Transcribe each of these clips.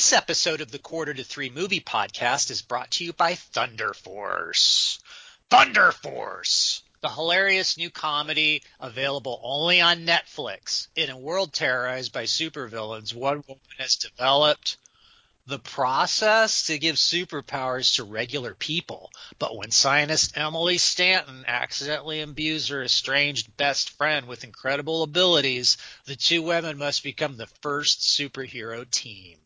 This episode of the Quarter to Three Movie Podcast is brought to you by Thunder Force. Thunder Force! The hilarious new comedy available only on Netflix. In a world terrorized by supervillains, one woman has developed the process to give superpowers to regular people. But when scientist Emily Stanton accidentally imbues her estranged best friend with incredible abilities, the two women must become the first superhero team.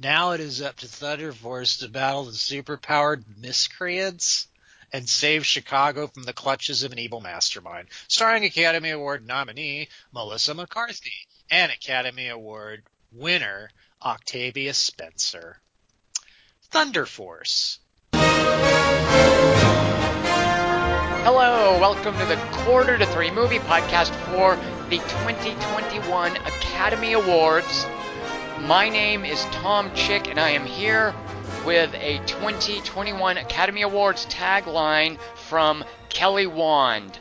Now it is up to Thunder Force to battle the superpowered miscreants and save Chicago from the clutches of an evil mastermind. Starring Academy Award nominee Melissa McCarthy and Academy Award winner Octavia Spencer. Thunder Force. Hello, welcome to the Quarter to Three Movie Podcast for the 2021 Academy Awards. My name is Tom Chick, and I am here with a 2021 Academy Awards tagline from Kelly Wand.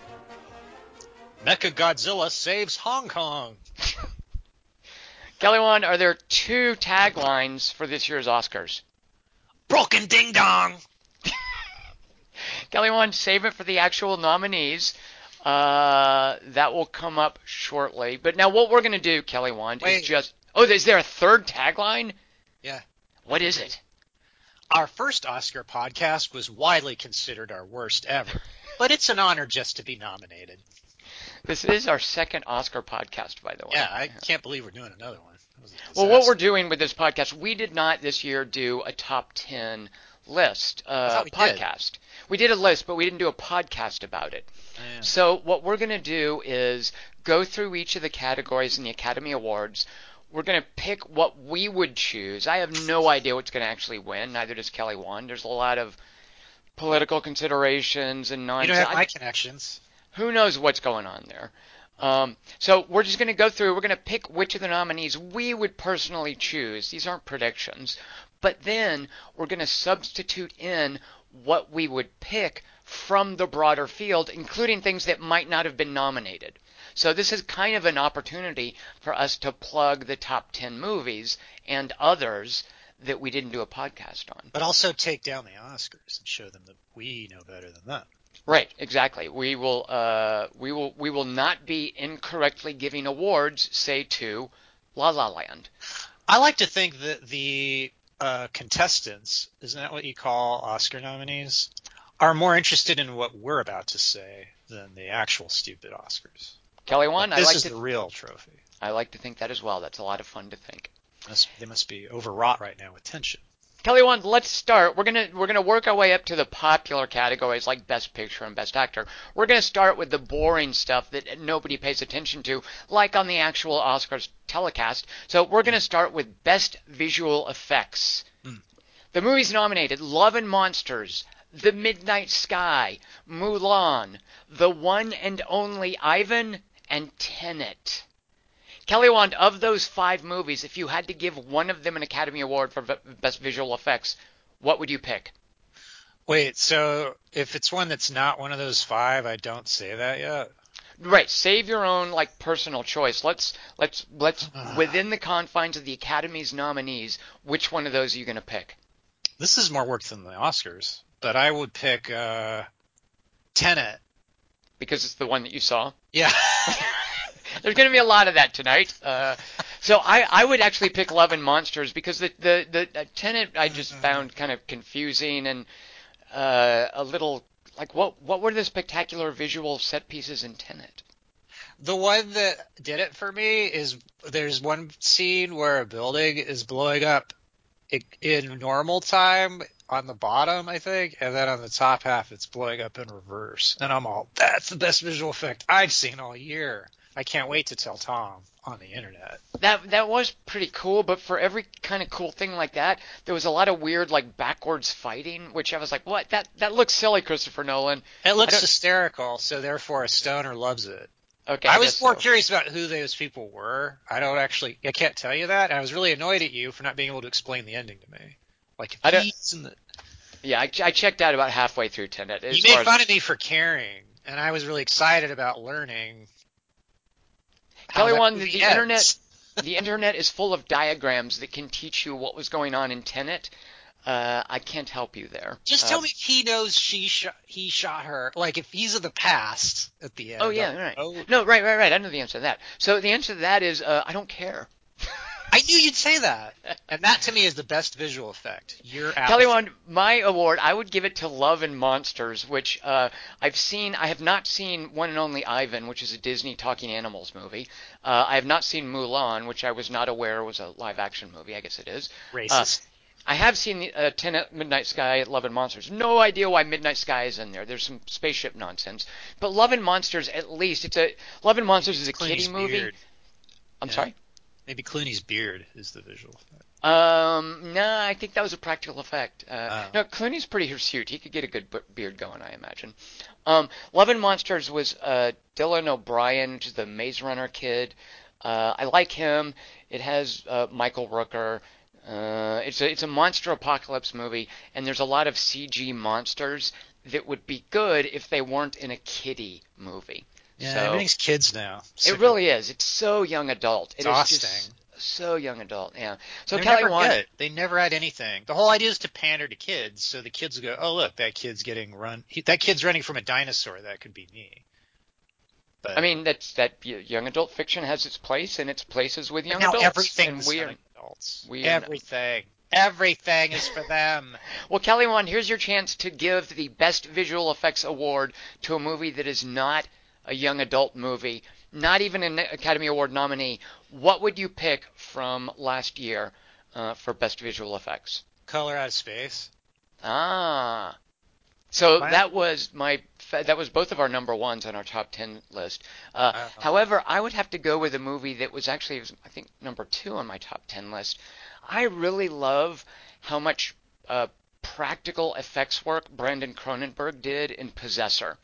Mecha Godzilla saves Hong Kong. Kelly Wand, are there two taglines for this year's Oscars? Broken ding dong. Kelly Wand, save it for the actual nominees. Uh, that will come up shortly. But now, what we're going to do, Kelly Wand, Wait. is just. Oh, is there a third tagline? Yeah. What is it? Our first Oscar podcast was widely considered our worst ever, but it's an honor just to be nominated. This is our second Oscar podcast, by the way. Yeah, I can't believe we're doing another one. That was a Well, what we're doing with this podcast, we did not this year do a top 10 list uh, we did. podcast. We did a list, but we didn't do a podcast about it. Yeah. So, what we're going to do is go through each of the categories in the Academy Awards. We're going to pick what we would choose. I have no idea what's going to actually win. Neither does Kelly Wand. There's a lot of political considerations and You don't have my connections. who knows what's going on there. Um, so we're just going to go through. We're going to pick which of the nominees we would personally choose. These aren't predictions, but then we're going to substitute in what we would pick from the broader field, including things that might not have been nominated. So this is kind of an opportunity for us to plug the top 10 movies and others that we didn't do a podcast on. But also take down the Oscars and show them that we know better than them. Right, exactly. We will uh, we will we will not be incorrectly giving awards, say to La La Land. I like to think that the uh, contestants, isn't that what you call Oscar nominees, are more interested in what we're about to say than the actual stupid Oscars. Kelly Wand, I this like is to the real trophy. I like to think that as well. That's a lot of fun to think. They must be overwrought right now with tension. Kelly Wand, let's start. We're gonna we're gonna work our way up to the popular categories like Best Picture and Best Actor. We're gonna start with the boring stuff that nobody pays attention to, like on the actual Oscars telecast. So we're gonna start with Best Visual Effects. Mm. The movies nominated: Love and Monsters, The Midnight Sky, Mulan, The One and Only Ivan, and Tenet. Kelly Wand, of those five movies, if you had to give one of them an Academy Award for v- Best Visual Effects, what would you pick? Wait, so if it's one that's not one of those five, I don't say that yet. Right, save your own like personal choice. Let's let's let's within the confines of the Academy's nominees, which one of those are you going to pick? This is more work than the Oscars, but I would pick uh, Tenet. Because it's the one that you saw. Yeah. There's going to be a lot of that tonight. Uh, so I, I would actually pick Love and Monsters because the the the Tenet I just found kind of confusing and uh, a little like what what were the spectacular visual set pieces in Tenet? The one that did it for me is there's one scene where a building is blowing up in normal time on the bottom, I think, and then on the top half it's blowing up in reverse. And I'm all, that's the best visual effect I've seen all year. I can't wait to tell Tom on the internet. That that was pretty cool, but for every kind of cool thing like that, there was a lot of weird like backwards fighting, which I was like, what? That that looks silly, Christopher Nolan. It looks hysterical, so therefore a stoner loves it. Okay, I was more so. curious about who those people were. I don't actually, I can't tell you that. And I was really annoyed at you for not being able to explain the ending to me. Like, I don't- he's in the, Yeah, I, I checked out about halfway through Tenet. As you far made as- fun of me for caring, and I was really excited about learning. how Kelly that Wand, movie the ends. internet the internet is full of diagrams that can teach you what was going on in Tenet. Uh, I can't help you there. Just Uh, tell me if he knows she shot he shot her. Like if he's of the past at the end. Oh yeah, I'll- right. oh, No, right, right, right. I know the answer to that. So the answer to that is uh, I don't care. I knew you'd say that. And that to me is the best visual effect. You're out. Kelly Wand, my award, I would give it to Love and Monsters, which uh, I've seen. I have not seen One and Only Ivan, which is a Disney talking animals movie. Uh, I have not seen Mulan, which I was not aware was a live action movie. I guess it is. racist. I have seen the uh, Tenet, Midnight Sky, Love and Monsters. No idea why Midnight Sky is in there. There's some spaceship nonsense, but Love and Monsters, at least it's a Love and Monsters is a Clooney's kiddie movie. I'm Yeah. sorry. Maybe Clooney's beard is the visual effect. Um, no, I think that was a practical effect. Uh, Oh. No, Clooney's pretty hirsute. He could get a good beard going, I imagine. Um, Love and Monsters was uh, Dylan O'Brien, which is the Maze Runner kid. Uh, I like him. It has uh, Michael Rooker. Uh, it's a it's a monster apocalypse movie, and there's a lot of CG monsters that would be good if they weren't in a kiddie movie. Yeah, So- everything's kids now. Sick It really is. It's so young adult. It is Exhausting. just so young adult. Yeah. So They're Kelly never Wand, good. They never had anything. The whole idea is to pander to kids, so the kids go, "Oh, look, that kid's getting run. He, that kid's running from a dinosaur. That could be me." But I mean, that's that young adult fiction has its place, and its places with young now adults. everything's and we are, adults. we are- everything, everything is for them. well, Kelly Wand, here's your chance to give the best visual effects award to a movie that is not a young adult movie, not even an Academy Award nominee. What would you pick from last year uh, for best visual effects? Color out of space. Ah. So My- that was my that was both of our number ones on our top ten list. Uh, Uh-oh. however, I would have to go with a movie that was actually I think number two on my top ten list. I really love how much uh, practical effects work Brandon Cronenberg did in Possessor.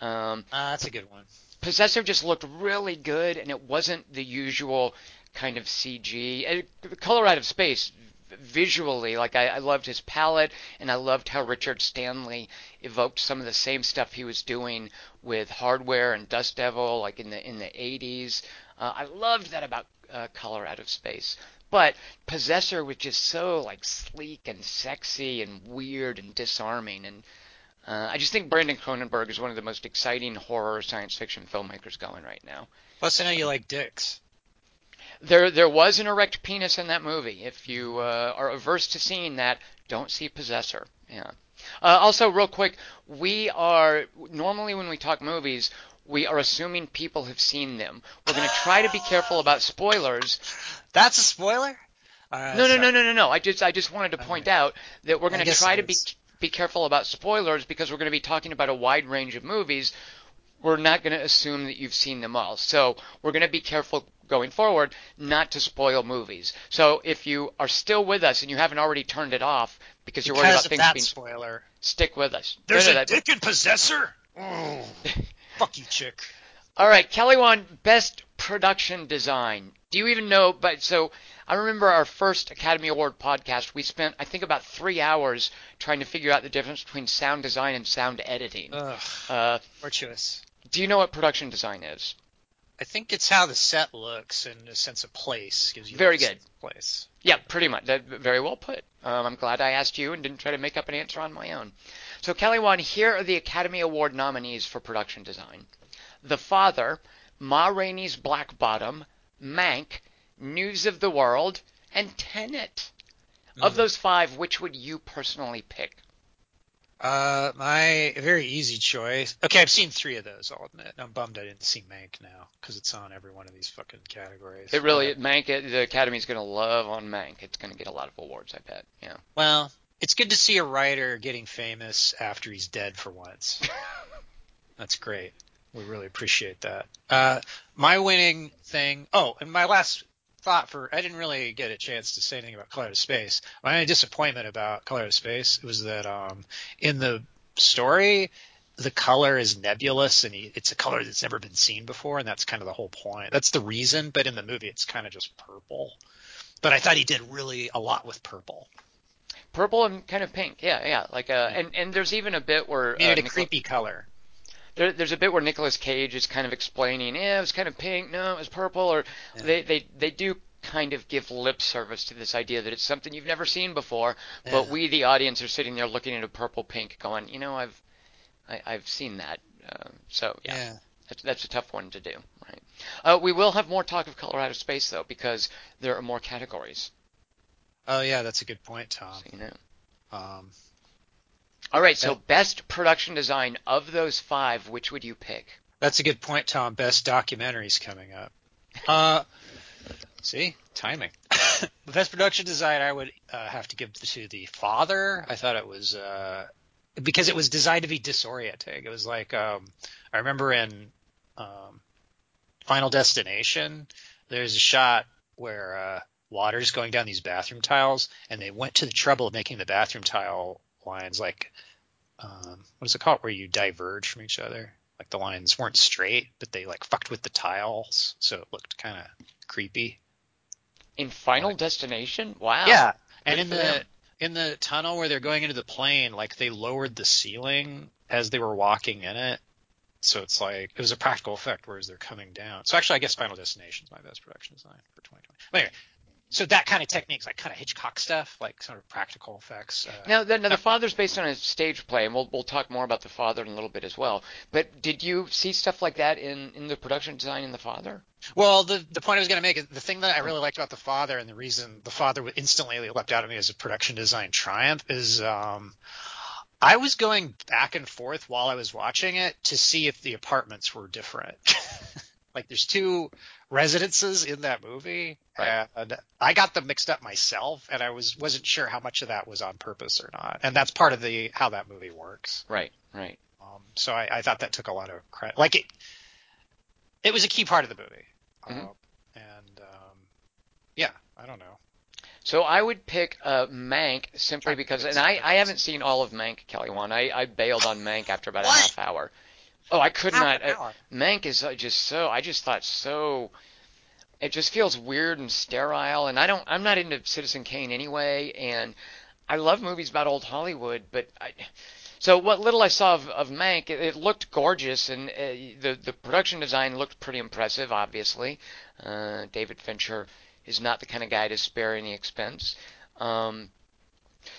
Um, Uh, that's a good one. Possessor just looked really good, and it wasn't the usual kind of CG. Color Out of Space, visually, like I, I loved his palette, and I loved how Richard Stanley evoked some of the same stuff he was doing with Hardware and Dust Devil, like in the in the 80s. Uh, I loved that about uh, Color Out of Space. But Possessor was just so like sleek and sexy and weird and disarming and uh, I just think Brandon Cronenberg is one of the most exciting horror science fiction filmmakers going right now. Plus, I know you like dicks. There, there was an erect penis in that movie. If you uh, are averse to seeing that, don't see Possessor. Yeah. Uh, also, real quick, we are normally when we talk movies, we are assuming people have seen them. We're going to try to be careful about spoilers. That's a spoiler. Right, No, no, no, no, no, no. I just, I just wanted to point out that we're going to try to be. Be careful about spoilers because we're going to be talking about a wide range of movies. We're not going to assume that you've seen them all. So we're going to be careful going forward not to spoil movies. So if you are still with us and you haven't already turned it off because you're worried about of things that being spoiler. stick with us. There's a that- dick in Possessor. Oh, fuck you, chick. All right, Kelly Wand best production design. Do you even know? But so I remember our first Academy Award podcast. We spent I think about three hours trying to figure out the difference between sound design and sound editing. Ugh, Uh, tortuous. do you know what production design is? I think it's how the set looks and a sense of place gives you Very a sense good. of place. Yeah, pretty much. That, very well put. Um, I'm glad I asked you and didn't try to make up an answer on my own. So, Kelly Wand, here are the Academy Award nominees for production design The Father, Ma Rainey's Black Bottom, Mank, News of the World, and Tenet. Of Mm. those five, which would you personally pick? Uh, my very easy choice. Okay, I've seen three of those. I'll admit. I'm bummed I didn't see Mank now because it's on every one of these fucking categories. It really, But, Mank, the Academy's going to love on Mank. It's going to get a lot of awards, I bet. Yeah. well, it's good to see a writer getting famous after he's dead for once. That's great. We really appreciate that. Uh, my winning thing. Oh, and my last thought for I didn't really get a chance to say anything about Color of Space. My only disappointment about Color of Space was that um, in the story the color is nebulous and he, it's a color that's never been seen before, and that's kind of the whole point. That's the reason, but in the movie it's kind of just purple. But I thought he did really a lot with purple. Purple and kind of pink. Yeah, yeah. Like, uh, and, and there's even a bit where. He uh, a creepy color. There, there's a bit where Nicolas Cage is kind of explaining, yeah, it was kind of pink, no, it was purple, or Yeah. they, they they do kind of give lip service to this idea that it's something you've never seen before, Yeah. but we, the audience, are sitting there looking at a purple pink, going, you know, I've I, I've seen that. Uh, so yeah, yeah. that's, that's a tough one to do. Right. Uh, we will have more talk of Color Out of Space though, because there are more categories. Oh yeah, that's a good point, Tom. So, you know. Um, All right. So best production design of those five, which would you pick? that's a good point, Tom. Best documentaries coming up. Uh, see, timing. the best production design I would uh, have to give to the father. I thought it was uh, because it was designed to be disorienting. It was like um, I remember in um, Final Destination, there's a shot where uh, water's going down these bathroom tiles, and they went to the trouble of making the bathroom tile lines like um, what is it called, where you diverge from each other. Like the lines weren't straight, but they like fucked with the tiles, so it looked kind of creepy. In Final Right. Destination? Wow. Yeah, and Good in the them. in the tunnel where they're going into the plane, like they lowered the ceiling as they were walking in it. So it's like it was a practical effect, whereas they're coming down. So actually, I guess Final Destination is my best production design for 2020. But anyway, so that kind of techniques, like kind of Hitchcock stuff, like sort of practical effects. Uh, Now, the, now the father's based on a stage play, and we'll we'll talk more about the father in a little bit as well. But did you see stuff like that in in the production design in the father? Well, the the point I was going to make is the thing that I really liked about the father, and the reason the father would instantly leapt out at me as a production design triumph is um, I was going back and forth while I was watching it to see if the apartments were different. like, there's two residences in that movie, Right. and I got them mixed up myself, and I was wasn't sure how much of that was on purpose or not, and that's part of the how that movie works. Right, right. Um, so I, I thought that took a lot of credit. Like it, it was a key part of the movie. Mhm. Um, and um, yeah, I don't know. So I would pick uh, Mank simply because, and I, I haven't seen all of Mank, Kelly Wand. I, I bailed on Mank after about a half hour. Oh, I could not. Half an uh. Mank is uh, just so. I just thought so. It just feels weird and sterile, and I don't. I'm not into Citizen Kane anyway, and I love movies about old Hollywood, but I. So what little I saw of, of Mank, it, it looked gorgeous, and uh, the the production design looked pretty impressive. Obviously, uh, David Fincher is not the kind of guy to spare any expense. Um,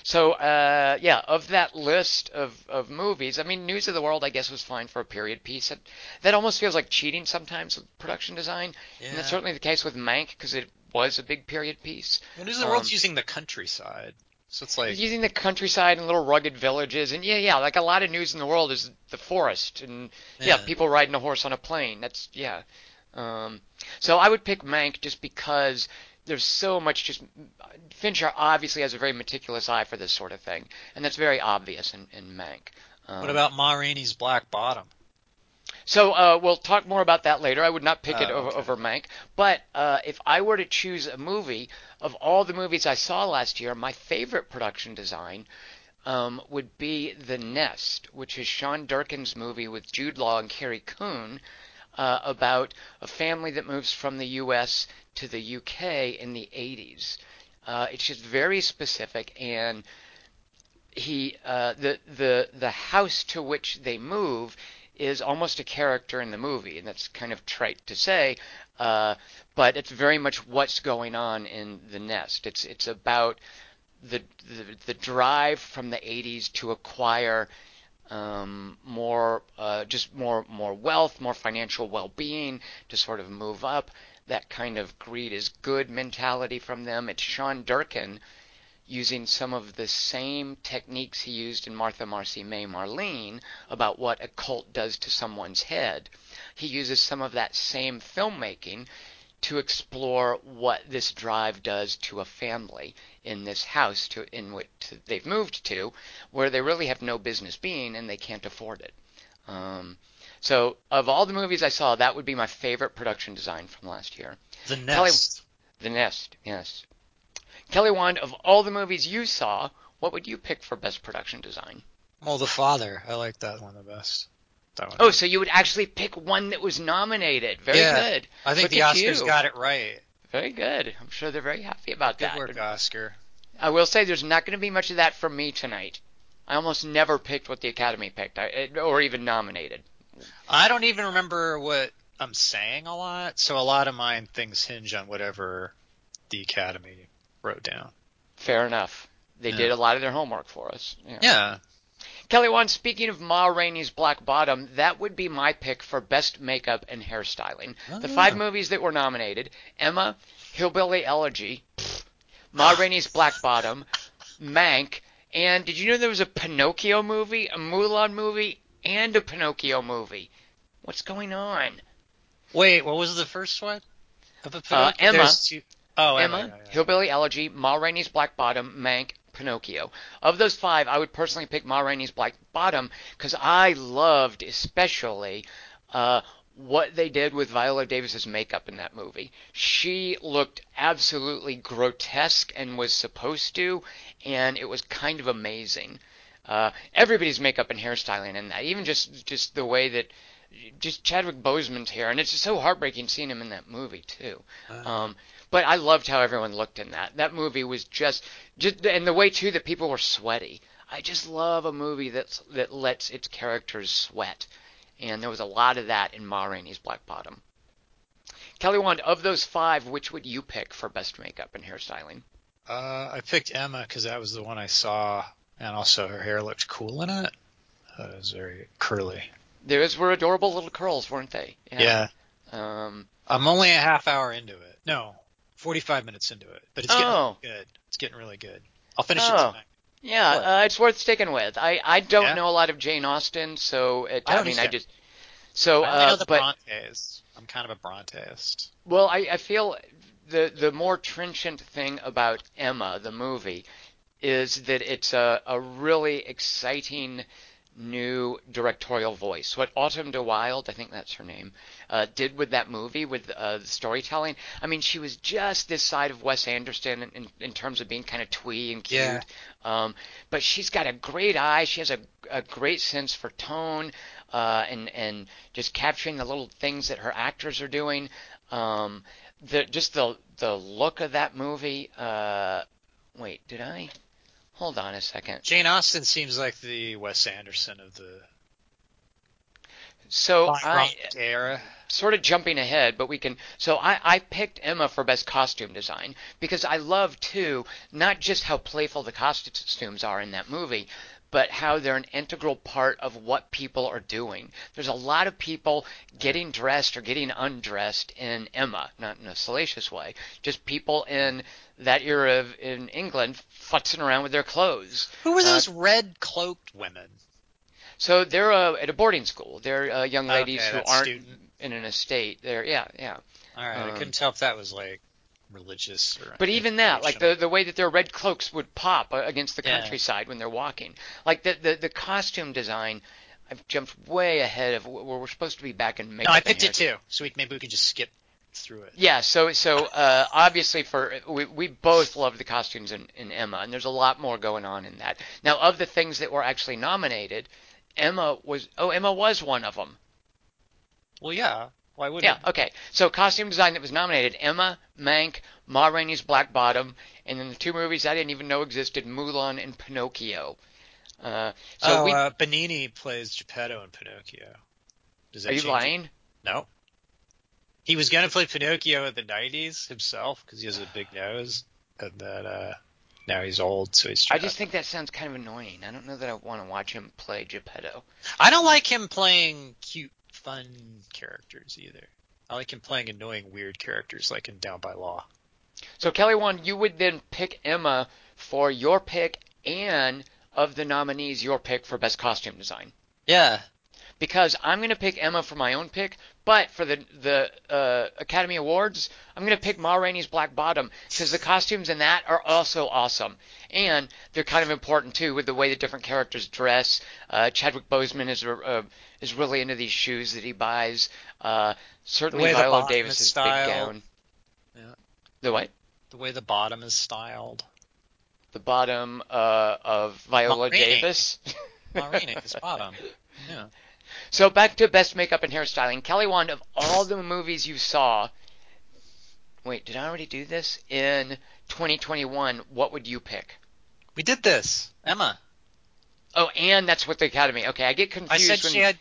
so uh, yeah, of that list of, of movies, I mean, News of the World, I guess, was fine for a period piece. That, that almost feels like cheating sometimes with production design, and that's certainly the case with Mank because it was a big period piece. Well, News of the World's um, using the countryside, so it's like Using the countryside and little rugged villages, and yeah, yeah, like a lot of news in the world is the forest, and yeah, Yeah. people riding a horse on a plane. That's yeah. Um, so I would pick Mank just because there's so much. Just Fincher obviously has a very meticulous eye for this sort of thing, and that's very obvious in, in Mank. Um, what about Ma Rainey's Black Bottom? so uh, we'll talk more about that later. I would not pick it Oh, over, okay. over Mank. But uh, if I were to choose a movie of all the movies I saw last year, my favorite production design um, would be The Nest, which is Sean Durkin's movie with Jude Law and Carrie Coon uh, about a family that moves from the U.S. to the U.K. in the 80s. Uh, it's just very specific and he uh, the the the house to which they move is almost a character in the movie, and that's kind of trite to say, uh, but it's very much what's going on in the nest. It's it's about the the, the drive from the 80s to acquire um, more uh, just more more wealth, more financial well-being, to sort of move up. That kind of greed is good mentality from them. It's Sean Durkin using some of the same techniques he used in Martha Marcy May Marlene about what a cult does to someone's head. He uses some of that same filmmaking to explore what this drive does to a family in this house to in which they've moved to, where they really have no business being and they can't afford it. Um, so, of all the movies I saw, that would be my favorite production design from last year. The Kelly- Nest. The Nest, yes. Kelly Wand, of all the movies you saw, what would you pick for best production design? Well, The Father. I like that one the best. That one. Oh, so you would actually pick one that was nominated. Very Yeah, good. I think Look the Oscars you. got it right. Very good. I'm sure they're very happy about Good that. Good work, Oscar. I will say there's not going to be much of that from me tonight. I almost never picked what the Academy picked, I, or even nominated. I don't even remember what I'm saying a lot, so a lot of mine things hinge on whatever the Academy wrote down. Fair enough. They Yeah. did a lot of their homework for us. Yeah. Yeah. Kelly Wand, speaking of Ma Rainey's Black Bottom, that would be my pick for best makeup and hairstyling. The Oh. five movies that were nominated Emma, Hillbilly Elegy, Ma Rainey's Black Bottom, Mank, and did you know there was a Pinocchio movie, a Mulan movie, and a Pinocchio movie? What's going on? Wait, what was the first one? Uh? Emma. Two- Oh, Emma, Emma. yeah, yeah. Hillbilly Elegy, Ma Rainey's Black Bottom, Mank, Pinocchio. Of those five, I would personally pick Ma Rainey's Black Bottom because I loved especially uh, what they did with Viola Davis's makeup in that movie. She looked absolutely grotesque and was supposed to, and it was kind of amazing. Uh, everybody's makeup and hairstyling in that, even just just the way that just Chadwick Boseman's hair, and it's just so heartbreaking seeing him in that movie too. Uh, Um, but I loved how everyone looked in that. That movie was just, just and the way too that people were sweaty. I just love a movie that's that lets its characters sweat, and there was a lot of that in Ma Rainey's Black Bottom. Kelly Wand, of those five, which would you pick for best makeup and hairstyling? Uh, I picked Emma because that was the one I saw, and also her hair looked cool in it. Uh, it was very curly. Those were adorable little curls, weren't they? Yeah. Um, I'm only a half hour into it. No, 45 minutes into it, but it's getting Oh. really good. It's getting really good. I'll finish Oh. it tonight. yeah, uh, it's worth sticking with. I I don't Yeah? know a lot of Jane Austen, so it, I I, mean I just so I only know uh, the but Brontes. I'm kind of a Bronteist. Well, I, I feel the the more trenchant thing about Emma, the movie, is that it's a, a really exciting new directorial voice. What Autumn de Wilde, I think that's her name, uh, did with that movie, with uh, the storytelling. I mean, she was just this side of Wes Anderson in, in, in terms of being kind of twee and cute. Yeah. Um, but she's got a great eye. She has a, a great sense for tone uh, and and just capturing the little things that her actors are doing. Um, the just the the look of that movie. Uh, wait, did I? Hold on a second. Jane Austen seems like the Wes Anderson of the So I era. sort of jumping ahead, but we can. So I, I picked Emma for best costume design because I love too not just how playful the costumes are in that movie, but how they're an integral part of what people are doing. There's a lot of people getting dressed or getting undressed in Emma, not in a salacious way, just people in that era of in England futzing around with their clothes. Who were Uh, those red cloaked women? So they're uh, at a boarding school. They're uh, young Okay, ladies who aren't student. in an estate. They're yeah, yeah. All right, I um, couldn't tell if that was like religious or. But even that, like the the way that their red cloaks would pop uh, against the Yeah. countryside when they're walking, like the the, the costume design. I've jumped way ahead of where we're supposed to be back in makeup. No, I picked it too. So we, maybe we can just skip through it. Yeah, so so uh, obviously for we we both love the costumes in, in Emma, and there's a lot more going on in that. Now, of the things that were actually nominated, Emma was oh Emma was one of them. Well, yeah. Why wouldn't? Yeah, okay. So costume design that was nominated: Emma, Mank, Ma Rainey's Black Bottom, and then the two movies I didn't even know existed: Mulan and Pinocchio. Uh, so oh, we uh, Benigni plays Geppetto in Pinocchio. Does that are you change it? lying? No. He was gonna play Pinocchio in the '90s himself because he has a big nose, and then uh, now he's old, so he's. I just think that sounds kind of annoying. I don't know that I want to watch him play Geppetto. I don't like him playing cute, fun characters either. I like him playing annoying, weird characters like in Down by Law. So Kelly, Wand, you would then pick Emma for your pick, and of the nominees, your pick for best costume design. Yeah. Because I'm going to pick Emma for my own pick, but for the the uh, Academy Awards, I'm going to pick Ma Rainey's Black Bottom because the costumes in that are also awesome, and they're kind of important too with the way the different characters dress. Uh, Chadwick Boseman is uh, is really into these shoes that he buys. Uh, certainly Viola Davis's big gown. Yeah. The what? The way the bottom is styled. The bottom uh, of Viola. Davis. Marina is bottom. Yeah. So back to best makeup and hairstyling. Kelly Wand, of all the movies you saw, wait, did I already do this? In 2021, what would you pick? We did this, Emma. Oh, and that's what the Academy. Okay, I get confused. I said when, she had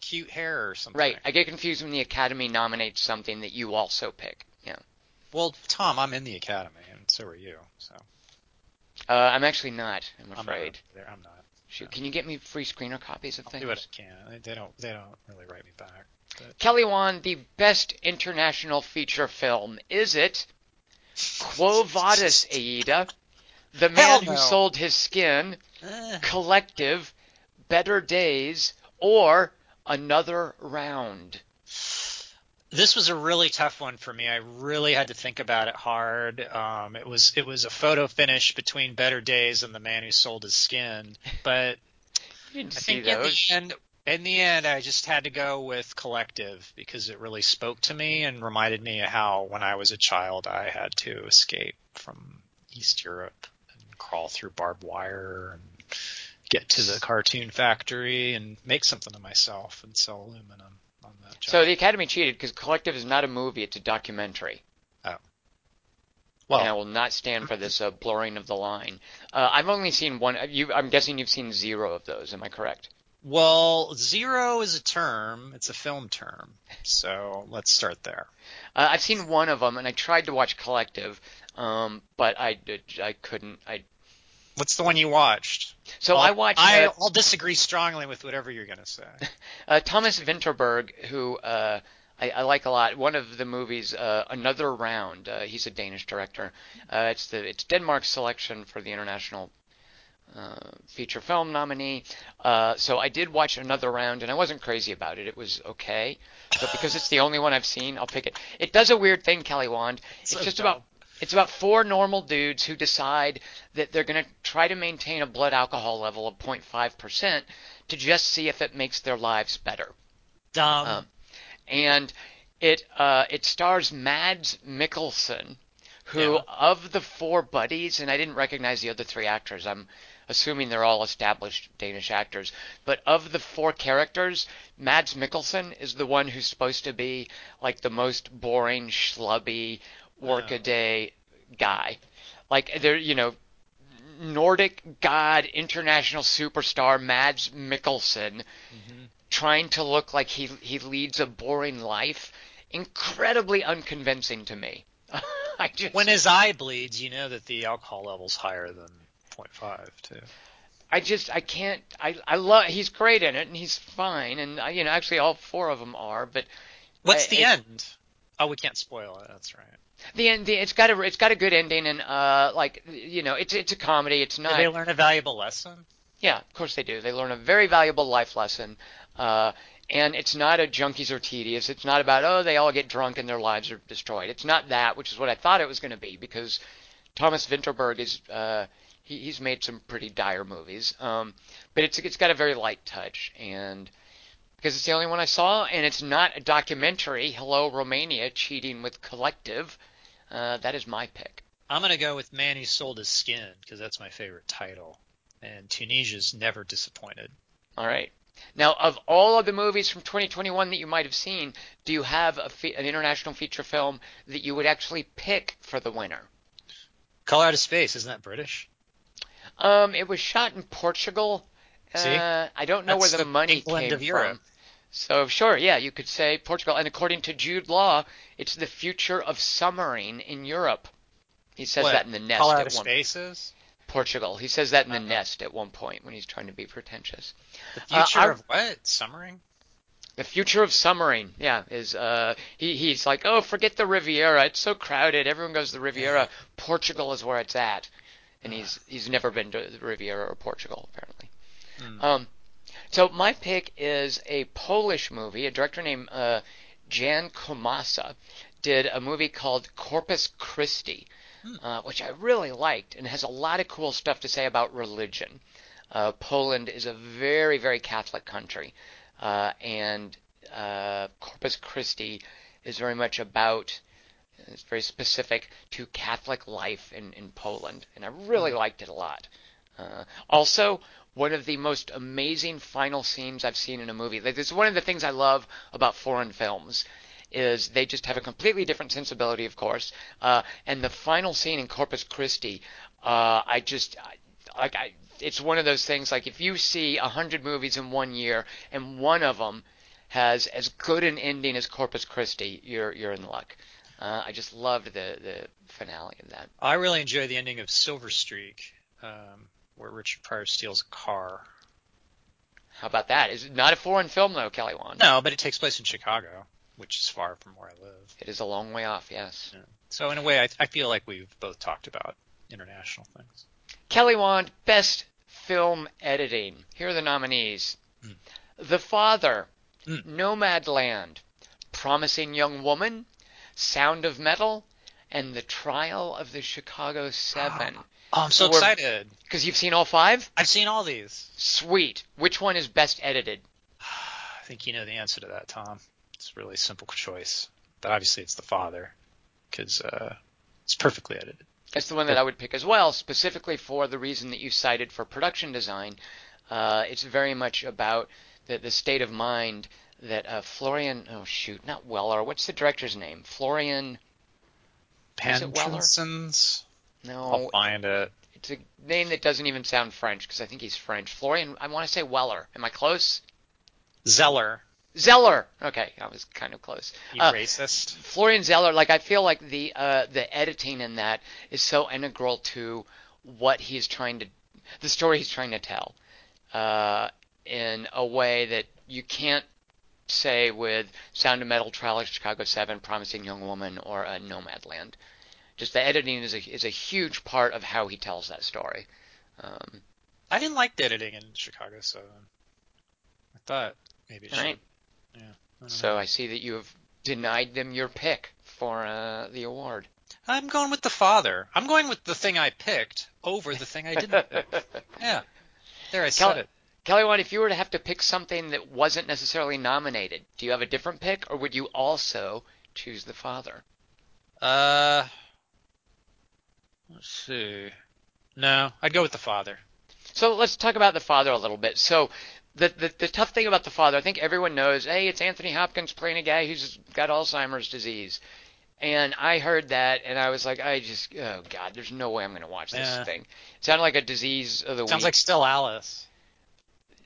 cute hair or something. Right, I get confused when the Academy nominates something that you also pick. Yeah. Well, Tom, I'm in the academy, and so are you. So Uh, I'm actually not. I'm I'm afraid. not there. I'm not. Shoot, can you get me free screener copies of I'll things? do what I can. They- don't. They don't really write me back. But Kelly Wand, the best international feature film. Is it Quo Vadis, Aida? The Man Who. Sold His Skin, eh, Collective, Better Days, or Another Round? This was a really tough one for me. I really had to think about it hard. Um, it was it was a photo finish between Better Days and The Man Who Sold His Skin, but I think in the end, in the end, I just had to go with Collective because it really spoke to me and reminded me of how when I was a child I had to escape from East Europe and crawl through barbed wire and get to the cartoon factory and make something of myself and sell aluminum on that job. So the Academy cheated because Collective is not a movie; it's a documentary. Oh. Well, and I will not stand for this uh, blurring of the line. Uh, I've only seen one. You, I'm guessing you've seen zero of those. Am I correct? well, zero is a term. It's a film term. So let's start there. Uh, I've seen one of them, and I tried to watch Collective, um, but I, I couldn't. I What's the one you watched? so I'll, I watched I, uh, I'll disagree strongly with whatever you're going to say. uh, Thomas Vinterberg, who uh, I, I like a lot. One of the movies, uh, Another Round. Uh, he's a Danish director. Uh, it's the it's Denmark's selection for the international uh, feature film nominee. Uh, so I did watch Another Round, and I wasn't crazy about it. It was okay, but because it's the only one I've seen, I'll pick it. It does a weird thing, Kelly Wand. It's So just dumb. about it's about four normal dudes who decide that they're going to try to maintain a blood alcohol level of 0.5% to just see if it makes their lives better Dumb. Um, and it uh, it stars Mads Mikkelsen, who Yeah. of the four buddies, and I didn't recognize the other three actors. I'm assuming they're all established Danish actors, but of the four characters, Mads Mikkelsen is the one who's supposed to be like the most boring, schlubby, workaday guy. Like they're you know. Nordic god, international superstar Mads Mikkelsen mm-hmm. trying to look like he he leads a boring life, incredibly unconvincing to me. I just when his eye bleeds, you know that the alcohol level's higher than 0.5 too. I just I can't I I love he's great in it and he's fine and I, you know actually all four of them are but What's I- the end? Oh, we can't spoil it. That's right. The it's got a it's got a good ending and uh like you know it's it's a comedy it's Did not they learn a valuable lesson? Yeah, of course they do. They learn a very valuable life lesson. Uh, and it's not a junkies are tedious. It's not about, oh, they all get drunk and their lives are destroyed. It's not that, which is what I thought it was going to be because Thomas Vinterberg is, uh, he, he's made some pretty dire movies. Um, but it's, it's got a very light touch. And because it's the only one I saw, and it's not a documentary, Hello Romania, cheating with Collective, uh, that is my pick. I'm gonna go with Man Who Sold His Skin because that's my favorite title, and Tunisia's never disappointed. All right. Now, of all of the movies from 2021 that you might have seen, do you have a fe- an international feature film that you would actually pick for the winner? Color Out of Space isn't that British? Um, it was shot in Portugal. See? Uh, I don't know That's where the, the money England came of Europe. So sure, yeah, you could say Portugal. And according to Jude Law, it's the future of summering in Europe. He says What, that in the nest at one Space is Portugal. He says that in the Uh-huh. nest at one point when he's trying to be pretentious. the Uh, future I- of what? Summering? The future of summering, yeah, is uh he, he's like, oh, forget the Riviera. It's so crowded. Everyone goes to the Riviera. Portugal is where it's at, and he's he's never been to the Riviera or Portugal apparently. Hmm. Um, so my pick is a Polish movie. A director named uh, Jan Komasa did a movie called Corpus Christi, uh, which I really liked, and has a lot of cool stuff to say about religion. Uh, Poland is a very, very Catholic country, uh, and uh, Corpus Christi is very much about. It's very specific to Catholic life in, in Poland, and I really liked it a lot. Uh, also, one of the most amazing final scenes I've seen in a movie. Like, is one of the things I love about foreign films is they just have a completely different sensibility, of course. Uh, and the final scene in Corpus Christi, uh, I just like I. It's one of those things like if you see a hundred movies in one year and one of them has as good an ending as Corpus Christi, you're you're in luck. Uh, I just loved the the finale of that. I really enjoy the ending of Silver Streak, um, where Richard Pryor steals a car. How about that? Is it not a foreign film though, Kelly Wand? No, but it takes place in Chicago, which is far from where I live. It is a long way off. Yes. So in a way, I, I feel like we've both talked about international things. Kelly Wand, best film editing. Here are the nominees: Mm. The Father, Mm. Nomadland, Promising Young Woman, Sound of Metal, and The Trial of the Chicago Seven. Oh, I'm so excited! Because you've seen all five? I've seen all these. Sweet. Which one is best edited? I think you know the answer to that, Tom. It's a really simple choice, but obviously it's the father, because uh, it's perfectly edited. That's the one that I would pick as well, specifically for the reason that you cited for production design. Uh, it's very much about the, the state of mind that uh, Florian, oh shoot, not Weller. What's the director's name? Florian. Is Pansons. I'll find it. it's a name that doesn't even sound French because I think he's French. Florian. I want to say Weller. Am I close? Zeller, Zeller. Okay, I was kind of close. you Uh, racist. Florian Zeller, like I feel like the uh, the editing in that is so integral to what he's trying to, the story he's trying to tell, uh, in a way that you can't say with Sound of Metal, Trial of Chicago Seven, Promising Young Woman, or uh, Nomadland. Just the editing is a is a huge part of how he tells that story. Um, I didn't like the editing in Chicago so I thought maybe it should. Right. Yeah. I so. I see that you have denied them your pick for uh, the award. I'm going with the father. I'm going with the thing I picked over the thing I didn't pick. Yeah. There, I said Kelly, it. Kelly, if you were to have to pick something that wasn't necessarily nominated, do you have a different pick, or would you also choose the father? Uh, let's see. No, I'd go with the father. So let's talk about the father a little bit. So the, the the tough thing about the father, I think everyone knows, hey, it's Anthony Hopkins playing a guy who's got Alzheimer's disease. And I heard that, and I was like, I just, oh god, there's no way I'm going to watch this Yeah. thing. It sounded like a disease of the Sounds week. like still Alice.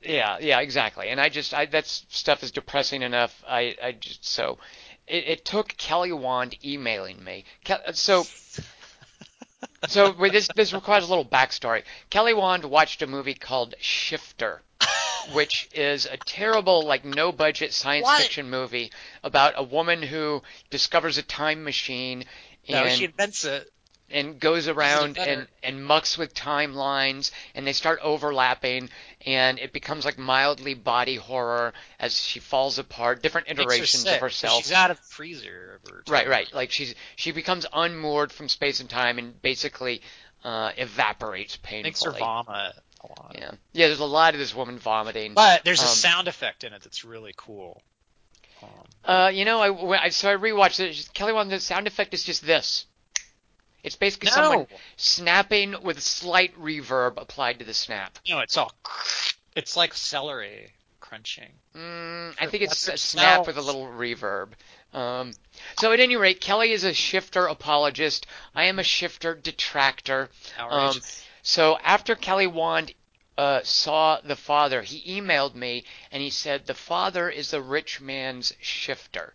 Yeah, yeah, exactly. And I just, I that stuff is depressing enough. I, I just so, it, it took Kelly Wand emailing me. So, so wait, this this requires a little backstory. Kelly Wand watched a movie called Shifter, which is a terrible, like, no budget science What? fiction movie about a woman who discovers a time machine No, and she invents it. And goes around and, and mucks with timelines and they start overlapping and it becomes like mildly body horror as she falls apart. Different Makes her iterations sick, of herself. She's out of the freezer. Of right right. Like she's she becomes unmoored from space and time and basically uh, evaporates painfully. Makes her vomit a lot. yeah. Yeah there's a lot of this woman vomiting. But there's a Um, sound effect in it that's really cool. Um, uh, you know I, when I so I rewatched it. Kelly Wand the sound effect is just this it's basically someone snapping with slight reverb applied to the snap no, it's all. It's like celery crunching. Mm, I think it's a snap with a little reverb. Um, so at any rate, Kelly is a shifter apologist. I am a shifter detractor. Outrageous. So after Kelly Wand uh, saw the father, he emailed me and he said the father is the rich man's shifter,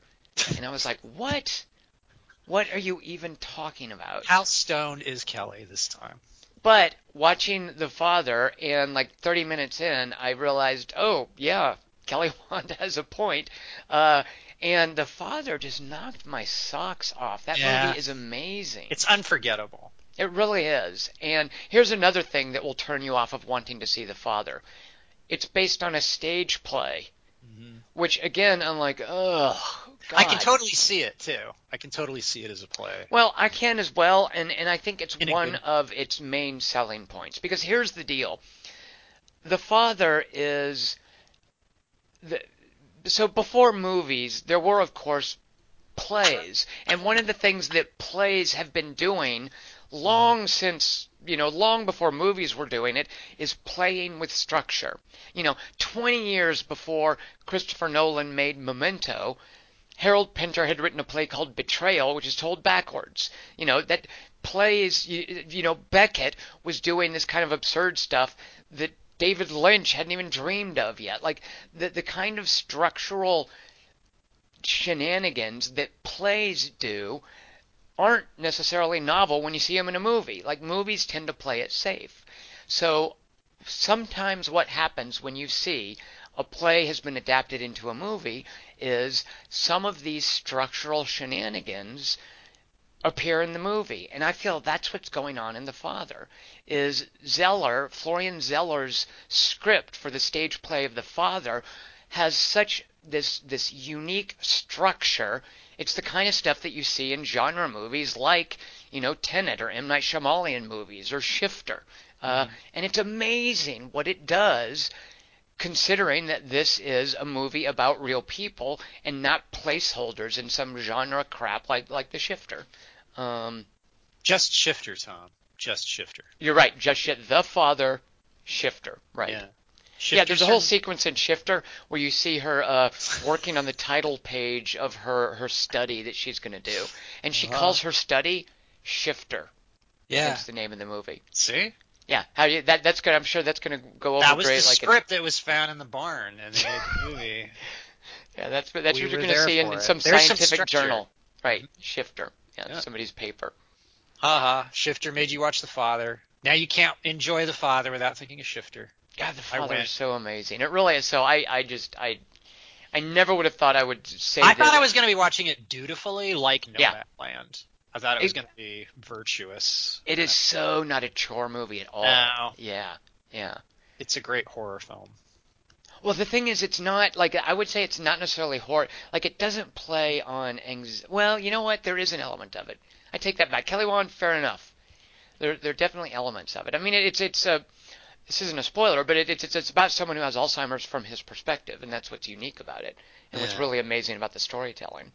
and I was like, what? What are you even talking about? How stoned is Kelly this time? But watching the father and like 30 minutes in, I realized, oh yeah, Kelly Wand has a point. Uh, and the father just knocked my socks off. That Yeah. movie is amazing. It's unforgettable. It really is. And here's another thing that will turn you off of wanting to see the father. It's based on a stage play, which again, I'm like, ugh. God. I can totally see it too. I can totally see it as a play. Well, I can as well, and, and I think it's In one of its main selling points. Because here's the deal the father is. The, so before movies, there were, of course, plays. And one of the things that plays have been doing long since, you know, long before movies were doing it, is playing with structure. You know, 20 years before Christopher Nolan made Memento, Harold Pinter had written a play called Betrayal, which is told backwards. You know, that plays, you, you know, Beckett was doing this kind of absurd stuff that David Lynch hadn't even dreamed of yet. Like, the, the kind of structural shenanigans that plays do aren't necessarily novel when you see them in a movie. Like movies tend to play it safe. So sometimes what happens when you see a play has been adapted into a movie is some of these structural shenanigans appear in the movie. And I feel that's what's going on in The Father. Is Zeller, Florian Zeller's script for the stage play of The Father has such this this unique structure. It's the kind of stuff that you see in genre movies like, you know, Tenet or M. Night Shyamalan movies or Shifter. Uh, mm-hmm. And it's amazing what it does considering that this is a movie about real people and not placeholders in some genre crap like like The Shifter. Um, just Shifter, Tom. Just Shifter. You're right. Just Shifter. The Father Shifter. Right. Yeah. Shifter yeah, there's a whole sequence in Shifter where you see her uh, working on the title page of her, her study that she's going to do, and she uh-huh. calls her study Shifter. Yeah, that's the name of the movie. See? Yeah, how you, that that's good. I'm sure that's going to go over that was great. the like script that was found in the barn and they made the movie. yeah, that's that's we what you're going to see in, in, some There's scientific some journal. Right, Shifter. Yeah, yeah. somebody's paper. Haha, uh-huh. Shifter made you watch The Father. Now you can't enjoy The Father without thinking of Shifter. God, The Father is so amazing. It really is. So I, I just, I, I never would have thought I would say. I thought I was going to be watching it dutifully, like Nomadland. Yeah. I thought it was going to be virtuous. It is so not a chore movie at all. No. Yeah, yeah. It's a great horror film. Well, the thing is, it's not like I would say it's not necessarily horror. Like it doesn't play on anxiety. Well, you know what? There is an element of it. I take that back. Kelly Wand, fair enough. There, there are definitely elements of it. I mean, it's it's a. This isn't a spoiler, but it, it's it's about someone who has Alzheimer's from his perspective, and that's what's unique about it, and yeah. what's really amazing about the storytelling,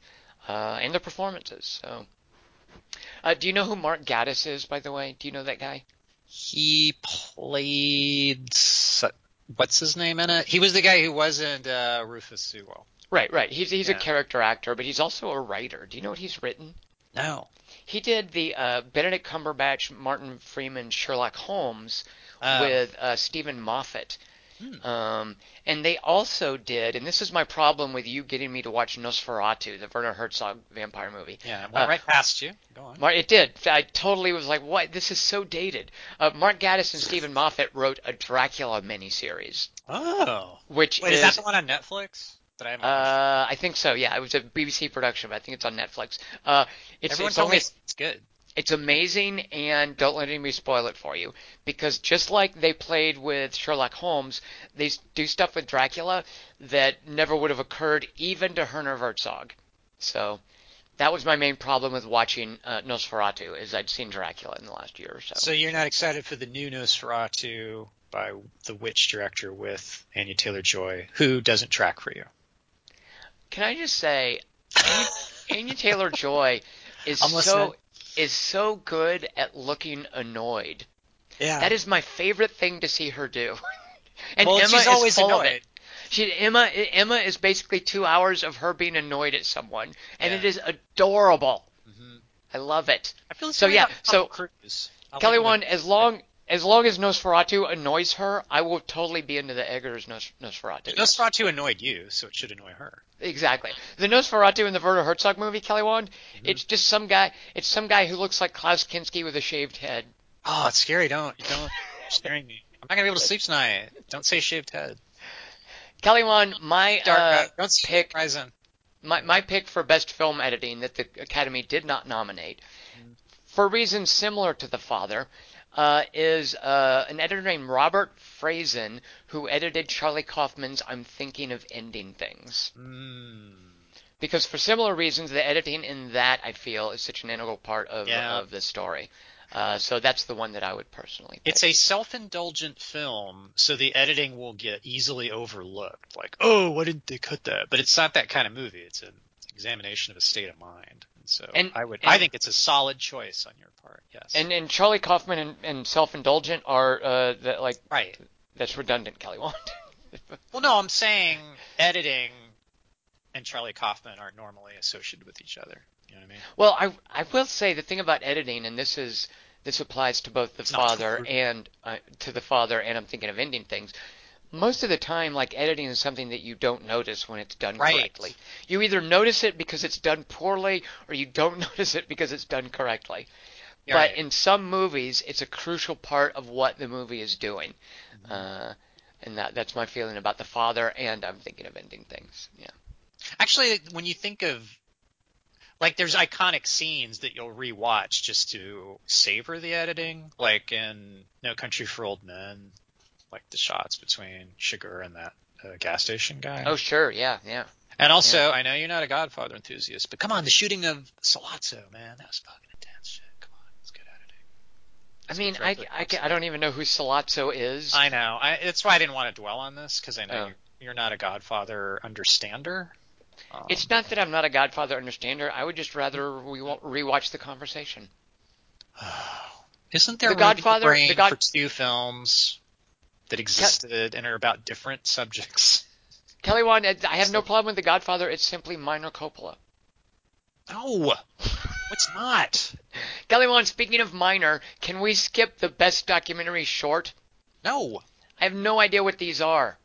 uh, and the performances. So. Uh, do you know who Mark Gatiss is, by the way? Do you know that guy? He played what's his name in it? He was the guy who wasn't uh, Rufus Sewell. Right, right. He's he's yeah. a character actor, but he's also a writer. Do you know what he's written? No. He did the uh, Benedict Cumberbatch, Martin Freeman, Sherlock Holmes oh. with uh, Steven Moffat. Hmm. Um, and they also did, and this is my problem with you getting me to watch Nosferatu, the Werner Herzog vampire movie. Yeah, it went uh, right past you. Go on. it did. I totally was like, what? This is so dated. Uh, Mark Gatiss and Steven Moffat wrote a Dracula miniseries. Oh. Which Wait, is, is that the one on Netflix? That I, uh, I think so. Yeah, it was a BBC production, but I think it's on Netflix. Uh, it's, Everyone it's told only, me it's good. It's amazing, and don't let anybody spoil it for you. Because just like they played with Sherlock Holmes, they do stuff with Dracula that never would have occurred even to Werner Herzog. So that was my main problem with watching uh, Nosferatu, is I'd seen Dracula in the last year or so. So you're not excited for the new Nosferatu by the Witch director with Anya Taylor-Joy, who doesn't track for you? Can I just say, Anya, Anya Taylor-Joy is I'm so listening is so good at looking annoyed. Yeah. That is my favorite thing to see her do. and well, Emma she's always full annoyed. Of it. She Emma Emma is basically two hours of her being annoyed at someone, and yeah. it is adorable. Mm-hmm. I love it. I feel so. Yeah. So Cruise. Kelly, Wand as long as long as Nosferatu annoys her, I will totally be into the Eggers Nos- Nosferatu. Nosferatu annoyed you, so it should annoy her. Exactly. The Nosferatu in the Werner Herzog movie, Kelly Wand, mm-hmm. it's just some guy. It's some guy who looks like Klaus Kinski with a shaved head. Oh, it's scary. Don't don't scaring me. I'm not gonna be able to sleep tonight. Don't say shaved head. Kelly Wand, my Dark, uh, don't pick. Horizon. My my pick for best film editing that the Academy did not nominate, mm-hmm. for reasons similar to The Father, uh, is uh, an editor named Robert Frazen who edited Charlie Kaufman's I'm Thinking of Ending Things. Mm. Because for similar reasons, the editing in that I feel is such an integral part of, yeah. of the story. Uh, so that's the one that I would personally. Pick. It's a self-indulgent film, so the editing will get easily overlooked. Like, oh, why didn't they cut that? But it's not that kind of movie. It's an examination of a state of mind. So and, I would, and, I think it's a solid choice on your part. Yes. And and Charlie Kaufman and, and self-indulgent are uh, that like right. That's redundant, Kelly Wand. well, no, I'm saying editing and Charlie Kaufman aren't normally associated with each other. You know what I mean? Well, I I will say the thing about editing, and this is this applies to both the it's father and uh, to the father, and I'm thinking of ending things. Most of the time, like editing is something that you don't notice when it's done Right. correctly. You either notice it because it's done poorly, or you don't notice it because it's done correctly. Yeah, but right. in some movies, it's a crucial part of what the movie is doing. Mm-hmm. Uh, and that that's my feeling about the father. And I'm thinking of ending things. Yeah. Actually, when you think of like, there's iconic scenes that you'll rewatch just to savor the editing, like in No Country for Old Men, like the shots between Sugar and that uh, gas station guy. Oh, sure. Yeah. Yeah. and also, I know you're not a Godfather enthusiast, but come on, the shooting of Sollozzo, man, that was fucking intense shit. Come on, it's good editing. I That's mean, I, I, I don't even know who Sollozzo is. I know. I, that's why I didn't want to dwell on this because I know Oh. you're, you're not a Godfather understander. Um, It's not that I'm not a Godfather understander. I would just rather we rewatch the conversation. Isn't there The room in your Godfather- the God- for two films that existed and are about different subjects? Kelly Wand, I have no problem with The Godfather. It's simply minor Coppola. No, it's not. Kelly Wand, speaking of minor, can we skip the best documentary short? No. I have no idea what these are.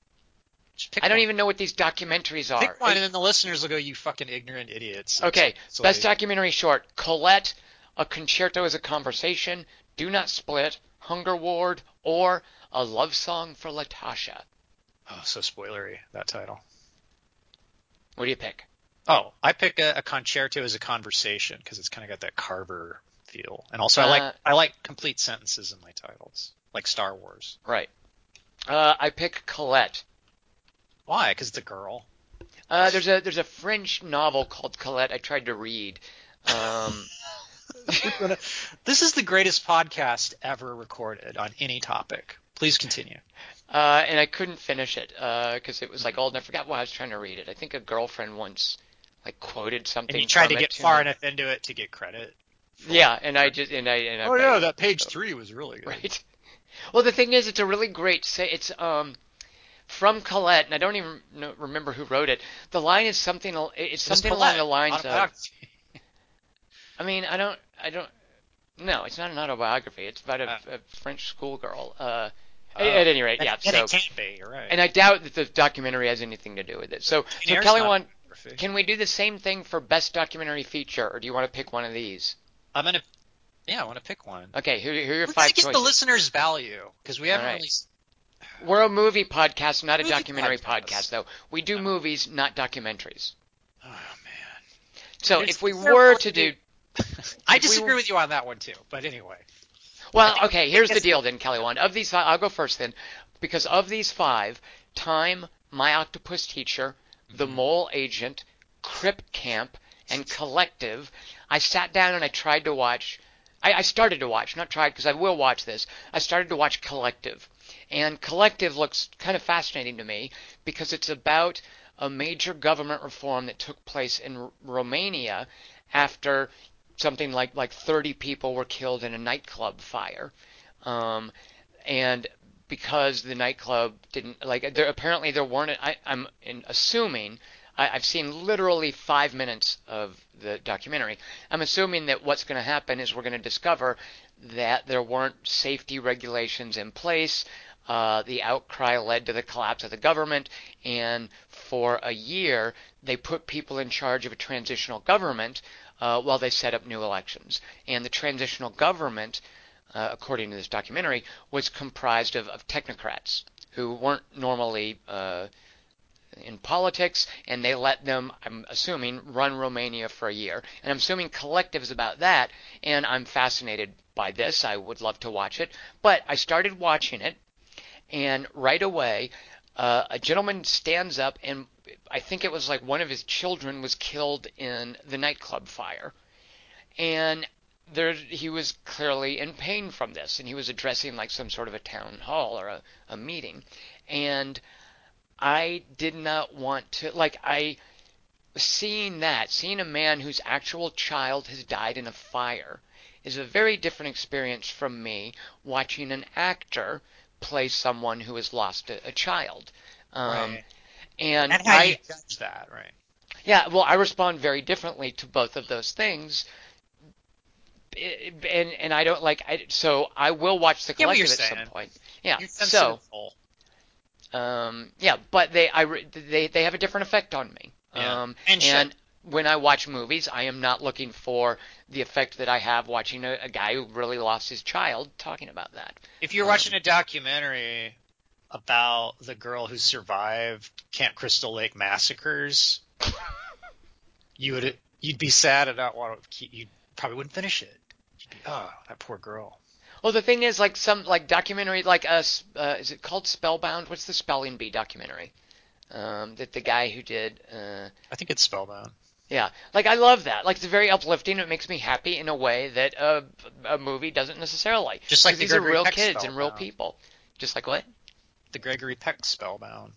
Pick I don't one. even know what these documentaries are. pick one, and then the listeners will go, "You fucking ignorant idiots." Okay, So best they- documentary short: Colette, A Concerto is a Conversation, Do Not Split, Hunger Ward, or A Love Song for Latasha. Oh, so spoilery that title. What do you pick? Oh, I pick a, a concerto as a conversation because it's kind of got that Carver feel, and also I like Uh, I like complete sentences in my titles, like Star Wars. Right. Uh, I pick Colette. Why? Because it's a girl. Uh, there's a there's a French novel called Colette. I tried to read. Um, This is the greatest podcast ever recorded on any topic. Please continue. uh, and I couldn't finish it because it was like old, and I forgot why I was trying to read it. I think a girlfriend once like quoted something. And you tried from to it get far me. enough into it to get credit. Yeah, and I just and I and I Oh yeah, begged. that page three was really good. Right. Well, the thing is, it's a really great say. It's um from Colette, and I don't even know, remember who wrote it. The line is something. It's something Colette, along the lines of. I mean, I don't. I don't. No, it's not an autobiography. It's about a, Uh. a French schoolgirl. Uh, Oh. at any rate, yeah. and So, it can't be. You're right. and I doubt that the documentary has anything to do with it. So, so Kelly, Wand, can we do the same thing for best documentary feature, or do you want to pick one of these? I'm gonna. Yeah, I want to pick one. Okay, here, here are your We're five get the listeners value because we haven't right. really. We're a movie podcast, not a Movie documentary podcast. podcast, though. We do movies, not documentaries. Oh man. So There's- if we were to do, I we disagree were- with you on that one too. But anyway. well, think- okay, here's the deal then, Kelly. One of these, I'll go first then, because of these five, Time, My Octopus Teacher, The Mm-hmm. Mole Agent, Crip Camp, and Collective, I sat down and I tried to watch. I, I started to watch, not tried because I will watch this. I started to watch Collective, and Collective looks kind of fascinating to me because it's about a major government reform that took place in R- Romania after something like like 30 people were killed in a nightclub fire, um, and because the nightclub didn't like there apparently there weren't I, I'm in, assuming I, I've seen literally five minutes of the documentary. I'm assuming that what's going to happen is we're going to discover that there weren't safety regulations in place. Uh, the outcry led to the collapse of the government, and for a year they put people in charge of a transitional government uh, while they set up new elections. And the transitional government, uh, according to this documentary, was comprised of, of technocrats who weren't normally uh, in politics, and they let them, I'm assuming, run Romania for a year. And I'm assuming Collective is about that, and I'm fascinated by this. I would love to watch it. But I started watching it, and right away, uh, a gentleman stands up, and I think it was like one of his children was killed in the nightclub fire. And there, he was clearly in pain from this, and he was addressing like some sort of a town hall or a, a meeting. And I did not want to like I seeing that, seeing a man whose actual child has died in a fire is a very different experience from me watching an actor play someone who has lost a, a child. Um, Right. And, And I judge that, right? yeah, well, I respond very differently to both of those things. And and I don't like I, so I will watch the collective at some point. Yeah. So. Um, yeah, but they I they they have a different effect on me. Yeah. Um, And and when I watch movies, I am not looking for the effect that I have watching a, a guy who really lost his child talking about that. If you're Um, watching a documentary about the girl who survived Camp Crystal Lake massacres, you would you'd be sad and not want to. Keep, you probably wouldn't finish it. Be, oh, that poor girl. Well, the thing is, like some like documentary, like us, uh, is it called Spellbound? What's the spelling bee documentary? Um, that the guy who did, uh, I think it's spellbound. yeah, like I love that. Like it's very uplifting. It makes me happy in a way that a, a movie doesn't necessarily. Just like these are real kids and real people. Just like what? The Gregory Peck spellbound.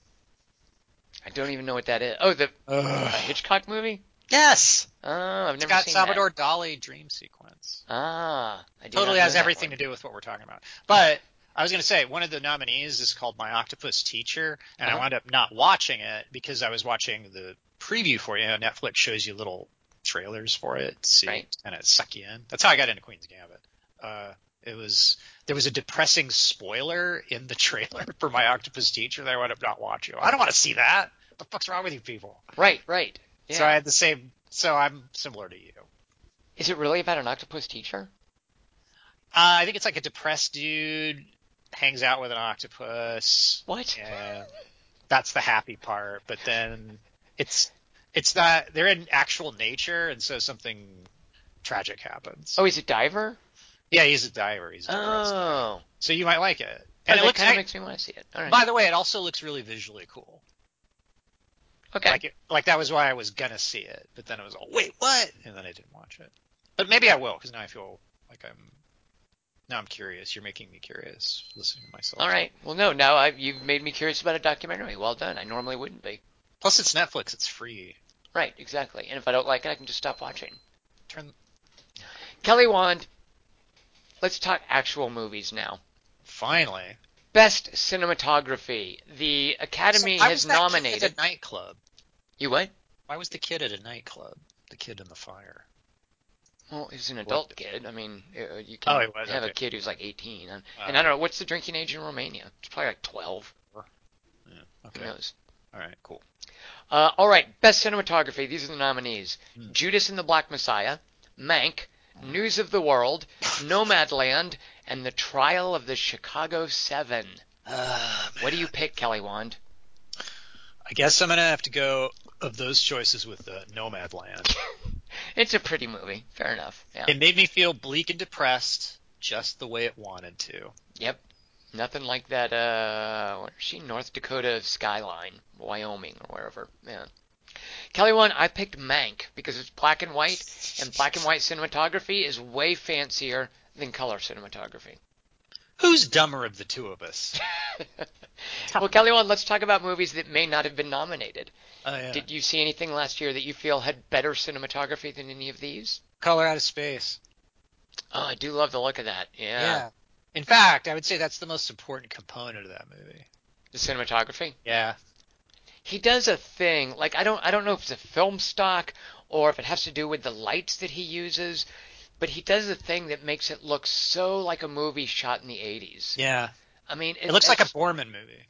I don't even know what that is. Oh, the a Ugh. Hitchcock movie? Yes, Oh, I've it's never got seen Salvador Dali dream sequence. Ah, I totally has everything to do with what we're talking about. But I was going to say one of the nominees is called My Octopus Teacher, and Uh-huh. I wound up not watching it because I was watching the preview for you. Netflix shows you little trailers for it, see, Right. and it suck you in. That's how I got into Queen's Gambit. Uh, it was there was a depressing spoiler in the trailer for My Octopus Teacher that I wound up not watching. I don't want to see that. What the fuck's wrong with you people? Right, right. Yeah. So I had the same. So I'm similar to you. Is it really about an octopus teacher? Uh, I think it's like a depressed dude hangs out with an octopus. What? Yeah, that's the happy part. But then it's it's not. They're in actual nature, and so something tragic happens. Oh, he's a diver? Yeah, he's a diver. He's a. Oh. So you might like it. And And it looks. kind of makes me want to see it. All right. by the way, it also looks really visually cool. okay. Like it, like that was why I was gonna see it, but then it was, oh wait, what? And then I didn't watch it. But maybe I will because now I feel like I'm. Now I'm curious. You're making me curious listening to myself. All right. Well, no, now I, you've made me curious about a documentary. Well done. I normally wouldn't be. Plus, it's Netflix. It's free. Right, exactly. And if I don't like it, I can just stop watching. Turn. Kelly Wand, let's talk actual movies now. Finally. Best cinematography. The Academy So has was that kid nominated. at a nightclub. You what? Why was the kid at a nightclub? The kid in the fire. Well, he's an adult kid. I mean, uh, you can Oh, was, have a kid who's like 18. And, Uh, and I don't know, what's the drinking age in Romania? It's probably like 12. Yeah. Who knows? All right. Cool. Uh, all right, best cinematography. These are the nominees: Hmm. Judas and the Black Messiah, Mank, News of the World, Nomadland, and The Trial of the Chicago Seven. Uh, What do you pick, Kelly Wand? I guess I'm gonna have to go of those choices with uh, Nomadland. It's a pretty movie. Fair enough. Yeah. It made me feel bleak and depressed, just the way it wanted to. Yep. Nothing like that. Uh, what is she? North Dakota skyline, Wyoming, or wherever. Yeah. Kelly Wand, I picked Mank because it's black and white, and black and white cinematography is way fancier than color cinematography. Who's dumber of the two of us? Well, Kelly Wand, let's talk about movies that may not have been nominated. Oh, yeah. Did you see anything last year that you feel had better cinematography than any of these? Color Out of Space. Oh, I do love the look of that. Yeah. Yeah. In fact, I would say that's the most important component of that movie. The cinematography. Yeah. He does a thing like I don't I don't know if it's a film stock or if it has to do with the lights that he uses, but he does a thing that makes it look so like a movie shot in the 80s. Yeah. I mean, It looks like a it's- Boorman movie.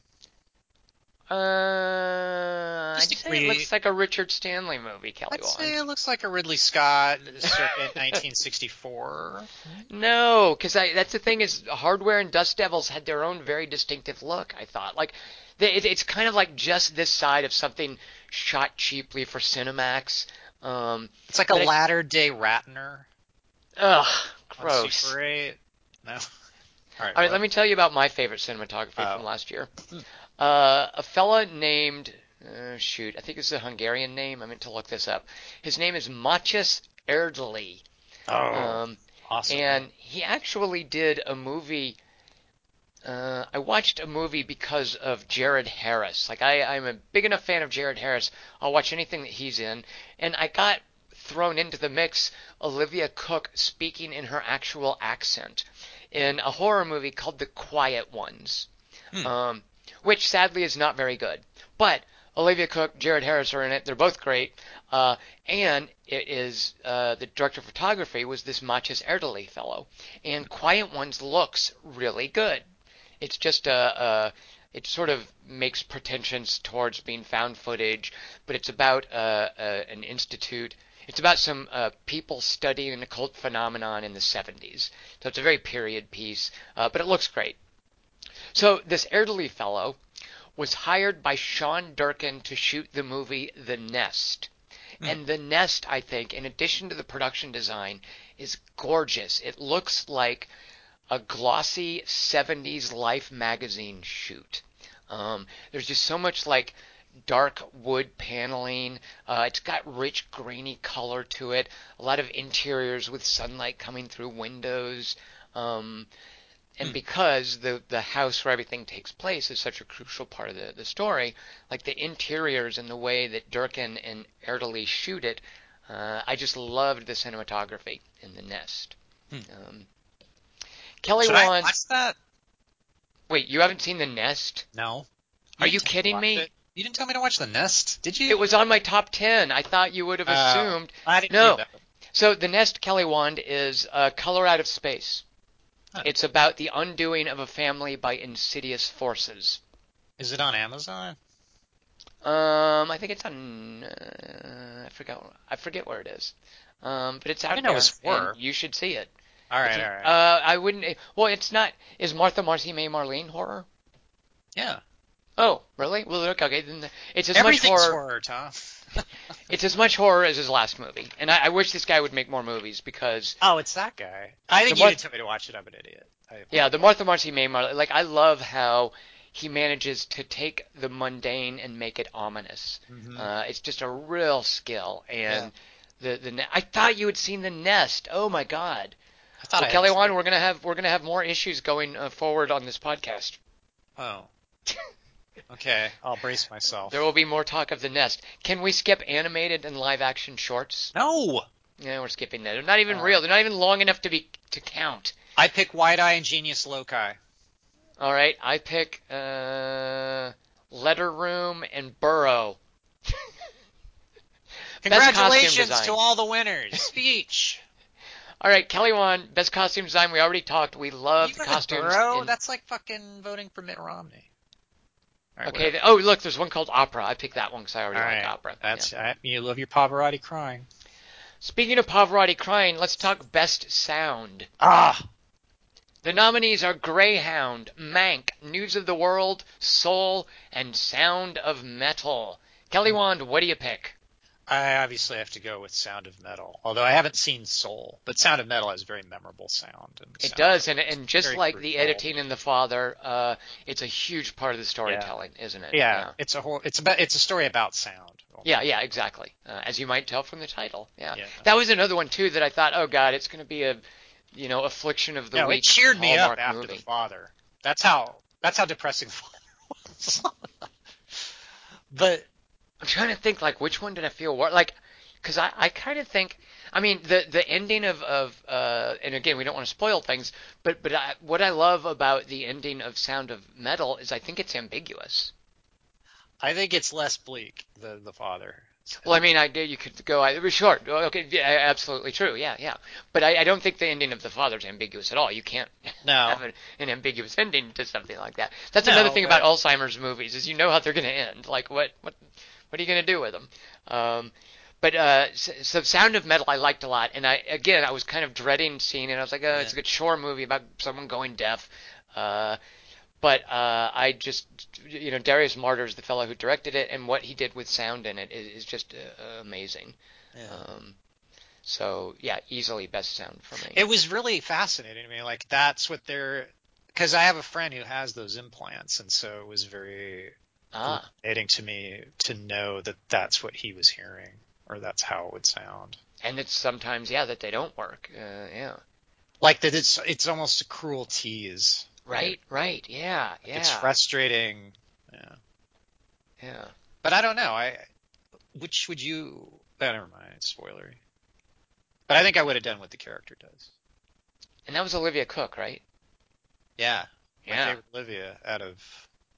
Uh, I'd Just say it looks like a Richard Stanley movie, Kelly I'd say it looks like a Ridley Scott circa 1964. No, because I that's the thing is Hardware and Dust Devils had their own very distinctive look. I thought like they, it, it's kind of like just this side of something shot cheaply for Cinemax. Um, It's like a But I- latter day Ratner. ugh, on gross. Super 8. No. All right. All right, let me tell you about my favorite cinematography Oh. from last year. Uh, a fella named uh, shoot, I think it's a Hungarian name. I meant to look this up. His name is Mátyás Erdely. Oh, Um, awesome. and he actually did a movie. Uh, I watched a movie because of Jared Harris. Like I, I'm a big enough fan of Jared Harris. I'll watch anything that he's in, and I got thrown into the mix. Olivia Cooke speaking in her actual accent in a horror movie called The Quiet Ones, Hmm. um, which sadly is not very good. But Olivia Cooke, Jared Harris are in it. They're both great. Uh, and it is uh, the director of photography was this Mátyás Erdely fellow, and Quiet Ones looks really good. It's just a, a it sort of makes pretensions towards being found footage, but it's about uh, uh, an institute. It's about some uh, people studying an occult phenomenon in the 70s. So it's a very period piece, uh, but it looks great. So this Erdely fellow was hired by Sean Durkin to shoot the movie The Nest. Mm. And The Nest, I think, in addition to the production design, is gorgeous. It looks like a glossy 70s Life magazine shoot. Um, there's just so much like dark wood paneling. Uh, it's got rich grainy color to it. A lot of interiors with sunlight coming through windows. Um, and hmm. because the the house where everything takes place is such a crucial part of the, the story, like the interiors and the way that Durkin and Erdely shoot it, uh, I just loved the cinematography in the nest. Hmm. Um, Kelly Should Wand. I watch that? Wait, you haven't seen The Nest? No. Are you kidding me? It. You didn't tell me to watch The Nest, did you? It was on my top ten. I thought you would have uh, assumed. I didn't no. So The Nest, Kelly Wand, is a Color Out of Space. Huh. It's about the undoing of a family by insidious forces. Is it on Amazon? Um, I think it's on. Uh, I forget. I forget where it is. Um, but it's out I there. Know it was horror. You should see it. All right, all right. Uh, I wouldn't. Well, it's not. Is Martha Marcy May Marlene horror? Yeah. Oh, really? Well, look, okay. Then it's as much horror. horror, Tom. it's as much horror as his last movie, and I, I, wish this guy would make more movies because. Oh, it's that guy. I think you Mar- tell me to watch it. I'm an idiot. Yeah, the Martha Marcy May Marlene. Like, I love how he manages to take the mundane and make it ominous. Mm-hmm. Uh, it's just a real skill, and yeah. the the. I thought you had seen the Nest. Oh my God. I thought well, I Kelly Wand, we're gonna have we're gonna have more issues going uh, forward on this podcast. Oh. okay, I'll brace myself. There will be more talk of the nest. Can we skip animated and live action shorts? No. Yeah, we're skipping that. They're not even uh, real. They're not even long enough to be to count. I pick Wide Eye and Genius Loci. All right, I pick uh, Letter Room and Burrow. Congratulations to all the winners. Speech. All right, Kelly Wand best costume design. We already talked. We love the costumes. Burrow? In... That's like fucking voting for Mitt Romney. Right, okay. The, oh, look, there's one called Opera. I picked that one because I already All like right. Opera. That's yeah. I, you love your Pavarotti crying. Speaking of Pavarotti crying, let's talk best sound. Ah. The nominees are Greyhound, Mank, News of the World, Soul, and Sound of Metal. Kelly Wand, what do you pick? I obviously have to go with Sound of Metal, although I haven't seen Soul, but Sound of Metal has a very memorable sound. And it sound does, and and just like the editing in The Father, uh, it's a huge part of the storytelling, yeah. isn't it? Yeah, yeah, it's a whole, it's about it's a story about sound. Yeah, yeah, exactly. Uh, as you might tell from the title. Yeah. yeah. that was another one too that I thought, oh god, it's going to be a, you know, affliction of the no, week. it cheered me up after movie. The Father. That's how that's how depressing The Father was. but I'm trying to think like which one did I feel worse? Like because I, I kind of think I mean the the ending of of uh, and again we don't want to spoil things but but I, what I love about the ending of Sound of Metal is I think it's ambiguous. I think it's less bleak than the father. Well, I mean, I you could go. It was short. Okay, yeah, absolutely true. Yeah, yeah. But I, I don't think the ending of the father is ambiguous at all. You can't no. have an, an, ambiguous ending to something like that. That's no, another thing about Alzheimer's movies is you know how they're going to end. Like what what what are you going to do with them? Um, but uh, so Sound of Metal I liked a lot, and I again I was kind of dreading seeing it. I was like, oh, yeah. it's a good shore movie about someone going deaf. Uh, but uh, I just, you know, Darius Marder is the fellow who directed it, and what he did with sound in it is, is just uh, amazing. Yeah. Um, so yeah, easily best sound for me. It was really fascinating to me. Like that's what they're, because I have a friend who has those implants, and so it was very ah. fascinating to me to know that that's what he was hearing or that's how it would sound. And it's sometimes yeah that they don't work. Uh, yeah. Like that it's it's almost a cruel tease. Right, right, yeah, like yeah. It's frustrating. Yeah. Yeah. But I don't know. I which would you? Oh, never mind. It's Spoilery. But I think I would have done what the character does. And that was Olivia Cooke, right? Yeah. Yeah. Favorite Olivia out of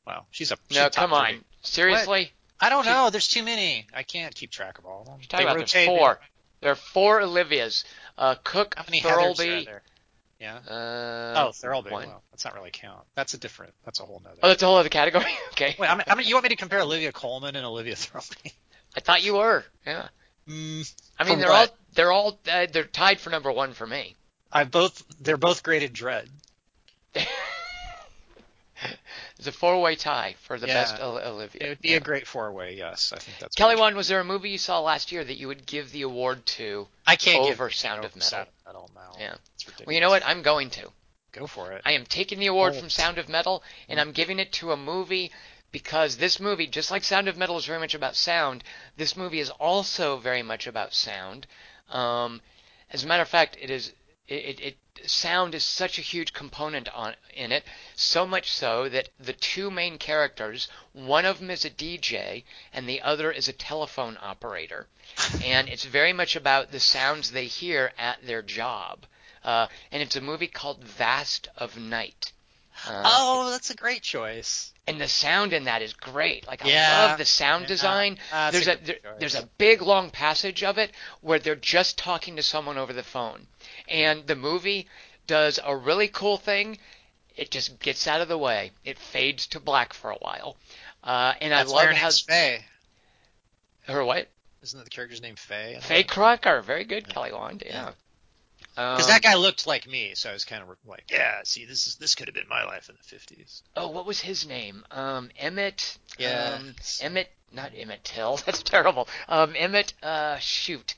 well, she's a she's no. Come on, seriously. I don't know. There's too many. I can't keep track of all of them. You're talking about there's four. There are four Olivias. Uh, Cooke, How many Thirlby, Heathers are there? Yeah. Uh, oh, Thirl one. Well, that's not really count. That's a different. That's a whole nother. Oh, that's a whole other category. okay. Wait, I mean, I mean, you want me to compare Olivia Colman and Olivia Thirlby? I thought you were. Yeah. Mm, I mean, they're what? all they're all uh, they're tied for number one for me. I both. They're both great in Dread. It's a four-way tie for the Yeah. best Ol- Olivia. It would be Yeah. a great four-way. Yes, I think that's. Kelly Wand, was there a movie you saw last year that you would give the award to? I can't over give Sound of Metal. Sound of Metal now. Yeah. It's ridiculous. Well, you know what? I'm going to. Go for it. I am taking the award Oh. from Sound of Metal and I'm giving it to a movie because this movie, just like Sound of Metal is very much about sound, this movie is also very much about sound. Um, as a matter of fact, it is it, it, it sound is such a huge component on in it, so much so that the two main characters, one of them is a DJ and the other is a telephone operator, and it's very much about the sounds they hear at their job. Uh, and it's a movie called Vast of Night. Uh, oh, that's a great choice. and the sound in that is great. Like I Yeah. love the sound Yeah. design. Uh, there's a, a there, there's a big long passage of it where they're just talking to someone over the phone, and the movie does a really cool thing. It just gets out of the way. It fades to black for a while, uh, and That's I love how Faye. her what Isn't that the character's name Faye? Faye Crocker, very good, Kelly Wand. Yeah. Because Um, that guy looked like me, so I was kind of like, yeah, see, this is this could have been my life in the fifties. Oh, what was his name? Um, Emmett. Yeah. Um, Emmett, not Emmett Till. That's terrible. Um, Emmett. Uh, shoot.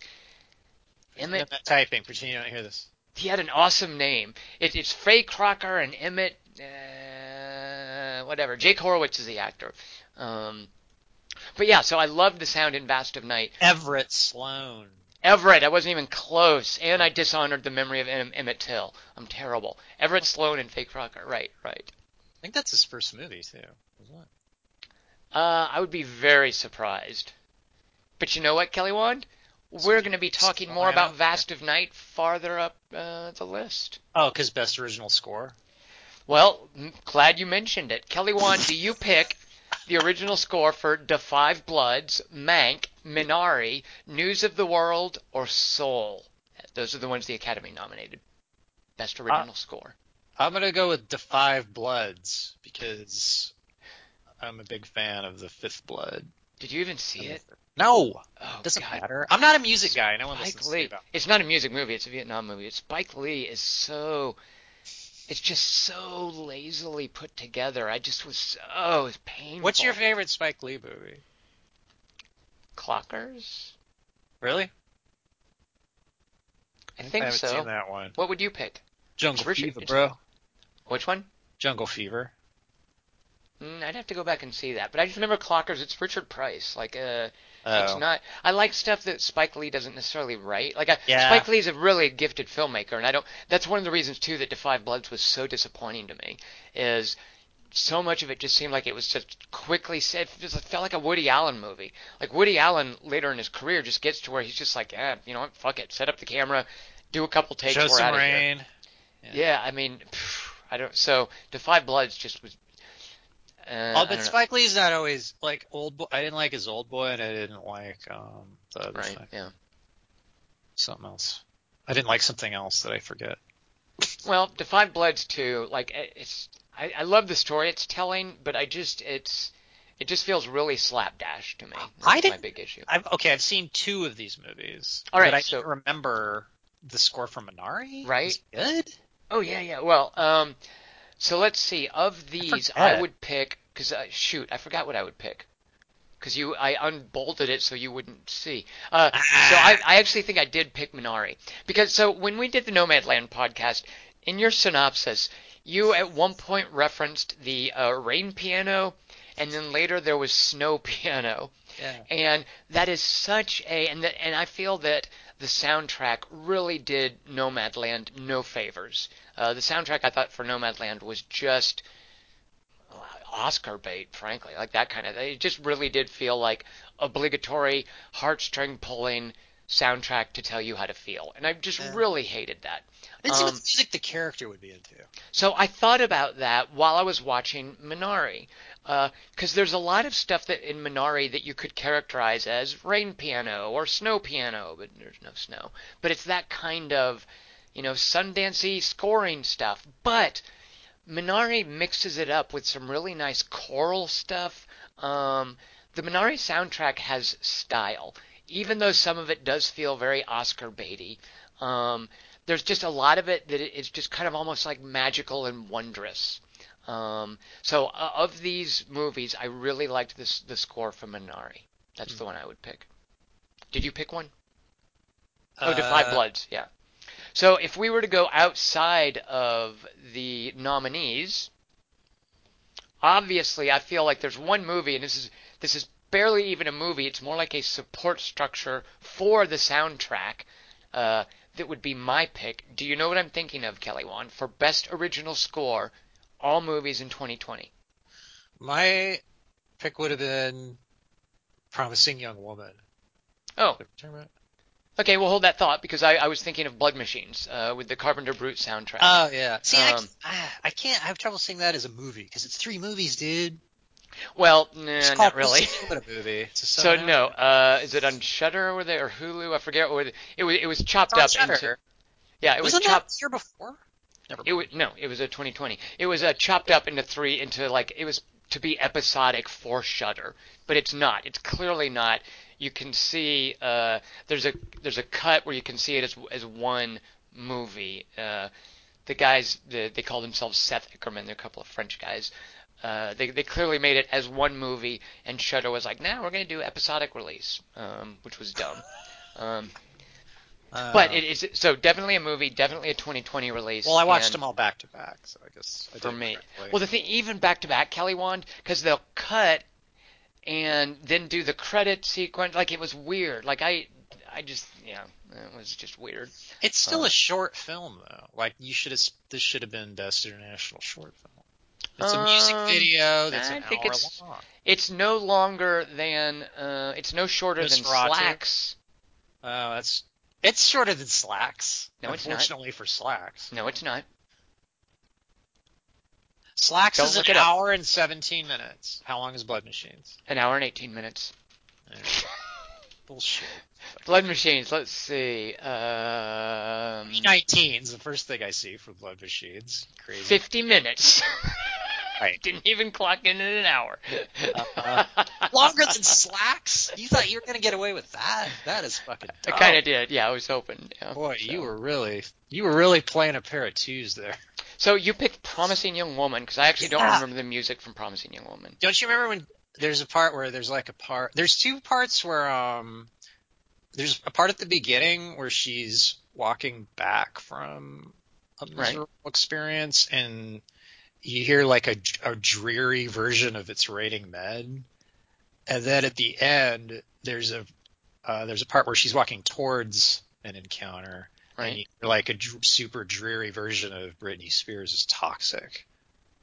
Emmett. I'm not typing. Pretend you don't hear this. He had an awesome name. It, it's Faye Crocker and Emmett. Uh, whatever. Jake Horowitz is the actor. Um, but yeah, so I loved the sound in Vast of Night. Everett Sloan. Everett, I wasn't even close, and I dishonored the memory of em- Emmett Till. I'm terrible. Everett Sloan and Faye Crocker. Right, right. I think that's his first movie too. Uh, I would be very surprised. But you know what, Kelly Wand? We're going to be talking more about. Vast of Night farther up uh, the list. Oh, because best original score. Well, m- glad you mentioned it. Kelly Wand, do you pick the original score for Da Five Bloods, Mank, Minari, News of the World, or Soul? Those are the ones the Academy nominated. Best original uh, score. I'm gonna go with Da Five Bloods because I'm a big fan of the Fifth Blood. Did you even see it? No, Oh, doesn't God. matter. I'm not a music guy. No one Spike listens to me Lee. about. It's not a music movie. It's a Vietnam movie. Spike Lee is so. It's just so lazily put together. I just was so it's painful. What's your favorite Spike Lee movie? Clockers? Really? I think haven't so. seen that one. What would you pick? Jungle Richard- Fever, bro. Which one? Jungle Fever. Mm, I'd have to go back and see that. But I just remember Clockers. It's Richard Price. Like, uh, Oh. it's not. I like stuff that Spike Lee doesn't necessarily write. Like, I, Yeah. Spike Lee's a really gifted filmmaker, and I don't. That's one of the reasons too that *Da Five Bloods was so disappointing to me. Is so much of it just seemed like it was just quickly said. It just felt like a Woody Allen movie. Like Woody Allen later in his career just gets to where he's just like, yeah, you know what, fuck it, set up the camera, do a couple takes, Show we're some out of here. rain. Yeah. Yeah, I mean, phew, I don't. So Da Five Bloods just was. Uh, Oh, don't but know. Spike Lee's not always like Oldboy. I didn't like his Oldboy, and I didn't like um the other Right. thing. Yeah. Something else. I didn't like something else that I forget. Well, Da Five Bloods too. Like it's. I, I love the story it's telling, but I just it's. It just feels really slapdash to me. That's I my didn't- big issue. I've okay. I've seen two of these movies. All right, but I so- remember the score from Minari. Right. Good. Oh yeah, yeah. Well, um, so let's see. Of these, I, forget. would pick because uh, shoot, I forgot what I would pick. Because you, I unbolted it so you wouldn't see. Uh, so I, I actually think I did pick Minari because so when we did the Nomadland podcast, in your synopsis, you at one point referenced the uh, rain piano, and then later there was snow piano. Yeah. and that is such a and the, and I feel that the soundtrack really did Nomadland no favors. Uh, the soundtrack I thought for Nomadland was just Oscar bait, frankly, like that kind of. It just really did feel like obligatory heartstring pulling soundtrack to tell you how to feel, and I just Yeah. really hated that. I didn't see what Um, music the character would be into. So I thought about that while I was watching Minari, because there's a lot of stuff that in Minari that you could characterize as rain piano or snow piano, but there's no snow. But it's that kind of you know, Sundancey scoring stuff. But Minari mixes it up with some really nice choral stuff. Um, the Minari soundtrack has style, even though some of it does feel very Oscar baity. Um, there's just a lot of it that it's just kind of almost like magical and wondrous. Um, so uh, of these movies, I really liked this the score from Minari. That's mm-hmm. the one I would pick. Did you pick one? Oh, Da 5 uh, Bloods, yeah. So if we were to go outside of the nominees, obviously I feel like there's one movie, and this is this is barely even a movie. It's more like a support structure for the soundtrack. Uh, that would be my pick. Do you know what I'm thinking of, Kelly Wand, for best original score, all movies in 2020? My pick would have been Promising Young Woman. Oh. Okay, we'll hold that thought because I, I was thinking of Blood Machines uh, with the Carpenter Brut soundtrack. Oh yeah. See, um, I, I can't. I have trouble seeing that as a movie because it's three movies, dude. Well, nah, not really. It's a movie. It's a so no, uh, is it on Shudder or they or Hulu? I forget. Or it was it was chopped up Shudder. into. Yeah, it Wasn't was chopped. Year before. Never it was no, it was a 2020. It was uh, chopped up into three into like it was to be episodic for Shudder, but it's not. It's clearly not you can see uh, there's a there's a cut where you can see it as as one movie. Uh, the guys they, they call themselves Seth Ickerman. They're a couple of French guys. Uh, they they clearly made it as one movie, and Shudder was like, "Now nah, we're going to do episodic release," um, which was dumb. Um, uh, but it is so definitely a movie, definitely a 2020 release. Well, I watched them all back to back, so I guess I for me. Well, the thing, even back to back, Kelly Wand, because they'll cut and then do the credit sequence. Like it was weird. Like I, I just yeah, it was just weird. It's still uh, a short film though. Like you should have. This should have been best international short film. It's a music um, video that's I an hour it's, long. It's no longer than. Uh, it's no shorter than Roger. Slacks. Oh, that's. It's shorter than Slacks. No, it's not. Unfortunately for Slacks. No, it's not. Slacks Don't is an hour and 17 minutes. How long is Blood Machines? An hour and 18 minutes. Bullshit. Blood Machines, let's see. Um, 19 is the first thing I see for Blood Machines. Crazy. 50 minutes. right. Didn't even clock in at an hour. uh, longer than Slacks? You thought you were going to get away with that? That is fucking dumb. I kind of did. Yeah, I was hoping. Yeah, Boy, so. you were really you were really playing a pair of twos there. So you picked Promising Young Woman because I actually don't remember the music from Promising Young Woman. Don't you remember when there's a part where there's like a part there's two parts where um there's a part at the beginning where she's walking back from a miserable right. experience and you hear like a, a dreary version of its raining men and then at the end there's a uh, there's a part where she's walking towards an encounter Right. like a dr- super dreary version of Britney Spears is toxic.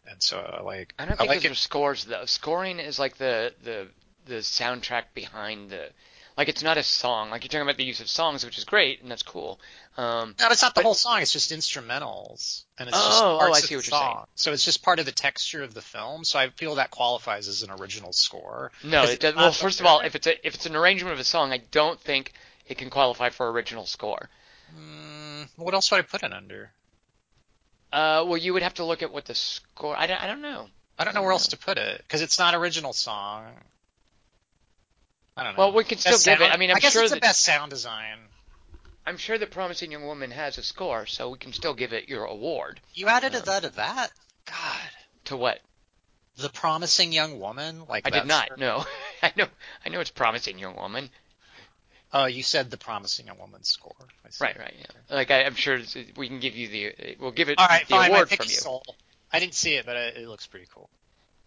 And so, uh, like, I don't think I like those it. are scores though. Scoring is like the the the soundtrack behind the. Like it's not a song. Like you're talking about the use of songs, which is great and that's cool. Um, no, it's not the whole song. It's just instrumentals, and it's oh, just parts oh, I see what you're saying. So it's just part of the texture of the film. So I feel that qualifies as an original score. No, it does. Well, first of all, if it's a if it's an arrangement of a song, I don't think it can qualify for original score. Mm, what else would I put it under? Uh, well, you would have to look at what the score. I don't, I don't know. I don't know where else to put it because it's not original song. I don't know. Well, we can still best give sound, it. I mean, I'm I guess sure it's that, the best sound design. I'm sure the Promising Young Woman has a score, so we can still give it your award. You added um, that to that? God. To what? The Promising Young Woman? Like I did not. No, I know. I know it's Promising Young Woman. Oh, you said the promising young woman score. Right, right, yeah. Like I, am sure we can give you the, we'll give it All right, the fine, award from you. Soul. I didn't see it, but it looks pretty cool.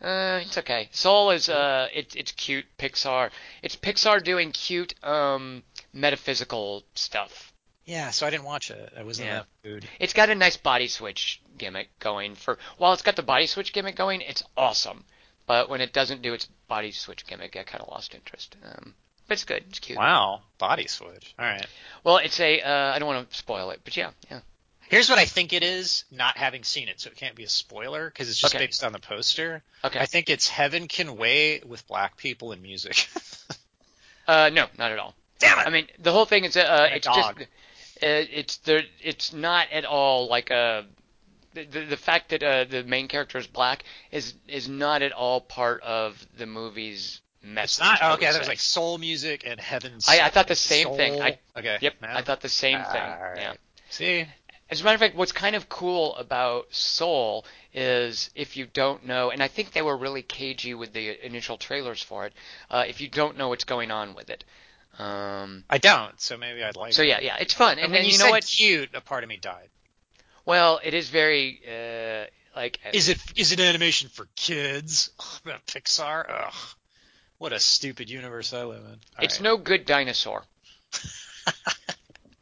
Uh, it's okay. Soul is uh, it, it's cute Pixar. It's Pixar doing cute um metaphysical stuff. Yeah, so I didn't watch it. I wasn't yeah. that food. It's got a nice body switch gimmick going. For while it's got the body switch gimmick going, it's awesome. But when it doesn't do its body switch gimmick, I kind of lost interest. Um, but it's good. It's cute. Wow, body switch. All right. Well, it's a. Uh, I don't want to spoil it, but yeah, yeah. Here's what I think it is, not having seen it, so it can't be a spoiler because it's just Okay. based on the poster. Okay. I think it's Heaven Can Wait with black people and music. Uh, no, not at all. Damn it! I mean, the whole thing is uh, it's dog. just it's there. It's not at all like a. The, the, the fact that uh, the main character is black is is not at all part of the movie's message. It's not okay. would There was like soul music and heaven's. I- I thought the same thing. I- okay. Yep, no? I thought the same thing. Alright. Yeah. See, As a matter of fact, what's kind of cool about Soul is if you don't know, and I think they were really cagey with the initial trailers for it. Uh, if you don't know what's going on with it, um, I don't. So maybe I'd like. so yeah, yeah, it's fun. And, And then you, you said know what? cute, a part of me died. Well, it is very uh, like Is it is it animation for kids? Ugh, Pixar. Ugh. What a stupid universe I live in. All it's right. no good dinosaur.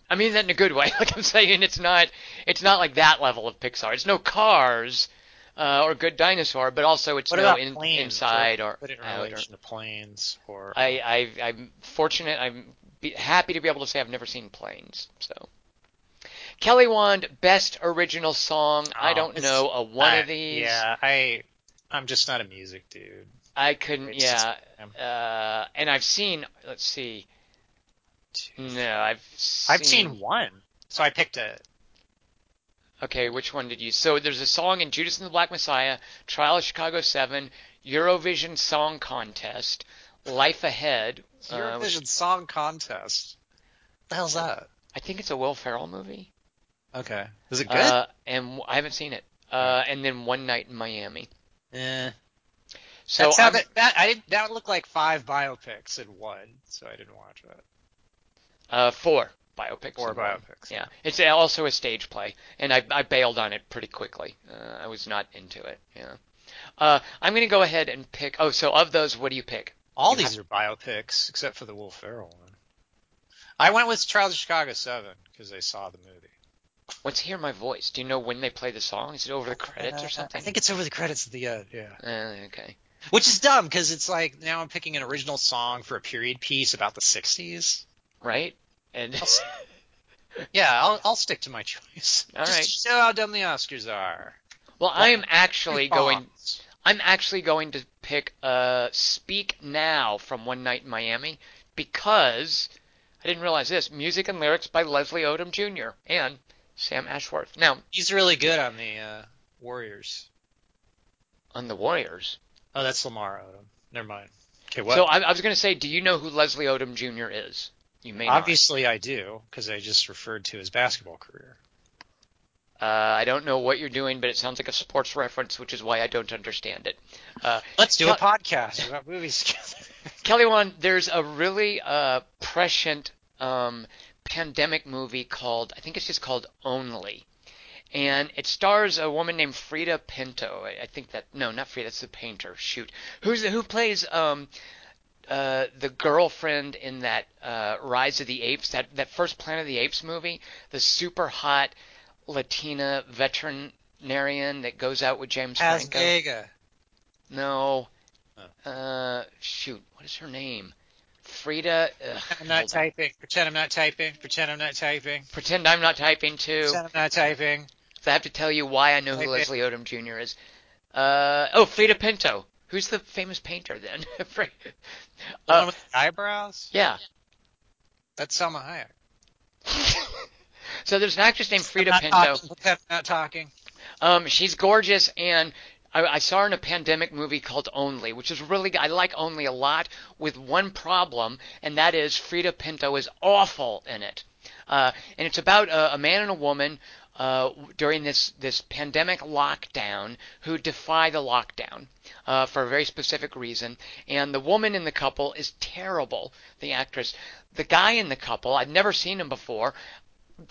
I mean that in a good way. Like I'm saying, it's not it's not like that level of Pixar. It's no Cars uh, or Good Dinosaur, but also it's What no in, planes? inside or put it in out. Or, to planes or I, I I'm fortunate. I'm be, happy to be able to say I've never seen Planes. So Kelly Wand, best original song. I Oh, don't know a one I- of these. Yeah, I I'm just not a music dude. I couldn't. It's Yeah. Uh, and I've seen. Let's see. No, I've. Seen, I've seen one, so I picked a. Okay, which one did you? So there's a song in Judas and the Black Messiah, Trial of Chicago Seven, Eurovision Song Contest, Life Ahead. uh, which- Eurovision Song Contest. What the hell's that? I think it's a Will Ferrell movie. Okay, is it good? Uh, and w- I haven't seen it. Uh, and then One Night in Miami. eh. So that, sounded, that I didn't. That looked like five biopics in one, so I didn't watch that. Uh, four biopics. Four biopics. Yeah, it's also a stage play, and I, I bailed on it pretty quickly. Uh, I was not into it. Yeah. Uh, I'm gonna go ahead and pick. Oh, so of those, what do you pick? All You these are biopics except for the Will Ferrell one. I went with Trials of Chicago Seven because I saw the movie. Let's hear my voice. Do you know when they play the song? Is it over the credits or Uh, something? I think it's over the credits at the end. Yeah. Uh, okay. Which is dumb because it's like now I'm picking an original song for a period piece about the '60s. Right. And Yeah, I'll I'll stick to my choice. All Just right. show how dumb the Oscars are. well, I am actually going. I'm actually going to pick uh, "Speak Now" from One Night in Miami because I didn't realize this. Music and lyrics by Leslie Odom Jr. and Sam Ashworth. Now He's really good on the uh, Warriors. on the Warriors. Oh, that's Lamar Odom. Never mind. Okay, what? So I, I was going to say, do you know who Leslie Odom Jr. is? You may not. Obviously, I do because I just referred to his basketball career. Uh, I don't know what you're doing, but it sounds like a sports reference, which is why I don't understand it. Uh, Let's do a podcast about movies together. Kelly Wand, there's a really uh, prescient um, pandemic movie called, I think it's just called Only. And it stars a woman named Freida Pinto. I I think that, no, not Frida, that's the painter. Shoot. Who's the, who plays um, uh, the girlfriend in that uh, Rise of the Apes, that, that first Planet of the Apes movie? The super hot Latina veterinarian that goes out with James As Franco? Vega. No. Oh. Uh, shoot, what is her name? Freida. Ugh, I'm not hold on. typing. Pretend I'm not typing. Pretend I'm not typing. Pretend I'm not typing too. Pretend I'm not typing. So I have to tell you why I know who it. Leslie Odom Jr. is. Uh, oh, Freida Pinto. Who's the famous painter then? The Uh, one with the eyebrows? yeah. That's Salma Hayek. So there's an actress named Frida not Pinto. Talking. Not talking. Um, she's gorgeous, and I, I saw her in a pandemic movie called Only, which is really I like Only a lot, with one problem, and that is Freida Pinto is awful in it. Uh, and it's about a, a man and a woman uh, during this this pandemic lockdown who defy the lockdown uh, for a very specific reason. And the woman in the couple is terrible. The actress, the guy in the couple, I've never seen him before.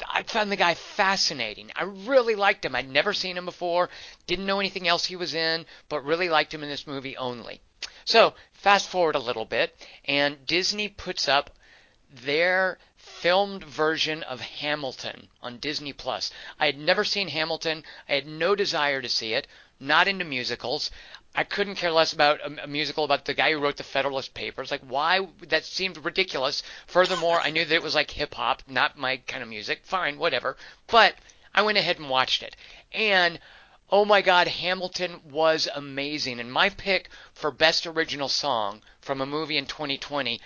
I found the guy fascinating. I really liked him. I'd never seen him before, didn't know anything else he was in, but really liked him in this movie only. So, fast forward a little bit, and Disney puts up their filmed version of Hamilton on Disney Plus. I had never seen Hamilton. I had no desire to see it. Not into musicals. I couldn't care less about a, a musical about the guy who wrote the Federalist Papers. Like, why? That seemed ridiculous. Furthermore, I knew that it was like hip hop, not my kind of music. Fine, whatever. But I went ahead and watched it. And oh my god, Hamilton was amazing. And my pick for Best Original Song from a movie in 2020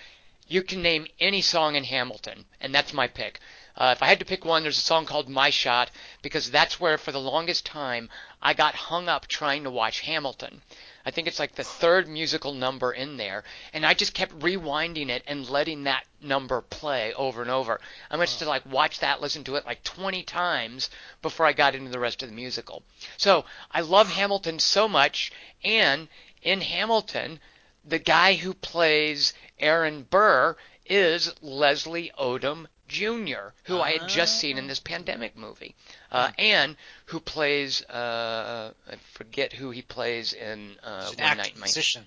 You can name any song in Hamilton, and that's my pick. Uh, if I had to pick one, there's a song called My Shot because that's where, for the longest time, I got hung up trying to watch Hamilton. I think it's like the third musical number in there, and I just kept rewinding it and letting that number play over and over. I must have like watch that, listen to it like 20 times before I got into the rest of the musical. So I love Hamilton so much, and in Hamilton, the guy who plays Aaron Burr is Leslie Odom Jr., who I had just seen in this pandemic movie, uh, and who plays uh, I forget who he plays in uh, One Night in Miami.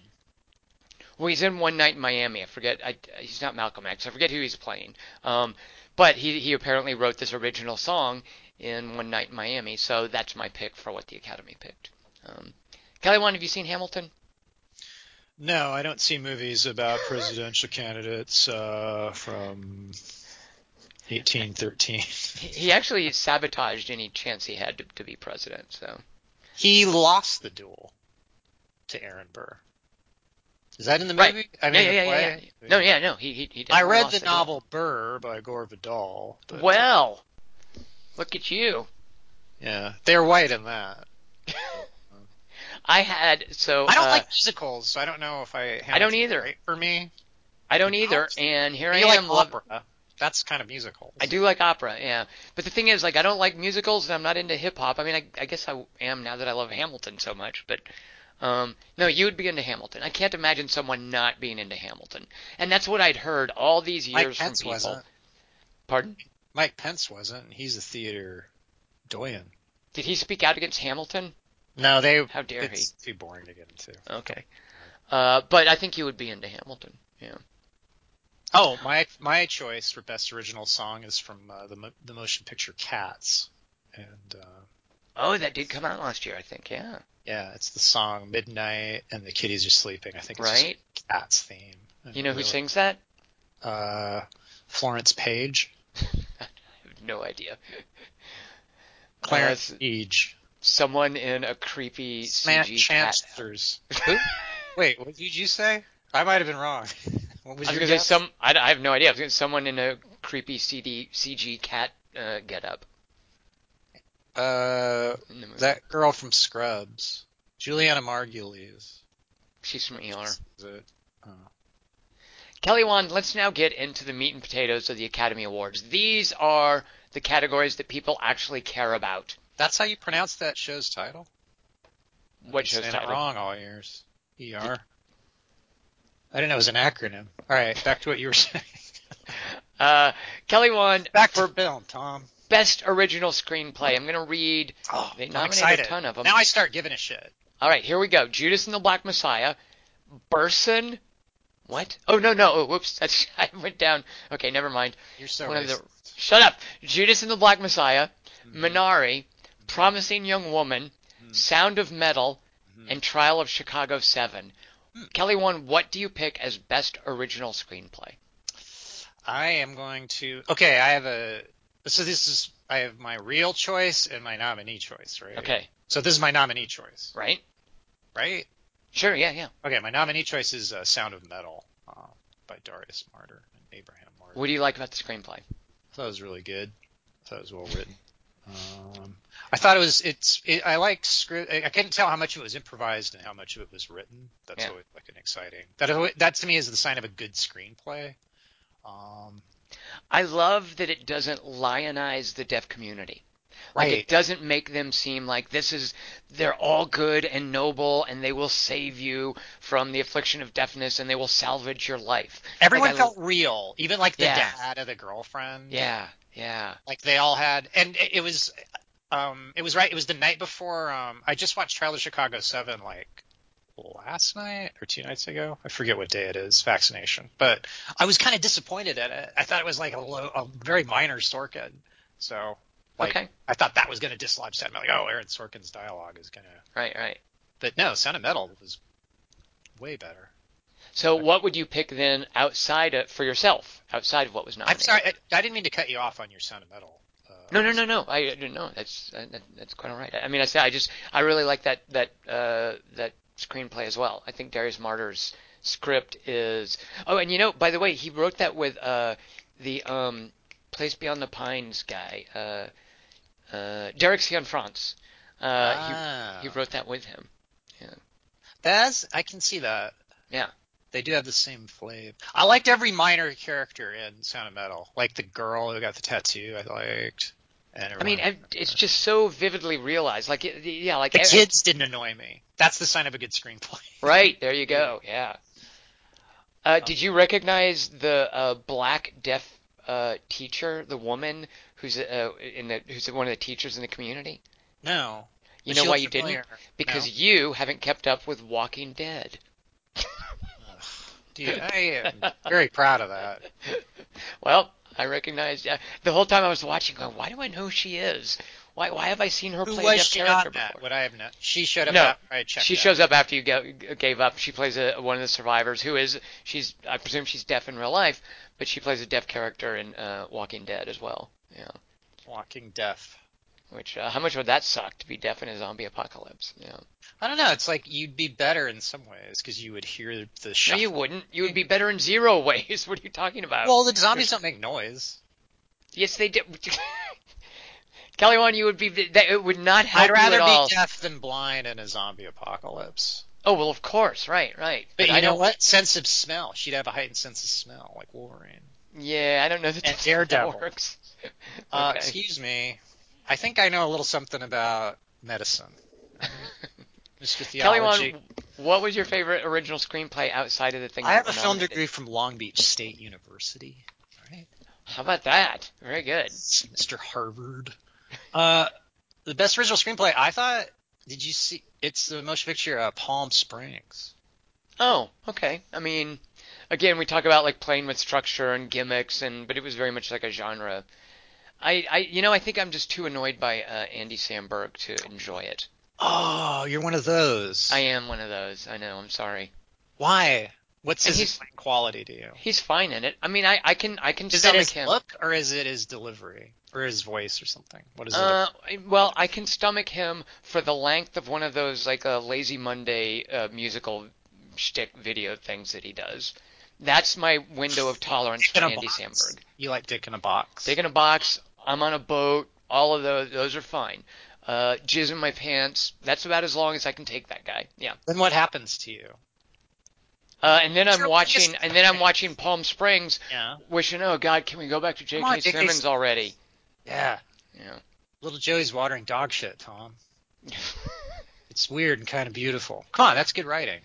Well, he's in One Night in Miami. I forget. I, he's not Malcolm X. I forget who he's playing. Um, but he he apparently wrote this original song in One Night in Miami. So that's my pick for what the Academy picked. Um, Kelly, Wand, have you seen Hamilton? No, I don't see movies about presidential candidates uh, from 1813. He actually sabotaged any chance he had to, to be president. So He lost the duel to Aaron Burr. Is that in the Right. movie? I yeah, mean, yeah, yeah, yeah, yeah. No, yeah, no. He he, he I read the duel. novel Burr by Gore Vidal. Well, look at you. yeah, they're white in that. I had so I don't uh, like musicals, so I don't know if I. I don't either. Great for me. I don't either, and here I am. like lov- opera? That's kind of musical. I do like opera, yeah. But the thing is, like, I don't like musicals, and I'm not into hip hop. I mean, I, I guess I am now that I love Hamilton so much. But um, no, you would be into Hamilton. I can't imagine someone not being into Hamilton, and that's what I'd heard all these years from people. wasn't. Pardon? Mike Pence wasn't. He's a theater doyen. Did he speak out against Hamilton? No, they. How dare It's too boring to get into. Okay. Uh, but I think you would be into Hamilton. Yeah. Oh, my my choice for best original song is from uh, the the motion picture Cats, and uh, Oh, that did come out last year, I think. Yeah. yeah, it's the song Midnight and the kitties are sleeping. I think it's Right. Cats theme. And You know who really- sings that? Uh, Florence Page, I have no idea. Clarence Uh, Page, Someone in a creepy Sma- CG cat. Chancellors. Who? Wait, what did you say? I might have been wrong. What was I was say guess? some. I, I have no idea. I was gonna someone in a creepy CD CG cat uh, getup Uh, in the movie. that girl from Scrubs, Julianna Margulies. She's from ER. Is it? Oh. Kelly Wand, let's now get into the meat and potatoes of the Academy Awards. These are the categories that people actually care about. That's how you pronounce that show's title. What show's title? it wrong all years. ER. I didn't know it was an acronym. All right, back to what you were saying. Uh, Kelly Wand Back for film, Tom. best original screenplay. I'm gonna read. Oh, They nominated a ton of them. Now I start giving a shit. All right, here we go. Judas and the Black Messiah, Burson. What? Oh no no. Oh, whoops. That's I went down. Okay, never mind. You're so One of the- Shut up. Judas and the Black Messiah, Mm-hmm. Minari, Promising Young Woman, Sound of Metal, Mhm. and Trial of Chicago 7. Hmm. Kelly Wand, what do you pick as best original screenplay? I am going to. Okay, I have a. So this is. I have my real choice and my nominee choice, right? Okay, So this is my nominee choice, right? right? Sure, yeah, yeah. Okay, my nominee choice is uh, Sound of Metal uh, by Darius Marder and Abraham Marder. What do you like about the screenplay? I thought it was really good. I thought it was well written. Um, I thought it was. It's. It, I like script. I couldn't tell how much of it was improvised and how much of it was written. That's Yeah. always like an exciting. That that to me is the sign of a good screenplay. Um, I love that it doesn't lionize the deaf community. Like right. it doesn't make them seem like this is they're all good and noble and they will save you from the affliction of deafness and they will salvage your life. Everyone Like, I- felt real, even like the Yeah. dad of the girlfriend. Yeah, yeah. Like they all had, and it was, um, it was right. It was the night before. Um, I just watched Trial of Chicago Seven like last night or two nights ago. I forget what day it is. Vaccination, but I was kind of disappointed at it. I thought it was like a low, a very minor Sorkin. So like, Okay. I thought that was going to dislodge that. I'm like, oh, Aaron Sorkin's dialogue is going to. Right, right. But no, Sound of Metal was way better. So what would you pick then outside of, for yourself, outside of what was not. I'm sorry, I, I didn't mean to cut you off on your Sound of Metal. No, no, no, no. I know. That's uh, that, that's quite all right. I mean, I say I just I really like that that uh, that screenplay as well. I think Darius Marder's script is. Oh, and you know, by the way, he wrote that with uh, the um, Place Beyond the Pines guy, uh, uh, Derek Cianfrance. Uh, Ah. he, he wrote that with him. Yeah. That's I can see that. Yeah. They do have the same flavor. I liked every minor character in Sound of Metal. Like the girl who got the tattoo, I liked. I mean, it's just so vividly realized. Like, yeah, like the kids didn't annoy me. That's the sign of a good screenplay. Right there, you go. Yeah. Uh, did you recognize the uh, black deaf uh, teacher, the woman who's uh, in the who's one of the teachers in the community? No. You know why you didn't? Because No. you haven't kept up with Walking Dead. Dude, I am very proud of that. Well, I recognized uh, the whole time I was watching, going, "Why do I know who she is? Why why have I seen her Who play a was deaf she character on that? before?" Would I have not? She showed up No. after I checked She out. shows up after you gave up. She plays a, one of the survivors who is she's I presume she's deaf in real life, but she plays a deaf character in uh, Walking Dead as well. Yeah. Walking Deaf. Which uh, how much would that suck to be deaf in a zombie apocalypse? Yeah. I don't know. It's like you'd be better in some ways because you would hear the No, you wouldn't. You would be better in zero ways. What are you talking about? well, the zombies don't make noise. yes, they do. Kelly, Wand, you would be. That it would not help I'd rather at all. be deaf than blind in a zombie apocalypse. Oh well, of course, right, right. But, you I know don't. what? Sense of smell. She'd have a heightened sense of smell, like Wolverine. Yeah, I don't know that And that's Daredevil. that works. Uh, Okay. excuse me. I think I know a little something about medicine. Mr. Kelly, Theology. one, what was your favorite original screenplay outside of the thing? I have a film degree from Long Beach State University. Right. How about that? Very good. Mr. Harvard. Uh, the best original screenplay, I thought. Did you see? It's the motion picture uh, Palm Springs. Oh, okay. I mean, again, we talk about like playing with structure and gimmicks, and but it was very much like a genre. I, I you know, I think I'm just too annoyed by uh, Andy Samberg to enjoy it. Oh, you're one of those. I am one of those. I know. I'm sorry. Why? What's And his quality to you? He's fine in it. I mean, I, I can I can Is it stomach his him. look or is it his delivery or his voice or something? What is it? Uh, well, I can stomach him for the length of one of those like a Lazy Monday uh, musical shtick video things that he does. That's my window of tolerance for Andy box? Samberg. You like Dick in a box? Dick in a box. I'm on a boat. All of those, those are fine. Uh, jizz in my pants. That's about as long as I can take that guy. Yeah. Then what happens to you? Uh, and then I'm watching, and then I'm watching Palm Springs, Yeah. wishing, oh God, can we go back to J.K. On, J.K. Simmons already? Yeah. Yeah. Little Joey's watering dog shit, Tom. It's weird and kind of beautiful. Come on, that's good writing.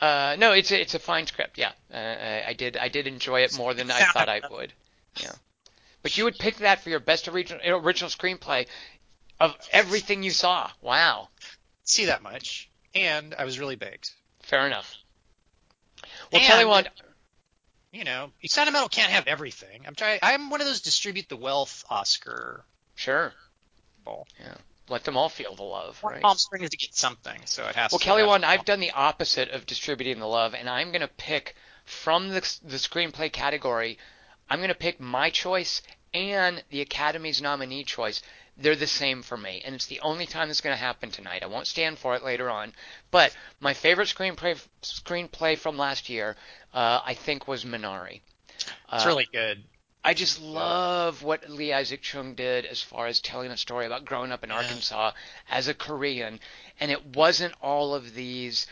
Uh, no, it's a, it's a fine script. Yeah, uh, I, I did I did enjoy it more than I thought I would. Yeah, but you would pick that for your best original original screenplay of everything you saw. Wow, See that much. And I was really baked. fair enough. Well, And- Kelly Wand, You know, Sound of Metal can't have everything. I'm trying. I'm one of those distribute the wealth Oscar sure, yeah, let them all feel the love, right? Palm Springs to get something, so it has Well, to. Kelly Wand, I've done the opposite of distributing the love, and I'm going to pick from the, the screenplay category. I'm going to pick my choice and the Academy's nominee choice. They're the same for me, and it's the only time that's going to happen tonight. I won't stand for it later on. But my favorite screenplay screenplay from last year, uh, I think, was Minari. It's Uh, really good. I just love what Lee Isaac Chung did as far as telling a story about growing up in Yeah. Arkansas as a Korean, and it wasn't all of these.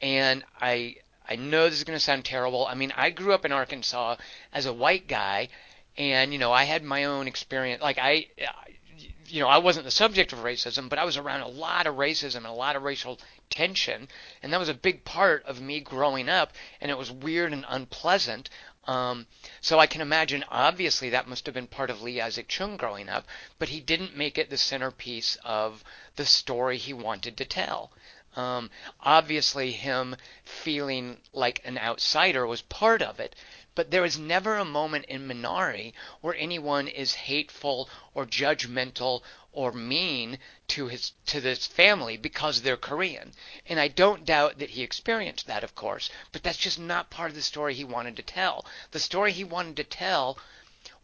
And I I know this is going to sound terrible. I mean, I grew up in Arkansas as a white guy, and you know I had my own experience. Like I. You know, I wasn't the subject of racism, but I was around a lot of racism and a lot of racial tension, and that was a big part of me growing up, and it was weird and unpleasant. Um, so I can imagine, obviously, that must have been part of Lee Isaac Chung growing up, but he didn't make it the centerpiece of the story he wanted to tell. Um, obviously, him feeling like an outsider was part of it, but there is never a moment in Minari where anyone is hateful or judgmental or mean to his to this family because they're Korean. And I don't doubt that he experienced that, of course, but that's just not part of the story he wanted to tell. The story he wanted to tell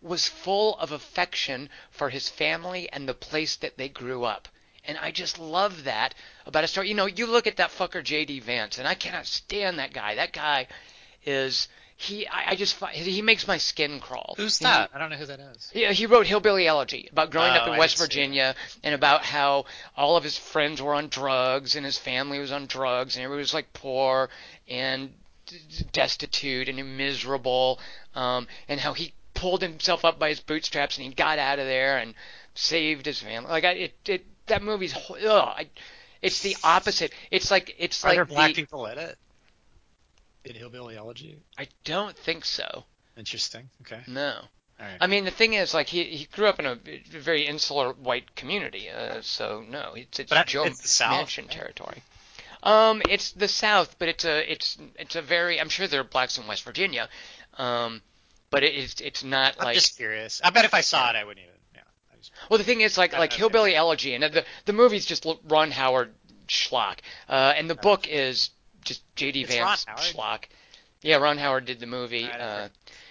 was full of affection for his family and the place that they grew up. And I just love that about a story. You know, you look at that fucker J.D. Vance, and I cannot stand that guy. That guy is he. I, I just he makes my skin crawl. Who's He- that? I don't know who that is. yeah, he wrote Hillbilly Elegy about growing Oh, up in I West Virginia and about how all of his friends were on drugs and his family was on drugs and everybody was like poor and destitute and miserable um, and how he pulled himself up by his bootstraps and he got out of there and saved his family. Like I, it, it that movie's ho- ugh, I, it's the opposite. It's like it's Are like there black the, people in it? In Hillbilly Elegy? I don't think so. Interesting. Okay. No. Right. I mean, the thing is, like, he he grew up in a very insular white community, uh, so no, it's it's But Joe it's the South, Manchin right? territory. Um, it's the South, but it's a it's it's a very I'm sure there are blacks in West Virginia, um, but it, it's it's not I'm like just curious. I bet if I saw it, I wouldn't even. Yeah. Just, well, the thing is, like, like. Hillbilly Elegy, and the the movie's just Ron Howard schlock, uh, and the book is just J.D. Vance schlock. Yeah, Ron Howard did the movie, uh,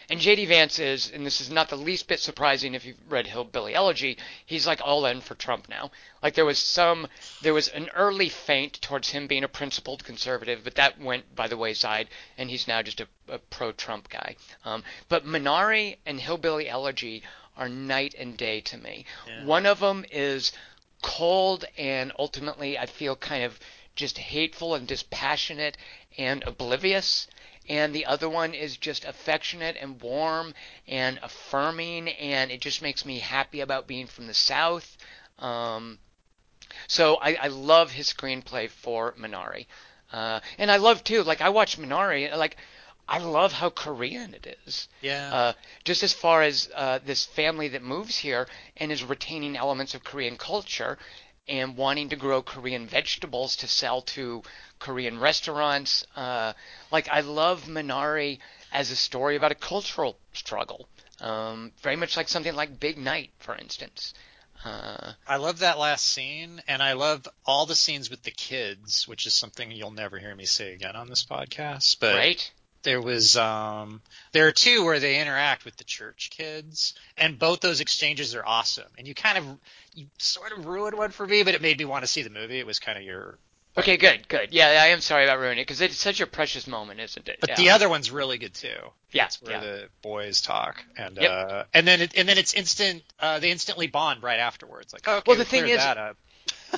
and J.D. Vance is, and this is not the least bit surprising if you've read Hillbilly Elegy. He's like all in for Trump now. Like there was some, there was an early feint towards him being a principled conservative, but that went by the wayside, and he's now just a, a pro-Trump guy. Um, but Minari and Hillbilly Elegy are night and day to me. Yeah. One of them is cold and ultimately I feel kind of just hateful and dispassionate and oblivious. And the other one is just affectionate and warm and affirming, and it just makes me happy about being from the South. Um, so I, I love his screenplay for Minari. Uh, and I love too, like I watch Minari, like I love how Korean it is yeah. uh, just as far as uh, this family that moves here and is retaining elements of Korean culture and wanting to grow Korean vegetables to sell to Korean restaurants. Uh, like I love Minari as a story about a cultural struggle, um, very much like something like Big Night, for instance. Uh, I love that last scene, and I love all the scenes with the kids, which is something you'll never hear me say again on this podcast. But right? There was um there are two where they interact with the church kids and both those exchanges are awesome and you kind of you sort of ruined one for me but it made me want to see the movie it was kind of your Okay, good, good. Yeah, I am sorry about ruining it because it's such a precious moment, isn't it? but yeah. the other one's really good too Yeah, That's where yeah. the boys talk and Yep. uh and then it, and then it's instant uh they instantly bond right afterwards like okay Well, the we thing is- that up.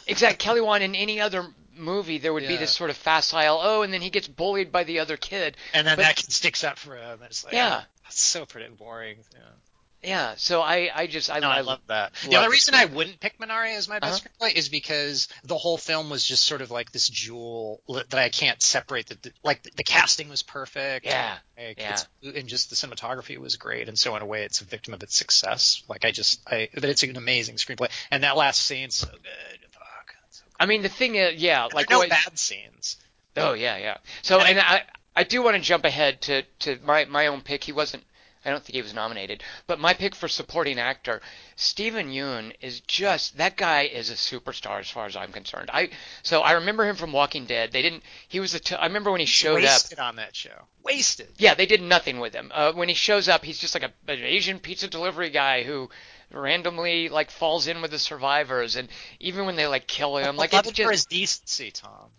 exact Kelly Wand in any other movie there would be this sort of facile oh and then he gets bullied by the other kid and then but- that kid sticks up for him it's like Yeah. oh, that's so pretty boring yeah. yeah so i i just i, No, I I love that. The love the reason I wouldn't pick Minari as my best Uh-huh. screenplay is because the whole film was just sort of like this jewel that I can't separate. The, the- like the, the casting was perfect. Yeah, Like, yeah. and just the cinematography was great. And so in a way, it's a victim of its success. Like I just, I, but it's an amazing screenplay. And that last scene's so good. Fuck. it's so i mean the thing is yeah like no what- bad scenes. oh yeah yeah so And i i do want to jump ahead to to my my own pick he wasn't I don't think he was nominated, but my pick for supporting actor, Steven Yeun, is just that guy is a superstar as far as I'm concerned. I so I remember him from Walking Dead. They didn't. He was a. T- I remember when he showed up. Wasted on that show. Wasted. Yeah, they did nothing with him. Uh, when he shows up, he's just like a, an Asian pizza delivery guy who randomly like falls in with the survivors, and even when they like kill him, like it's for his decency, Tom.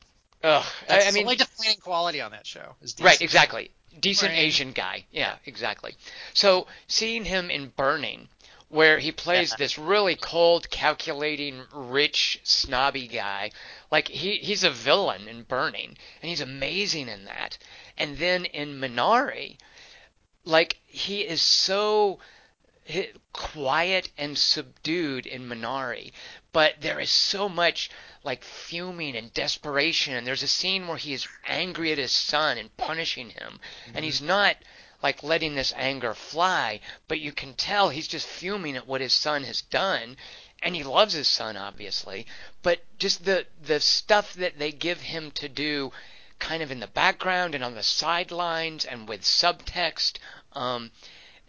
Ugh. That's I, I the mean, only defining quality on that show. Is right, exactly. Decent. Asian guy. Yeah, exactly. So seeing him in Burning, where he plays Yeah. this really cold, calculating, rich, snobby guy, like he he's a villain in Burning, and he's amazing in that. And then in Minari, like he is so quiet and subdued in Minari, but there is so much like fuming and desperation. And there's a scene where he is angry at his son and punishing him, and he's not like letting this anger fly, but you can tell he's just fuming at what his son has done. And he loves his son, obviously, but just the the stuff that they give him to do, kind of in the background and on the sidelines and with subtext, um,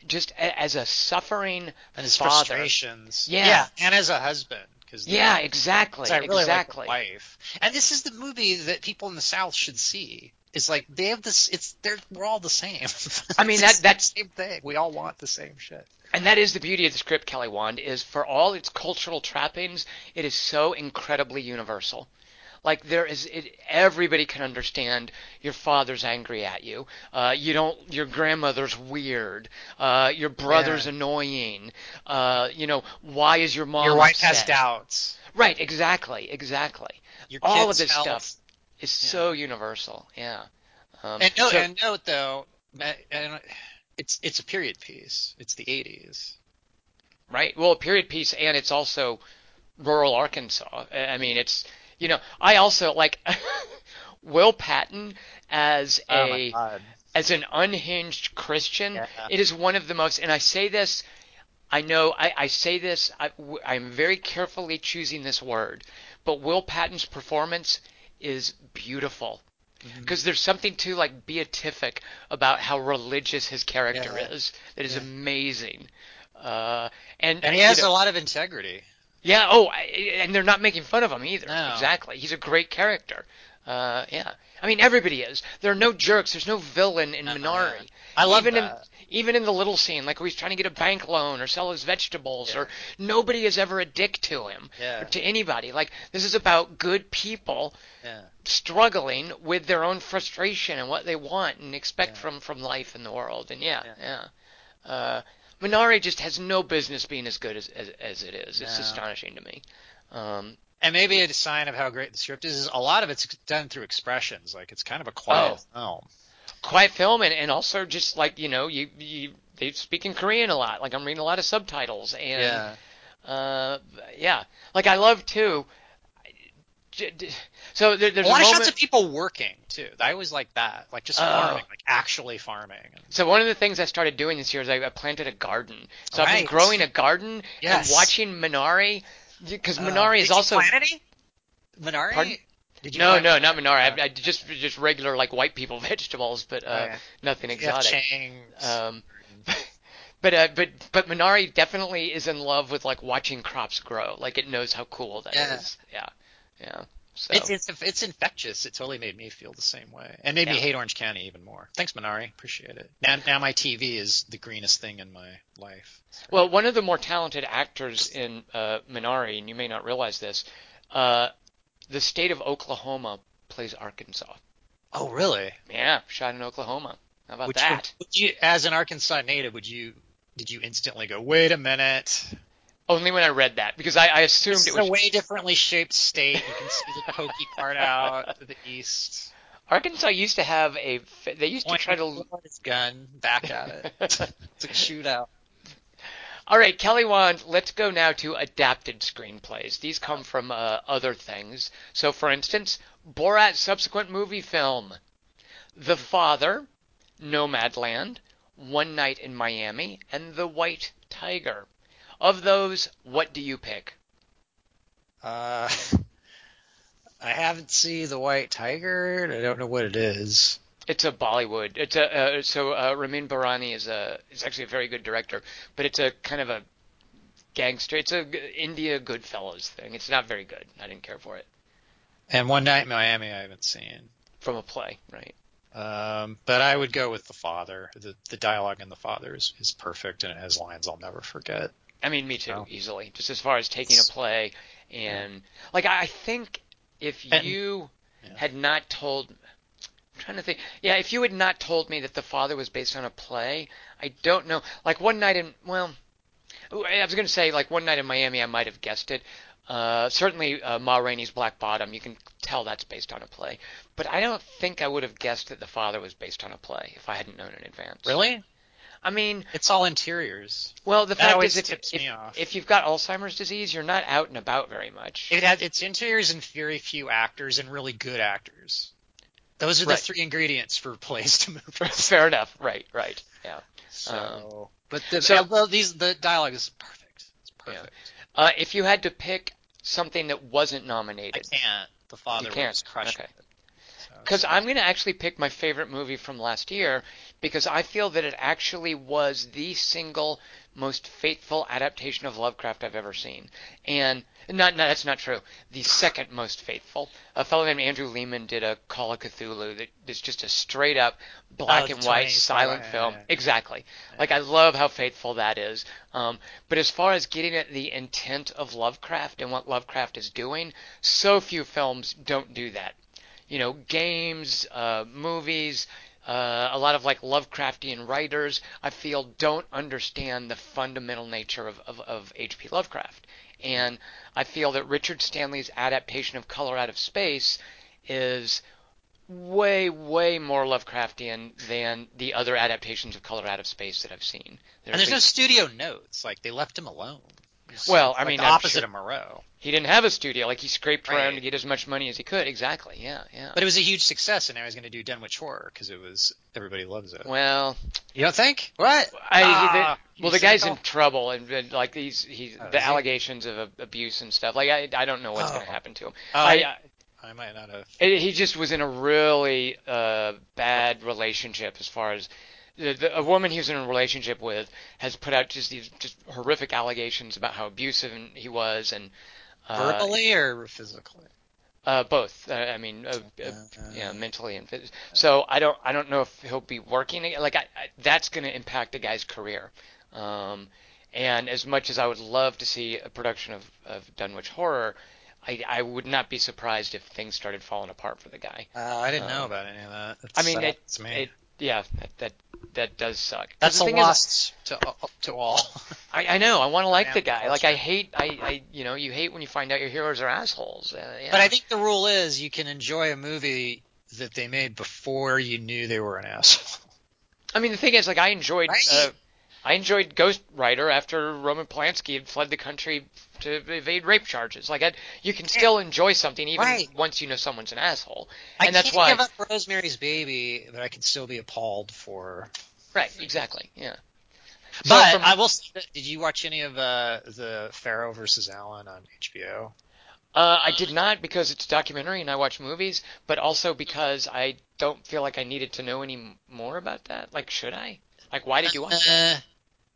just a, as a suffering and his father. frustrations. Yeah. yeah, and as a husband, because Yeah, exactly, I really exactly. like wife. And this is the movie that people in the South should see. is like they have this. It's they're we're all the same. I mean, It's that- the that's- same thing. We all want the same shit. And that is the beauty of the script, Kelly Wand, is for all its cultural trappings, it is so incredibly universal. Like there is, it, everybody can understand your father's angry at you. Uh, you don't, your grandmother's weird. Uh, your brother's Yeah. annoying. Uh, you know, why is your mom? Your wife has upset? doubts. Right, exactly, exactly. Your All of this health. stuff is so universal. Yeah. Um, And note, so- and note though, it's it's a period piece. It's the 80s. Right. Well, a period piece, and it's also rural Arkansas. I mean, it's you know, I also like Will Patton as Oh a god. as an unhinged Christian. Yeah. It is one of the most, and I say this. I know I, I say this. I, I'm very carefully choosing this word, but Will Patton's performance is beautiful Mm-hmm. because there's something too like beatific about how religious his character Yeah. is that is Yeah. amazing. Uh, and And he has know- a lot of integrity. Yeah. Oh, I, and they're not making fun of him either. No. Exactly. He's a great character. Uh, yeah. I mean, everybody is. There are no jerks. There's no villain in Uh, Minari. I love even that. in even in the little scene, like where he's trying to get a bank loan or sell his vegetables, Yeah. or nobody is ever a dick to him Yeah. or to anybody. Like this is about good people Yeah. struggling with their own frustration and what they want and expect from from life in the world. And yeah, Yeah. yeah. Uh, Minari just has no business being as good as as, as it is. It's No. astonishing to me. Um, And maybe a sign of how great the script is is a lot of it's done through expressions. Like it's kind of a quiet Oh. film. quiet film and, and also just like you know you you they speak in Korean a lot. Like I'm reading a lot of subtitles and Yeah. uh yeah. Like I love too. So there, there's a lot a of moment. shots of people working too. I always like that. Like just Oh. farming, like actually farming. So one of the things I started doing this year is I, I planted a garden. So I've been growing a garden Yes. and watching Minari because Uh, Minari is did also plant any? Minari? Pardon? Did you no no not Minari. I, I just just regular like white people vegetables, but uh, Okay. nothing You have exotic. Um, but uh, but but Minari definitely is in love with like watching crops grow. Like it knows how cool that is. Yeah. Yeah, yeah. So It's, it's it's infectious. It totally made me feel the same way, and made me hate Orange County even more. Thanks, Minari. Appreciate it. Now, now my TV is the greenest thing in my life. well, one of the more talented actors in uh, Minari, and you may not realize this, uh, the state of Oklahoma plays Arkansas. Oh, really? Yeah, shot in Oklahoma. How about Would that? You, would you, as an Arkansas native, would you did you instantly go, wait a minute? Only when I read that because I, I assumed This it was a way differently shaped state. You can see the pokey part out to the east. Arkansas used to have a. They used to try to. Point his gun back at it. it's a shootout. All right, Kelly Wand, let's go now to adapted screenplays. These come from uh, other things. So, for instance, Borat's subsequent movie film, The Father, Nomadland, One Night in Miami, and The White Tiger. Of those, what do you pick? Uh, I haven't seen the White Tiger. and I don't know what it is. It's a Bollywood. It's a uh, so uh, Ramin Bahrani is a is actually a very good director, but it's a kind of a gangster. It's a India Goodfellas thing. It's not very good. I didn't care for it And One Night in Miami, I haven't seen. from a play, right? Um, but I would go with the father. The the dialogue in the father is, is perfect, and it has lines I'll never forget. I mean, me too, easily. Just as far as taking a play and like I think if And- you Yeah. had not told I'm trying to think. Yeah, if you had not told me that The Father was based on a play, I don't know. Like one night in well, I was going to say like one night in Miami, I might have guessed it. Uh, certainly, uh, Ma Rainey's Black Bottom, you can tell that's based on a play. But I don't think I would have guessed that The Father was based on a play if I hadn't known in advance. Really? I mean, It's all interiors. well, the That fact always is, if, tips if, me off. if you've got Alzheimer's disease, you're not out and about very much. It has it's interiors and very few actors and really good actors. Those are the three ingredients for plays to move. Fair enough. Right, right. Yeah. So, but the, so- although these the dialogue is perfect. It's perfect. Uh, if you had to pick something that wasn't nominated, I can't. The father You can't. was crushing Okay. it. Because I'm going to actually pick my favorite movie from last year because I feel that it actually was the single most faithful adaptation of Lovecraft I've ever seen. And not, no, that's not true. The second most faithful. A fellow named Andrew Leman did a Call of Cthulhu that is just a straight up black oh, and white silent yeah, film. yeah, yeah. Exactly. Like I love how faithful that is. Um, but as far as getting at the intent of Lovecraft and what Lovecraft is doing, so few films don't do that. You know, games, uh, movies, uh, a lot of like Lovecraftian writers, I feel, don't understand the fundamental nature of, of, of H.P. Lovecraft. And I feel that Richard Stanley's adaptation of Color Out of Space is way, way more Lovecraftian than the other adaptations of Color Out of Space that I've seen. There And there's no studio notes. Like they left him alone. Well, I like mean, opposite sure- of Moreau. he didn't have a studio. Like he scraped around to get as much money as he could. Exactly. Yeah. Yeah. But it was a huge success, and now he's going to do Dunwich Horror because it was everybody loves it. well, You don't think? What? I, Ah, the, well, the guy's in trouble, and, and like these, he's Oh, the is he? allegations of abuse and stuff. Like I, I don't know what's going Oh. to happen to him. Oh, I, I, I might not have. it, he just was in a really uh, bad relationship as far as a woman he was in a relationship with has put out just these just horrific allegations about how abusive he was and uh, Verbally or physically? uh, both. Uh, I mean, uh, uh, Uh, yeah, mentally and physically. So I don't, I don't know if he'll be working. Like I, I, that's going to impact the guy's career. Um, and as much as I would love to see a production of, of Dunwich Horror, I, I would not be surprised if things started falling apart for the guy. Uh, I didn't Uh, know about any of that. I mean, it, man. it, yeah, that, that that does suck. That's the a thing is, loss to to all. I, I know. I want to like the guy. Like I hate. I, I, you know, you hate when you find out your heroes are assholes. Uh, yeah. But I think the rule is you can enjoy a movie that they made before you knew they were an asshole. I mean, the thing is, like, I enjoyed, Right. uh, I enjoyed Ghost Writer after Roman Polanski had fled the country to evade rape charges. Like, I, you can still enjoy something even Right. once you know someone's an asshole, I and that's can't why. give up Rosemary's Baby, but I can still be appalled for. Right, exactly. Yeah. So But from- I will. Say, did you watch any of uh, the Farrow versus Allen on HBO? Uh, I did not because it's a documentary and I watch movies, but also because I don't feel like I needed to know any more about that. Like, should I? Like, why did you watch that?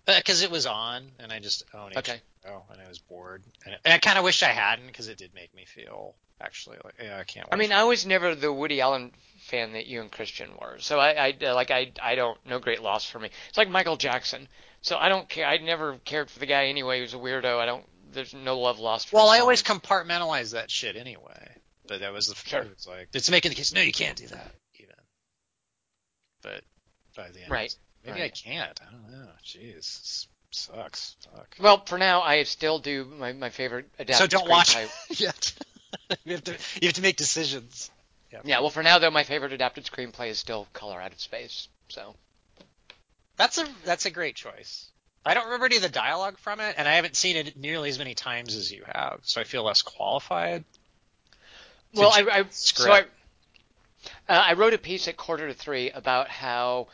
Because it was on, and I just own it. Okay. HBO, and I was bored, and, I kind of wish I hadn't, because it did make me feel actually like yeah, I can't. I mean, I was never the Woody Allen fan that you and Christian were, so I, I like I, I don't no great loss for me. It's like Michael Jackson, so I don't care. I never cared for the guy anyway. He was a weirdo. I don't. There's no love lost. For Well, I always compartmentalize that shit anyway. But that was the Sure. it was like it's making the case. No, you can't do that even. But by the end, Right, Maybe right. I can't. I don't know. Jeez, sucks. Fuck. Well, for now, I still do my, my favorite adapted so don't watch screenplay. yet. you have to you have to make decisions. Yeah, well, for now though, my favorite adapted screenplay is still Color Out of Space. So That's a that's a great choice. I don't remember any of the dialogue from it, and I haven't seen it nearly as many times as you have, so I feel less qualified. Well, I, I so I, uh, I wrote a piece at quarter to three about how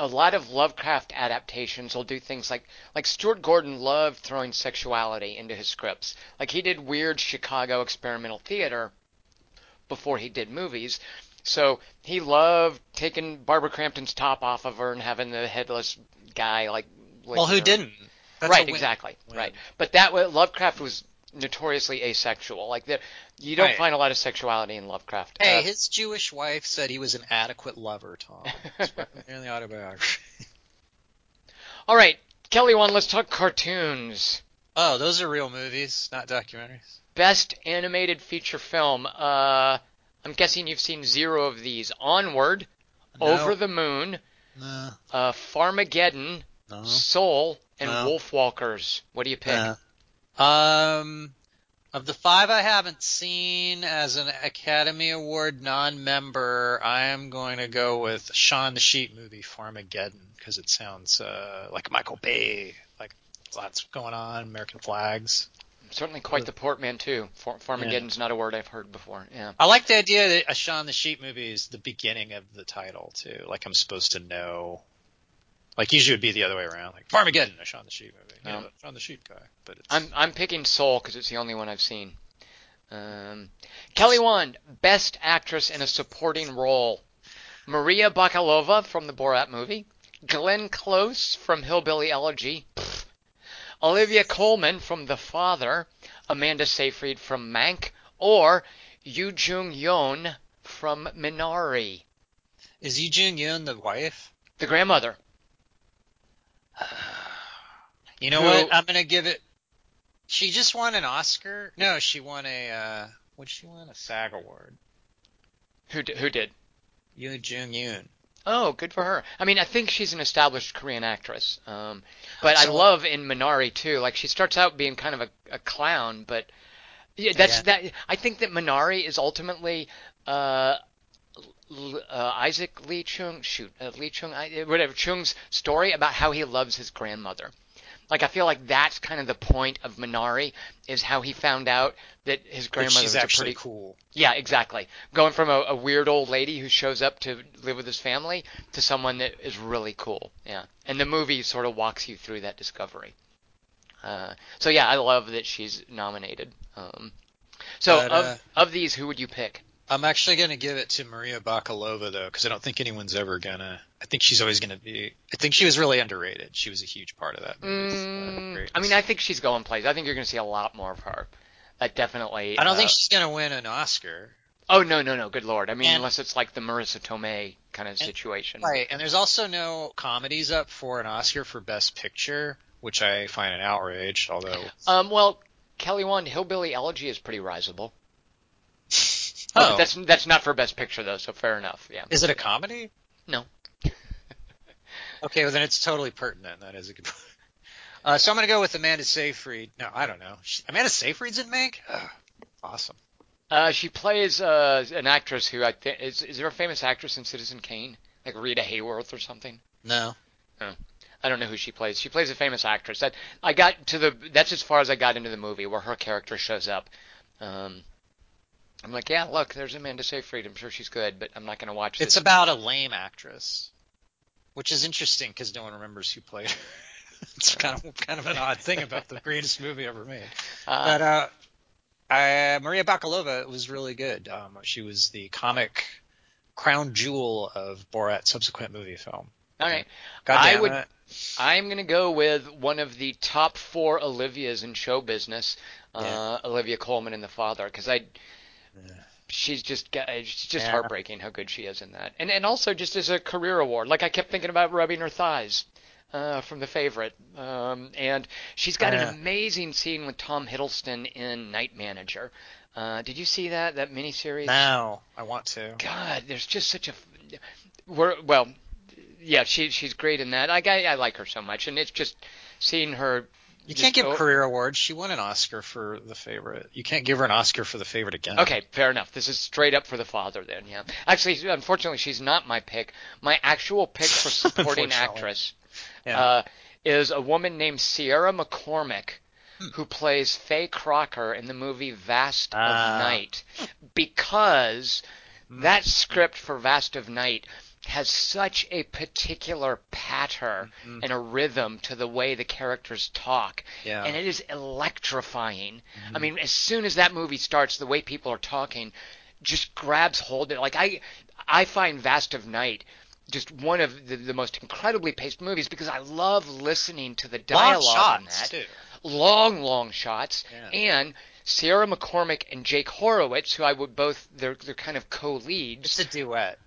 a lot of Lovecraft adaptations will do things like like Stuart Gordon loved throwing sexuality into his scripts. Like he did weird Chicago experimental theater before he did movies. So he loved taking Barbara Crampton's top off of her and having the headless guy like. Well, who her. didn't? That's right, exactly. Win. Right, but that Lovecraft was notoriously asexual. Like there, you don't Right. find a lot of sexuality in Lovecraft. Hey, Uh, his Jewish wife said he was an adequate lover, Tom. In the autobiography. all right, Kelly Wand. Let's talk cartoons. Oh, those are real movies, not documentaries. Best animated feature film. Uh, I'm guessing you've seen zero of these. Onward, No. Over the Moon, No, uh, Farmageddon, no. Soul, and No. Wolfwalkers. What do you pick? Um, of the five I haven't seen as an Academy Award non-member, I am going to go with Shaun the Sheep movie, Farmageddon, because it sounds uh, like Michael Bay, like lots going on, American flags. Certainly quite the portmanteau. Far- Farmageddon's not a word I've heard before. Yeah. I like the idea that a Shaun the Sheep movie is the beginning of the title too. Like I'm supposed to know. Like usually it would be the other way around. Like Farmageddon, a Shaun the Sheep movie. No. Shaun the Sheep guy. But it's I'm I'm picking Soul because it's the only one I've seen. Um, Kelly Wand, Best Actress in a Supporting Role. Maria Bakalova from the Borat movie. Glenn Close from Hillbilly Elegy. Pfft. Olivia Colman from The Father. Amanda Seyfried from Mank. Or Yoo Jung Yoon from Minari. Is Yu Jung Yoon the wife? The grandmother. You know Who- what? I'm gonna give it. She just won an Oscar. No, she won a. Uh, what did she win? A SAG award. Who, d- who did? Yoo Jung Yoon. Oh, good for her. I mean, I think she's an established Korean actress. Um, but I love in Minari too. Like she starts out being kind of a, a clown, but yeah, that's Yeah. that. I think that Minari is ultimately uh, uh, Isaac Lee Chung, shoot, uh, Lee Chung, whatever Chung's story about how he loves his grandmother. Like I feel like that's kind of the point of Minari is how he found out that his grandmother was actually pretty cool. yeah, exactly. Going from a, a weird old lady who shows up to live with his family to someone that is really cool. Yeah, and the movie sort of walks you through that discovery. Uh, so yeah, I love that she's nominated. Um, so But, of uh, of these, who would you pick? I'm actually gonna give it to Maria Bakalova though, because I don't think anyone's ever gonna. I think she's always gonna be. I think she was really underrated. She was a huge part of that movie. Mm, I mean, I think she's going places. I think you're going to see a lot more of her. That definitely. I don't uh, think she's gonna win an Oscar. Oh no no no! Good lord! I mean, And- unless it's like the Marisa Tomei kind of situation. Right, and there's also no comedies up for an Oscar for Best Picture, which I find an outrage. Although, Um, well, Kelly Wand, Hillbilly Elegy is pretty risable. oh, That's that's not for Best Picture though, so fair enough. Yeah. is it a comedy? No. Okay, well then it's totally pertinent. That is a good. Uh, so I'm gonna go with Amanda Seyfried. No, I don't know. She, Amanda Seyfried's in Mank. Ugh, awesome. Uh, she plays uh, an actress who I think is is there a famous actress in Citizen Kane like Rita Hayworth or something? No. I don't know who she plays. She plays a famous actress. That I got to the that's as far as I got into the movie where her character shows up. Um, I'm like, yeah, look, there's Amanda Seyfried. I'm sure she's good, but I'm not going to watch this. It's about a lame actress, which is interesting because no one remembers who played her. it's kind of kind of an odd thing about the greatest movie ever made. Uh, But uh, I, Maria Bakalova was really good. Um, she was the comic crown jewel of Borat's subsequent movie film. all right. God I would. It. I'm going to go with one of the top four Olivias in show business, uh, Olivia Colman in The Father, because I, Yeah. She's just got- she's just Yeah. heartbreaking how good she is in that, and and also just as a career award. Like I kept thinking about rubbing her thighs. Uh, from the favorite, um, and she's got Yeah. an amazing scene with Tom Hiddleston in Night Manager. Uh, did you see that that miniseries? Now I want to. God, there's just such a. We're well, yeah, she she's great in that. I I, I like her so much, and it's just seeing her. You can't give career awards. She won an Oscar for the favorite. You can't give her an Oscar for the favorite again. Okay, fair enough. This is straight up for the father then. Yeah. Actually, unfortunately, she's not my pick. My actual pick for supporting actress Yeah. uh, is a woman named Sierra McCormick. Hmm. Who plays Faye Crocker in the movie Vast Ah. of Night? Because Hmm. that script for Vast of Night has such a particular patter Mhm. and a rhythm to the way the characters talk, yeah. and it is electrifying. I Mhm. mean, as soon as that movie starts, the way people are talking just grabs hold of it. Like I, I find Vast of Night just one of the, the most incredibly paced movies because I love listening to the Long dialogue in shots that too. long, long shots, Yeah. and Sierra McCormick and Jake Horowitz, who I would both they're they're kind of co-leads. Just a duet.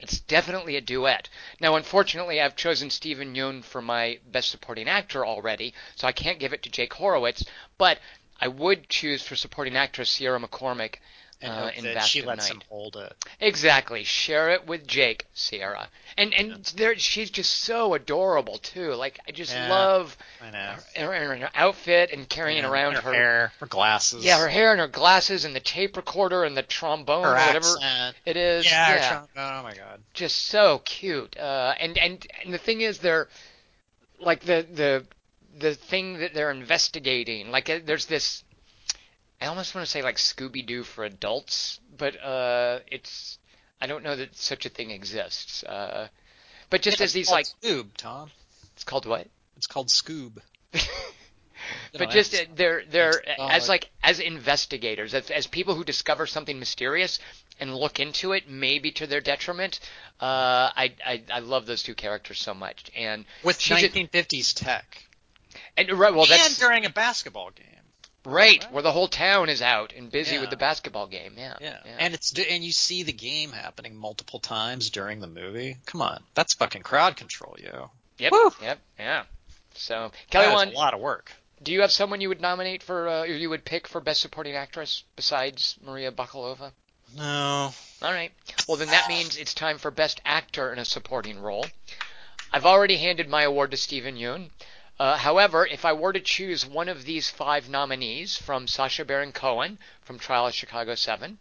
It's definitely a duet. Now, unfortunately, I've chosen Steven Yeun for my Best Supporting Actor already, so I can't give it to Jake Horowitz. But I would choose for Supporting Actress Sierra McCormick. And Uh, hope that she lets Night. him hold it. Exactly. Share it with Jake, Sierra. And and there she's just so adorable too. Like I just Yeah. love I her, her, her outfit and carrying Yeah, around her, her hair, her glasses. Yeah, her hair and her glasses and the tape recorder and the trombone or whatever accent. it is. Yeah, Yeah, her trombone. Oh my god. just so cute. Uh, and and and the thing is, they're like the the the thing that they're investigating. Like uh, there's this. I almost want to say like Scooby Doo for adults, but uh, it's I don't know that such a thing exists. Uh, but just Yeah, as these like Scoob, Tom. it's called what? It's called Scoob. But know, just that's- uh, they're they're that's as like as investigators, as, as people who discover something mysterious and look into it, maybe to their detriment. Uh, I, I I love those two characters so much, and with she's a- 1950s tech. and right, well and during a basketball game. Right right. where the whole town is out and busy Yeah. with the basketball game. Yeah, Yeah. and it's and you see the game happening multiple times during the movie. Come on, that's fucking crowd control, yo. yep, Woo! yep, yeah. So Kelly, That is one, a lot of work. do you have someone you would nominate for, uh, or you would pick for best supporting actress besides Maria Bakalova? No, All right. Well, then that means it's time for Best Actor in a Supporting Role. I've already handed my award to Steven Yeun. Uh, however, if I were to choose one of these five nominees from Sacha Baron Cohen from Trial of Chicago 7,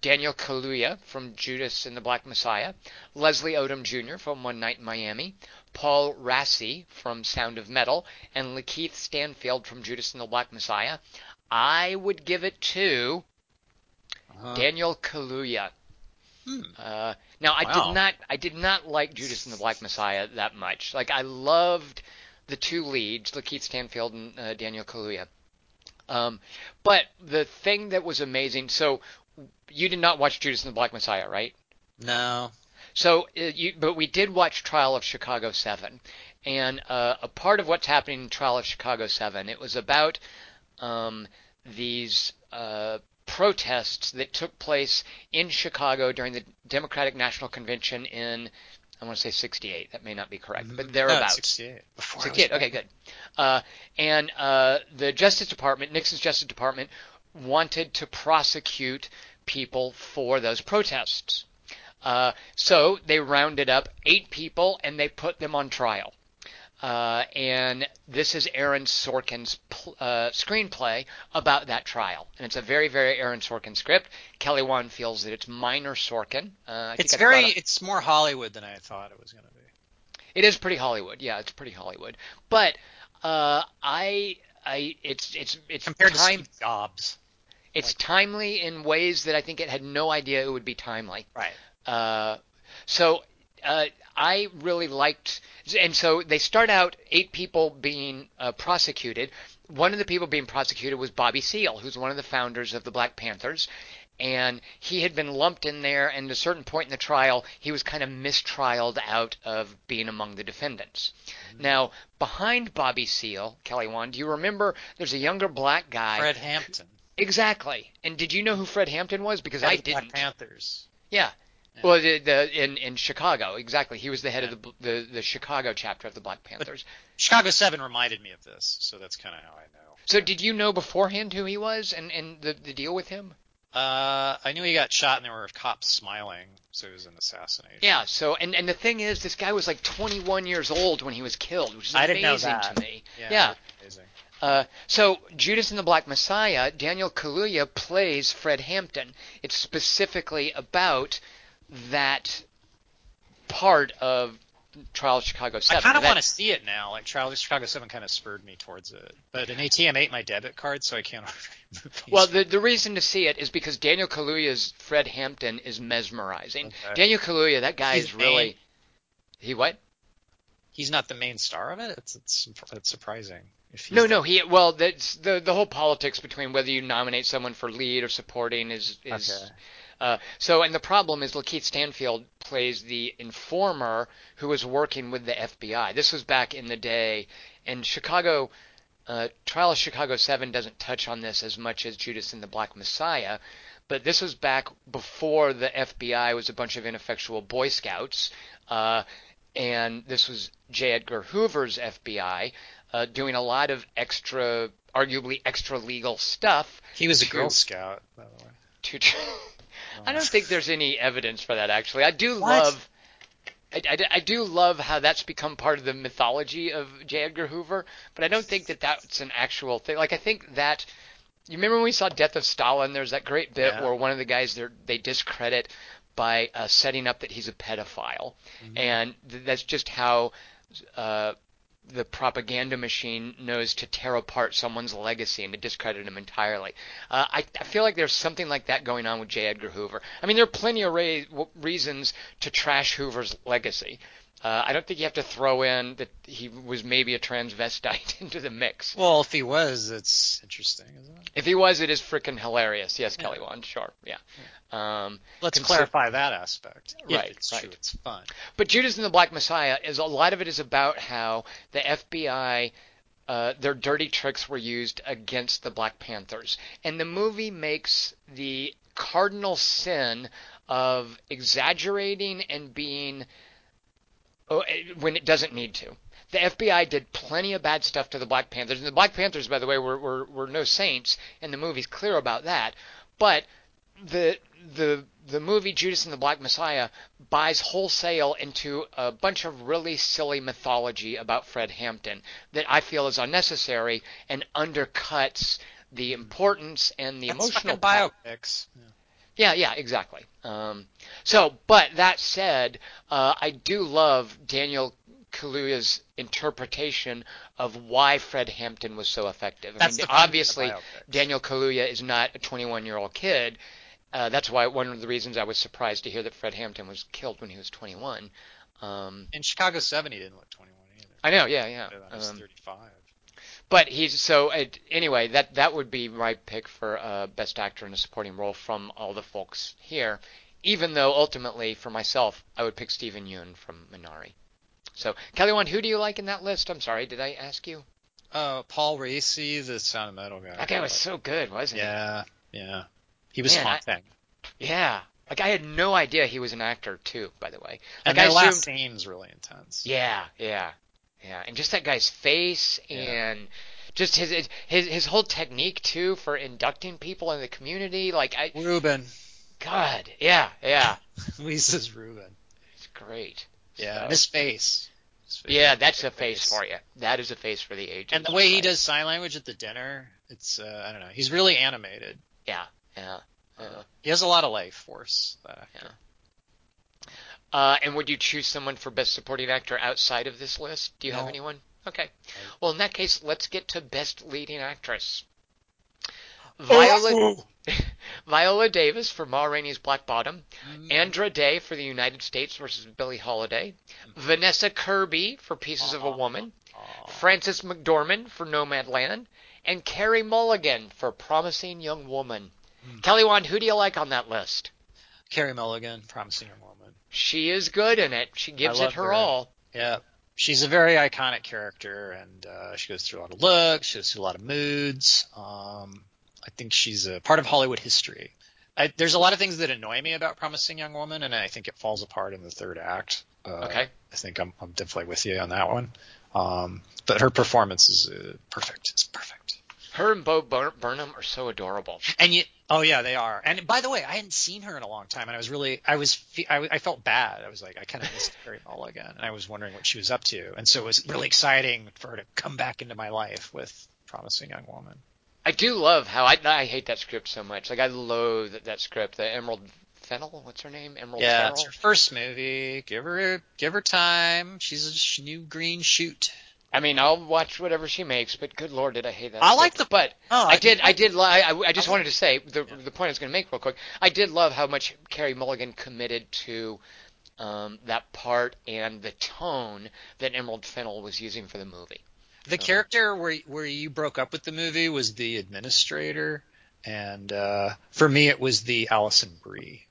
Daniel Kaluuya from Judas and the Black Messiah, Leslie Odom Jr. from One Night in Miami, Paul Raci from Sound of Metal, and Lakeith Stanfield from Judas and the Black Messiah, I would give it to Uh, Daniel Kaluuya. Hmm. Uh, now I Wow. did not I did not like Judas and the Black Messiah that much. Like I loved the two leads, Lakeith Stanfield and uh, Daniel Kaluuya. Um, but the thing that was amazing, so you did not watch Judas and the Black Messiah, right? no. So, uh, you, but we did watch Trial of Chicago 7. And uh, a part of what's happening in Trial of Chicago 7, it was about um, these uh, protests that took place in Chicago during the Democratic National Convention in, I want to say 68. That may not be correct, but No, thereabouts. 68. Before 68. Okay, good. Uh, and uh, the Justice Department, Nixon's Justice Department, wanted to prosecute people for those protests. Uh, so they rounded up eight people and they put them on trial. Uh, and this is Aaron Sorkin's pl- uh, screenplay about that trial, and it's a very, very Aaron Sorkin script. Kelly Wand feels that it's minor Sorkin. Uh, I It's very. It's more Hollywood than I thought it was going to be. it is pretty Hollywood. Yeah, it's pretty Hollywood. But uh, I, I, it's it's it's Compared time. to Steve Jobs. it's like- timely in ways that I think it had no idea it would be timely. Right. Uh, so uh, I really liked, and so they start out eight people being uh, prosecuted. One of the people being prosecuted was Bobby Seale, who's one of the founders of the Black Panthers. And he had been lumped in there, and at a certain point in the trial, he was kind of mistrialed out of being among the defendants. Now, behind Bobby Seale, Kelly Wand, do you remember there's a younger black guy? Fred Hampton. Exactly. And did you know who Fred Hampton was? Because head I the Black didn't. Panthers. Yeah. Yeah. Well, the, the in in Chicago, exactly. He was the head of the, the the Chicago chapter of the Black Panthers. Chicago Seven reminded me of this, so that's kind of how I know. So, did you know beforehand who he was and and the the deal with him? Uh, I knew he got shot, and there were cops smiling, so it was an assassination. Yeah. So, and and the thing is, this guy was like 21 years old when he was killed, which is I didn't know amazing that. to me. Yeah. Yeah. Amazing. Uh, so Judas and the Black Messiah, Daniel Kaluuya plays Fred Hampton. It's specifically about that part of Trial of Chicago I Seven. kind of want to see it now. Like Trial of Chicago Seven kind of spurred me towards it, but an ATM ate my debit card, so I can't order movies. Well, the the reason to see it is because Daniel Kaluuya's Fred Hampton is mesmerizing. Okay. Daniel Kaluuya, that guy He's is really main. he what? he's not the main star of it. It's it's it's surprising. No, the- no, he well, that's the the whole politics between whether you nominate someone for lead or supporting is is Okay. Uh, so. And the problem is, Lakeith Stanfield plays the informer who was working with the FBI. This was back in the day, and Chicago. Uh, Trial of Chicago 7 doesn't touch on this as much as Judas and the Black Messiah, but this was back before the FBI was a bunch of ineffectual Boy Scouts, uh, and this was J. Edgar Hoover's FBI uh, doing a lot of extra, arguably extra legal stuff he was a to- Girl Scout, by the way. to. I don't think there's any evidence for that actually. I do What? love. I, I, I do love how that's become part of the mythology of J. Edgar Hoover, but I don't think that that's an actual thing. Like I think that you remember when we saw Death of Stalin? There's that great bit Yeah. where one of the guys they they discredit by uh, setting up that he's a pedophile, Mm-hmm. and th- that's just how uh, the propaganda machine knows to tear apart someone's legacy and to discredit him entirely. Uh, I, I feel like there's something like that going on with J. Edgar Hoover. I mean, there are plenty of w- reasons to trash Hoover's legacy. Uh, I don't think you have to throw in that he was maybe a transvestite into the mix. Well, if he was, it's interesting, isn't it? If he was, it is freaking hilarious. Yes, Kelly Wand, sure, yeah. Um, Let's clarify that aspect. If Right, it's right. true, it's fun. But Judas and the Black Messiah is a lot of it is about how the FBI uh, their dirty tricks were used against the Black Panthers, and the movie makes the cardinal sin of exaggerating and being Oh, eh, when it doesn't need to. The FBI did plenty of bad stuff to the Black Panthers, and the Black Panthers, by the way, were were, were no saints, and the movie's clear about that. But the the the movie Judas and the Black Messiah buys wholesale into a bunch of really silly mythology about Fred Hampton that I feel is unnecessary and undercuts the importance and the That's emotional fucking biopics. Yeah. Yeah, yeah, exactly. Um, so, but that said, uh, I do love Daniel Kaluuya's interpretation of why Fred Hampton was so effective. I That's mean, the fun of the obviously. Daniel Kaluuya is not a 21 year old kid. Uh, that's why one of the reasons I was surprised to hear that Fred Hampton was killed when he was 21. Um, In Chicago 7, he didn't look 21 either. I know, yeah, yeah. I was Um, 35. But he's so it, anyway. That that would be my pick for uh, best actor in a supporting role from all the folks here. Even though ultimately, for myself, I would pick Steven Yeun from Minari. So, Kelly, Wand, who do you like in that list? I'm sorry, did I ask you? Uh, Paul Raci, the Sound of Metal guy. That guy was so good, wasn't he? Yeah, yeah. He was Man, haunting. Yeah. Like I had no idea he was an actor too. By the way, And like I that last assumed. scene's really intense. Yeah, yeah, yeah. And just that guy's face Yeah. and just his his his whole technique too for inducting people in the community. Like I, Ruben. God, yeah, yeah. Lisa's Ruben. It's great. Yeah, So- his face. His face. Yeah, that's a face for you. That is a face for the ages. And the way he does sign language at the dinner, it's uh, I don't know. He's really animated. Yeah, yeah. yeah. He has a lot of life force. That actor. Uh, and would you choose someone for best supporting actor outside of this list? Do you have anyone? Okay. Well, in that case, let's get to best leading actress. Viola Viola Davis for Ma Rainey's Black Bottom, Mm. Andra Day for The United States versus Billie Holiday, Vanessa Kirby for Pieces of a Woman, Frances McDormand for Nomadland, and Carey Mulligan for Promising Young Woman. Hmm. Kelly Wand, who do you like on that list? Carey Mulligan, promising young woman. She is good in it. She gives it her, her. all. Yeah. She's a very iconic character, and uh, she goes through a lot of looks. She goes through a lot of moods. Um, I think she's a part of Hollywood history. I, there's a lot of things that annoy me about Promising Young Woman, and I think it falls apart in the third act. Uh, Okay. I think I'm, I'm definitely with you on that one. Um, but her performance is uh, perfect. It's perfect. Her and Bo Bur- Burnham are so adorable. And you, oh yeah, they are. And by the way, I hadn't seen her in a long time, and I was really, I was, fe- I, I felt bad. I was like, I kind of missed Carey Mulligan, and I was wondering what she was up to. And so it was really exciting for her to come back into my life with Promising Young Woman. I do love how I I hate that script so much. Like I loathe that, that script. The Emerald Fennell, what's her name? Emerald Yeah, Fennell. it's her first movie. Give her, give her time. She's a new green shoot. I mean, I'll watch whatever she makes, but good lord, did I hate that. I like the- but Oh, I did, I did, li- I, I just I wanted to say the Yeah. the point I was going to make real quick. I did love how much Carey Mulligan committed to um, that part and the tone that Emerald Fennell was using for the movie. The character where where you broke up with the movie was the administrator, and uh, for me it was the Alison Brie.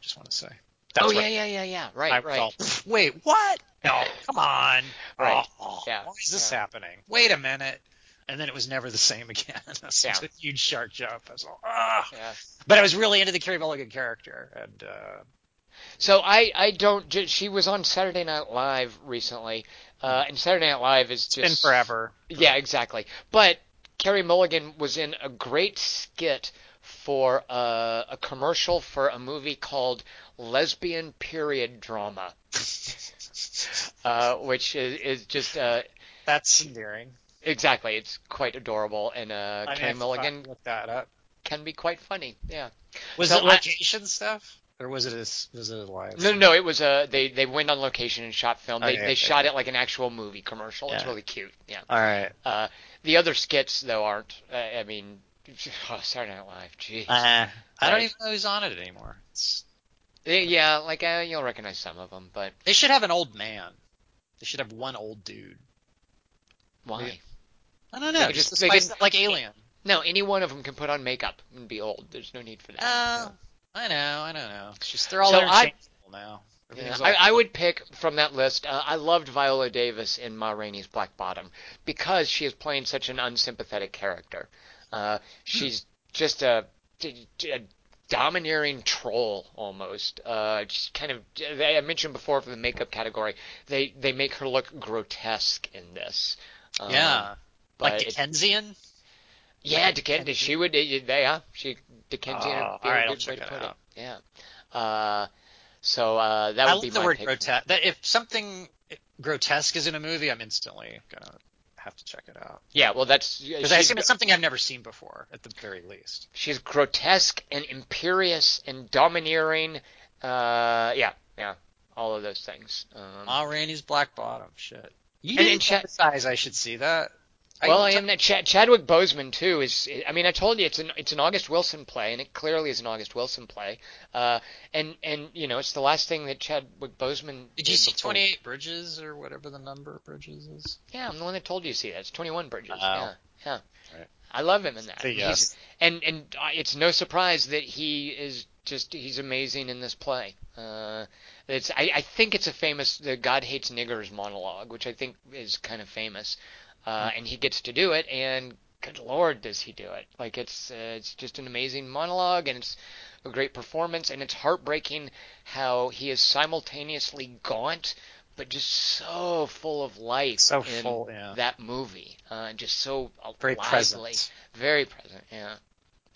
Just want to say. That's oh yeah, yeah, yeah, yeah. Right, I right. felt. Wait, what? No, come on. Right. Oh, Yeah. Why is this Yeah. happening? Wait a minute. And then it was never the same again. That's Yeah. a huge shark jump. I was like, ah. Yeah. But I was really into the Carey Mulligan character, and uh, So I, I don't. She was on Saturday Night Live recently, uh, and Saturday Night Live is it's just been forever. Yeah, exactly. But Carey Mulligan was in a great skit for uh, a commercial for a movie called Lesbian Period Drama, uh, which is, is just uh, That's endearing. exactly. It's quite adorable, and uh, I mean, Carrie I've Mulligan that up. can be quite funny. Yeah. Was So it I- location stuff, or was it a, was it a live? No, no, no. It was a they they went on location and shot film. They Okay, they okay, shot okay. it like an actual movie commercial. It's really cute. Yeah. All right. Uh, the other skits though aren't. Uh, I mean, oh, Saturday Night Live. Jeez. Uh, I don't even know who's on it anymore. It's, Yeah, like uh, you'll recognize some of them, but They should have an old man. They should have one old dude. why? Yeah. I don't know. They just, just- they could- like Alien. No, any one of them can put on makeup and be old. There's no need for that. Uh, I know, I don't know. It's just they're all So I- interchangeable now. Yeah, I, I would pick from that list. Uh, I loved Viola Davis in Ma Rainey's Black Bottom because she is playing such an unsympathetic character. Uh, she's just a, a domineering troll almost. Uh, just kind of. I mentioned before for the makeup category, they they make her look grotesque in this. Um, yeah, like it- Dickensian. yeah, Dickensian. She would. Yeah, she Dickensian. Oh, all right, I'll check to it put out. it. Yeah. Uh, so uh, that I would love be the word grotesque. That if something grotesque is in a movie, I'm instantly gonna have to check it out Yeah, well, that's because I assume it's something I've never seen before, at the very least. She's grotesque and imperious and domineering. Uh, yeah, yeah, all of those things. Um, Ma Rainey's Black Bottom. Shit. You And- didn't and Cha- emphasize I should see that. Well, I am that Ch- Chadwick Boseman too is. I mean, I told you it's an it's an August Wilson play, and it clearly is an August Wilson play. Uh, and and you know, it's the last thing that Chadwick Boseman. Did you see 28 Bridges or whatever the number of bridges is? Yeah, I'm the one that told you to see that. It's 21 Bridges. Oh. Yeah, yeah. Right. I love him in that. Say He's- yes. and and uh, it's no surprise that he is just he's amazing in this play. Uh, it's I, I think it's a famous the God hates niggers monologue, which I think is kind of famous, uh, and he gets to do it, and good lord, does he do it! Like it's uh, it's just an amazing monologue, and it's a great performance, and it's heartbreaking how he is simultaneously gaunt. But just so full of life So in full, yeah. that movie, uh, just so Very lively. present. Very present, yeah.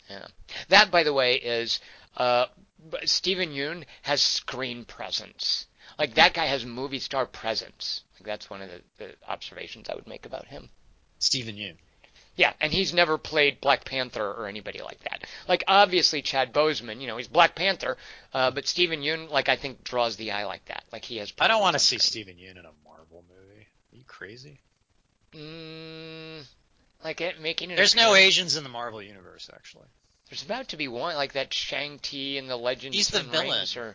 Yeah. That, by the way, is uh, Steven Yeun has screen presence. Like that guy has movie star presence. Like that's one of the, the observations I would make about him. Steven Yeun. Yeah, and he's never played Black Panther or anybody like that. Like obviously Chad Boseman, you know, he's Black Panther, uh, but Steven Yeun, like I think, draws the eye like that. Like he has. I don't want to see. Steven Yeun in a Marvel movie. Are you crazy? Mm, like it making it. There's no appearance- Asians in the Marvel universe, actually. There's about to be one like that Shang Chi in the Legend. He's the villain. Rings, or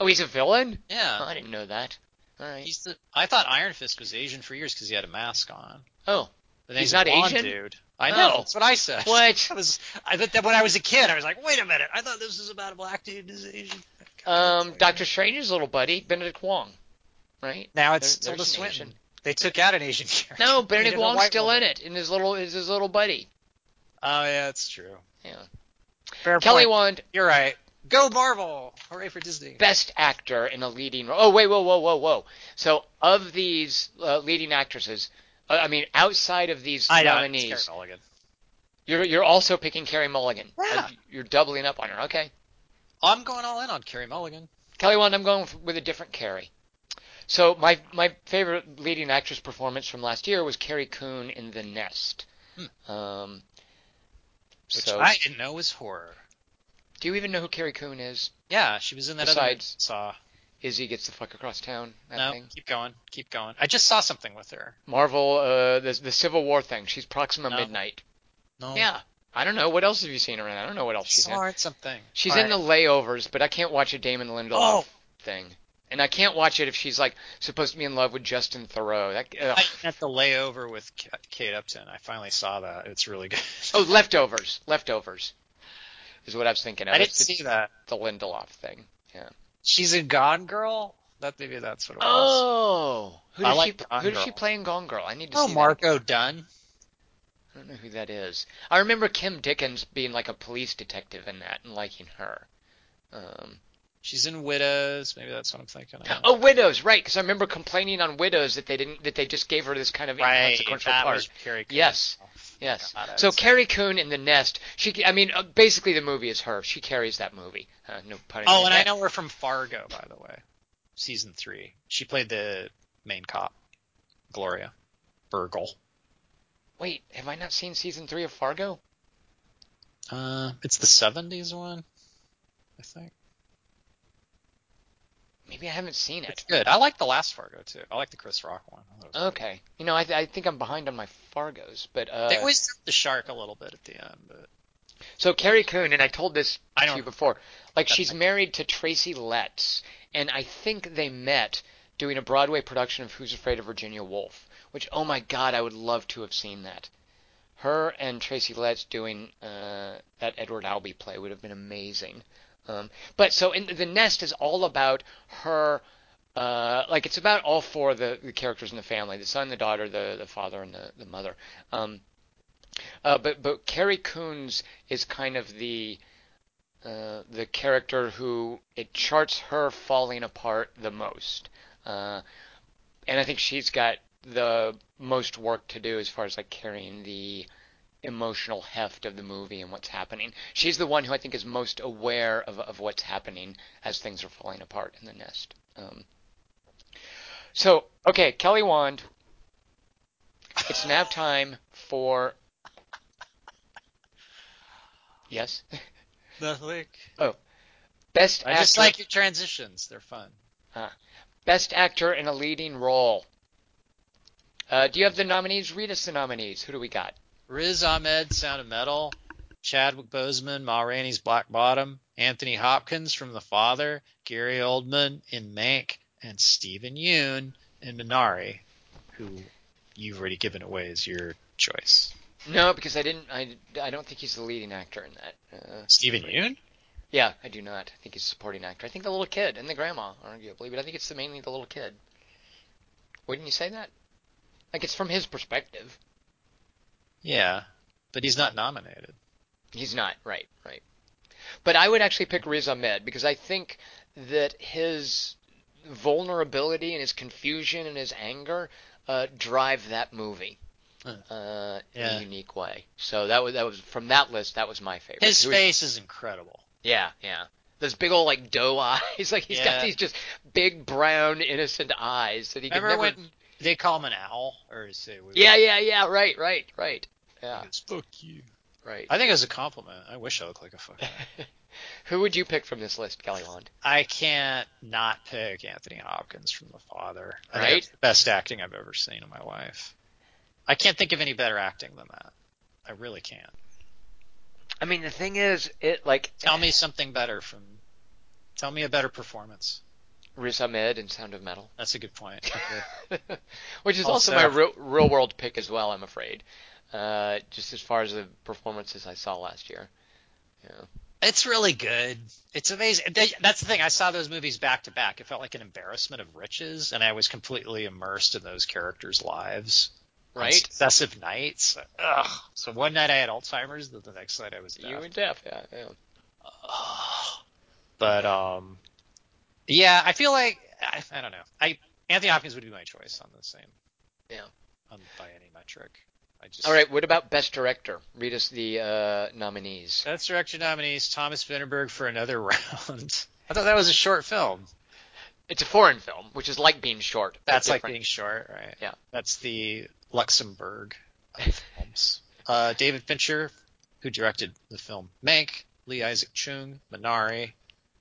oh, he's a villain. Yeah. Oh, I didn't know that. All right. He's the. I thought Iron Fist was Asian for years because he had a mask on. oh, But then He's not Asian? dude. I know. Oh. That's what I said. What? I was. I thought that when I was a kid, I was like, wait a minute. I thought this was about a black dude who's Asian. um, Doctor Strange's little buddy Benedict Wong, right? Now it's There- Tilda there's Swinton. Asian. They took out an Asian character. No, Benedict Wong's still woman. in it, and his little is his little buddy. Oh yeah, that's true. Yeah. Fair Kelly point. Wand, You're right. Go Marvel! Hooray for Disney. best actor in a leading role. Oh wait, whoa, whoa, whoa, whoa. So of these uh, leading actresses, uh, I mean, outside of these I know. It's nominees, Carey Mulligan. you're you're also picking Carey Mulligan. Yeah. You're doubling up on her. Okay. I'm going all in on Carey Mulligan. Kelly Wand, I'm going with a different Carrie. So my my favorite leading actress performance from last year was Carrie Coon in The Nest. Um, Which so I didn't know was horror. Do you even know who Carrie Coon is? Yeah, she was in that other Besides- I saw. Izzy gets the fuck across town. No, thing. keep going, keep going. I just saw something with her. Marvel, uh, the the Civil War thing. She's Proxima No. Midnight. No, Yeah. I don't know. What else have you seen her in? I don't know what else she's in. saw in something. She's All in right. the layovers, but I can't watch a Damon Lindelof Oh. thing. And I can't watch it if she's like supposed to be in love with Justin Theroux. That, ugh. I at the layover with Kate Upton. I finally saw that. It's really good. Oh, leftovers. Leftovers is what I was thinking of. I didn't It's- see it's that. The Lindelof thing. Yeah, She's in Gone Girl. That maybe that's what it was. Oh, who I does like she? Gone Who does she Girl. play in Gone Girl? I need to Oh, see Margo Dunne. I don't know who that is. I remember Kim Dickens being like a police detective in that and liking her. Um, She's in Widows. Maybe that's what I'm thinking of. oh, Widows, right? Because I remember complaining on Widows that they didn't that they just gave her this kind of right. inconsequential That part. was Carrie. Yes. Yes. God, So Carrie Coon in The Nest, she, I mean, uh, basically the movie is her. She carries that movie. Uh, no pun Oh, and I know her from Fargo, by the way. Season three. She played the main cop, Gloria Burgle. Wait, have I not seen season three of Fargo? Uh, it's the '70s one, I think. Maybe I haven't seen it. It's it. good. I like the last Fargo too. I like the Chris Rock one. I thought it was Okay. You know, I, th- I think I'm behind on my Fargos, but uh, good. They always the shark a little bit at the end, but so Carrie Coon, and I told this I to you before, like she's married to Tracy Letts, and I think they met doing a Broadway production of Who's Afraid of Virginia Woolf, which oh my god, I would love to have seen that. Her and Tracy Letts doing uh, that Edward Albee play would have been amazing. Um, but so in the nest is all about her. Uh, like it's about all four of the, the characters in the family: the son, the daughter, the the father, and the the mother. Um, uh, but but Carrie Coons is kind of the uh, the character who it charts her falling apart the most, uh, and I think she's got the most work to do as far as like carrying the emotional heft of the movie and what's happening. She's the one who I think is most aware of of what's happening as things are falling apart in the nest. Um, so okay, Kelly Wand. It's now time for Yes. Nothing. Oh. Best I actor. just like your transitions. They're fun. Best actor in a leading role. Uh, do you have the nominees? Read us the nominees. Who do we got? Riz Ahmed, Sound of Metal, Chadwick Boseman, Ma Rainey's Black Bottom, Anthony Hopkins from The Father, Gary Oldman in Mank, and Steven Yeun in Minari, who you've already given away as your choice. No, because I didn't. I, I don't think he's the leading actor in that. Uh, Steven Yeun? yeah, I do not. I think he's a supporting actor. I think the little kid and the grandma, arguably, but I think it's the, mainly the little kid. Wouldn't you say that? Like it's from his perspective. Yeah, but he's not nominated. He's not right, right. But I would actually pick Riz Ahmed because I think that his vulnerability and his confusion and his anger uh, drive that movie uh, in a unique way. So that was that was from that list. That was my favorite. His was- face is incredible. yeah, yeah. Those big old like doe eyes. Like he's got these just big brown innocent eyes that he Remember never. when they call him an owl, or is it? Yeah, yeah, yeah. Right, right, right. Yeah, Fuck you. right. I think it was a compliment. I wish I looked like a fucking. Who would you pick from this list, Kelly Wand? I can't not pick Anthony Hopkins from The Father. I think Right. it's the best acting I've ever seen in my life. I can't think of any better acting than that. I really can't. I mean, the thing is, it like Tell me something better from. Tell me a better performance. Riz Ahmed in Sound of Metal. That's a good point. Which is Also- also, my real, real world pick as well, I'm afraid. Uh, just as far as the performances I saw last year. Yeah. It's really good. It's amazing. They- That's the thing. I saw those movies back to back. It felt like an embarrassment of riches, and I was completely immersed in those characters' lives. Right? Successive nights. Ugh. So one night I had Alzheimer's, the the next night I was deaf. You were Deaf, yeah, yeah. But um, yeah, I feel like I, I don't know. I Anthony Hopkins would be my choice on the same. Yeah. On by any metric. I just All right, what about Best Director? Read us the uh, nominees. Best director nominees: Thomas Vinterberg for Another Round. I thought that was a short film. It's a foreign film, which is like being short. but That's like being short, right? Yeah. That's the Luxembourg of films. Uh, David Fincher, who directed the film Mank, Lee Isaac Chung, Minari,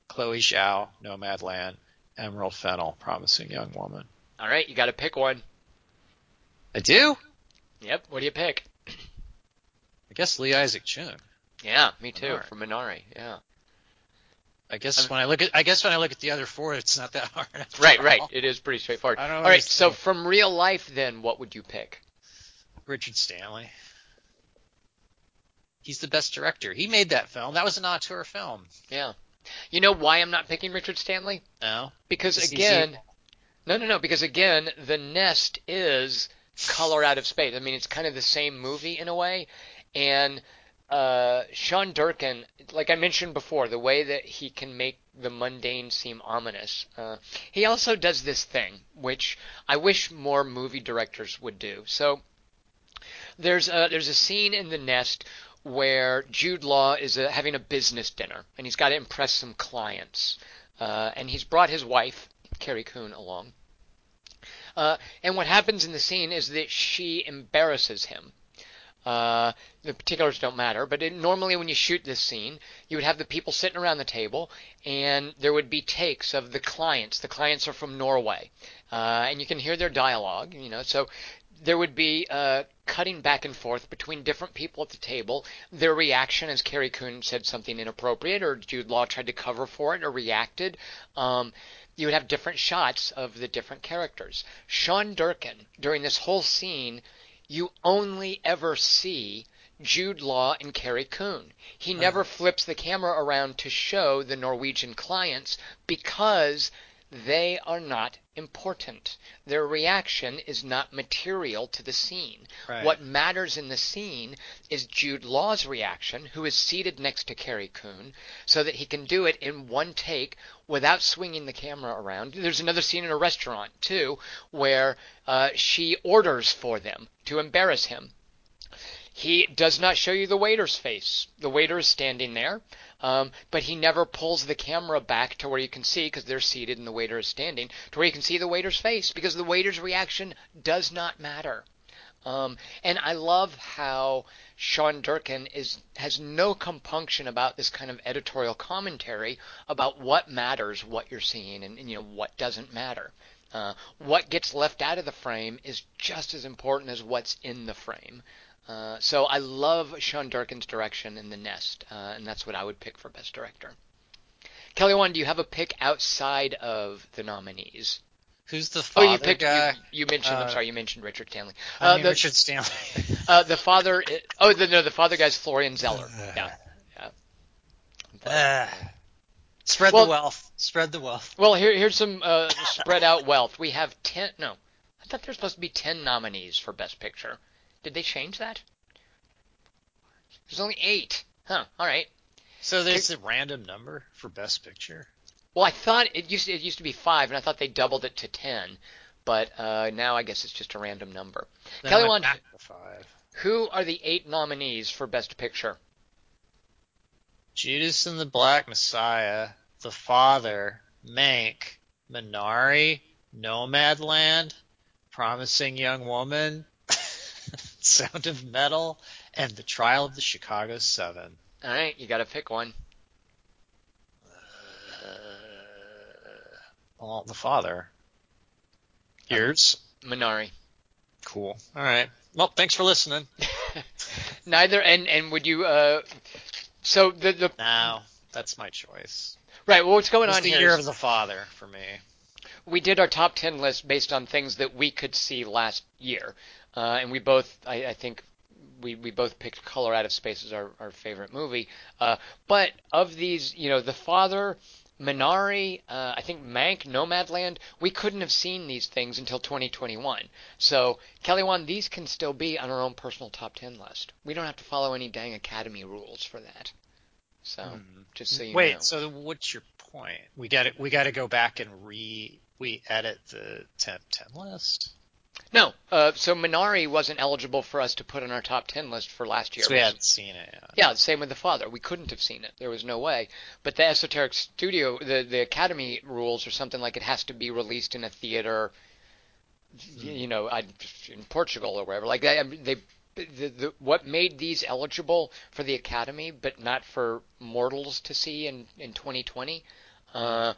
Chloe Zhao, Nomadland, Emerald Fennell, Promising Young Woman. All right, you got to pick one. I do? Yep. What do you pick? I guess Lee Isaac Chung. Yeah, me too. Minari. For Minari. Yeah. I guess I'm- when I look at I guess when I look at the other four, it's not that hard. Right, right. It is pretty straightforward. All right. So from real life, then, what would you pick? Richard Stanley. He's the best director. He made that film. That was an auteur film. Yeah. You know why I'm not picking Richard Stanley? No. Because Because again, evil. no, no, no. Because again, the nest is color out of space. I mean, it's kind of the same movie in a way, and uh, Sean Durkin, like I mentioned before, the way that he can make the mundane seem ominous. Uh, he also does this thing, which I wish more movie directors would do. So there's a, there's a scene in the nest where Jude Law is uh having a business dinner and he's got to impress some clients, uh, and he's brought his wife Carrie Coon along. Uh, and what happens in the scene is that she embarrasses him. Uh, the particulars don't matter, but it, normally when you shoot this scene, you would have the people sitting around the table, and there would be takes of the clients. The clients are from Norway, uh, and you can hear their dialogue. You know, so there would be uh, cutting back and forth between different people at the table, their reaction as Carrie Coon said something inappropriate, or Jude Law tried to cover for it, or reacted. Um, you would have different shots of the different characters. Sean Durkin, during this whole scene, you only ever see Jude Law and Carrie Coon. He never flips the camera around to show the Norwegian clients because they are not important. Their reaction is not material to the scene. Right. What matters in the scene is Jude Law's reaction, who is seated next to Carrie Coon, so that he can do it in one take without swinging the camera around. There's another scene in a restaurant, too, where uh, she orders for them to embarrass him. He does not show you the waiter's face. The waiter is standing there, um, but he never pulls the camera back to where you can see, because they're seated and the waiter is standing, to where you can see the waiter's face, because the waiter's reaction does not matter. Um, and I love how Sean Durkin is has no compunction about this kind of editorial commentary about what matters, what you're seeing, and, and you know what doesn't matter. Uh, what gets left out of the frame is just as important as what's in the frame. Uh, so I love Sean Durkin's direction in The Nest, uh, and that's what I would pick for Best Director. Kelly, Wand, do you have a pick outside of the nominees? Who's the Oh, father you picked. guy? You, you mentioned. I'm Uh, sorry, you mentioned Richard Stanley. I Uh, mean, the, Richard Stanley. uh, the father. Oh, the, no, the father guy's Florian Zeller. Yeah. Ah. spread Well- the wealth. Spread the wealth. Well, here, here's some uh, spread out wealth. We have ten. No, I thought there's supposed to be ten nominees for Best Picture. Did they change that? There's only eight. Huh. All right. So there's a random number for best picture. Well, I thought it used to, it used to be five, and I thought they doubled it to ten. But uh, now I guess it's just a random number. Then Kelly Wand, went back to five. who are the eight nominees for Best Picture? Judas and the Black Messiah, The Father, Mank, Minari, Nomadland, Promising Young Woman, Sound of Metal, and The Trial of the Chicago Seven. All right, you got to pick one. Well, The Father. Yours? Minari. Cool. All right. Well, thanks for listening. Neither, and and would you? Uh, so the the No, that's my choice. right. Well, what's going It's on the here? year is of the Father for me. we did our top ten list based on things that we could see last year, uh, and we both, I, I think, we, we both picked Color Out of Space as our, our favorite movie. Uh, but of these, you know, The Father, Minari, uh, I think Mank, Nomadland, we couldn't have seen these things until 2021. So, Kelly Wand, these can still be on our own personal top 10 list. We don't have to follow any dang Academy rules for that. So, just so you Wait, know. so what's your point? We got to we got to go back and re we edit the 10, 10 list. No, uh, so Minari wasn't eligible for us to put on our top 10 list for last year. So we hadn't seen it yet. Yeah, same with the father. We couldn't have seen it. There was no way. But the Esoteric Studio, the the Academy rules or something like it has to be released in a theater, you know, in Portugal or wherever. Like they, they the, the, what made these eligible for the Academy, but not for mortals to see in in 2020. Uh,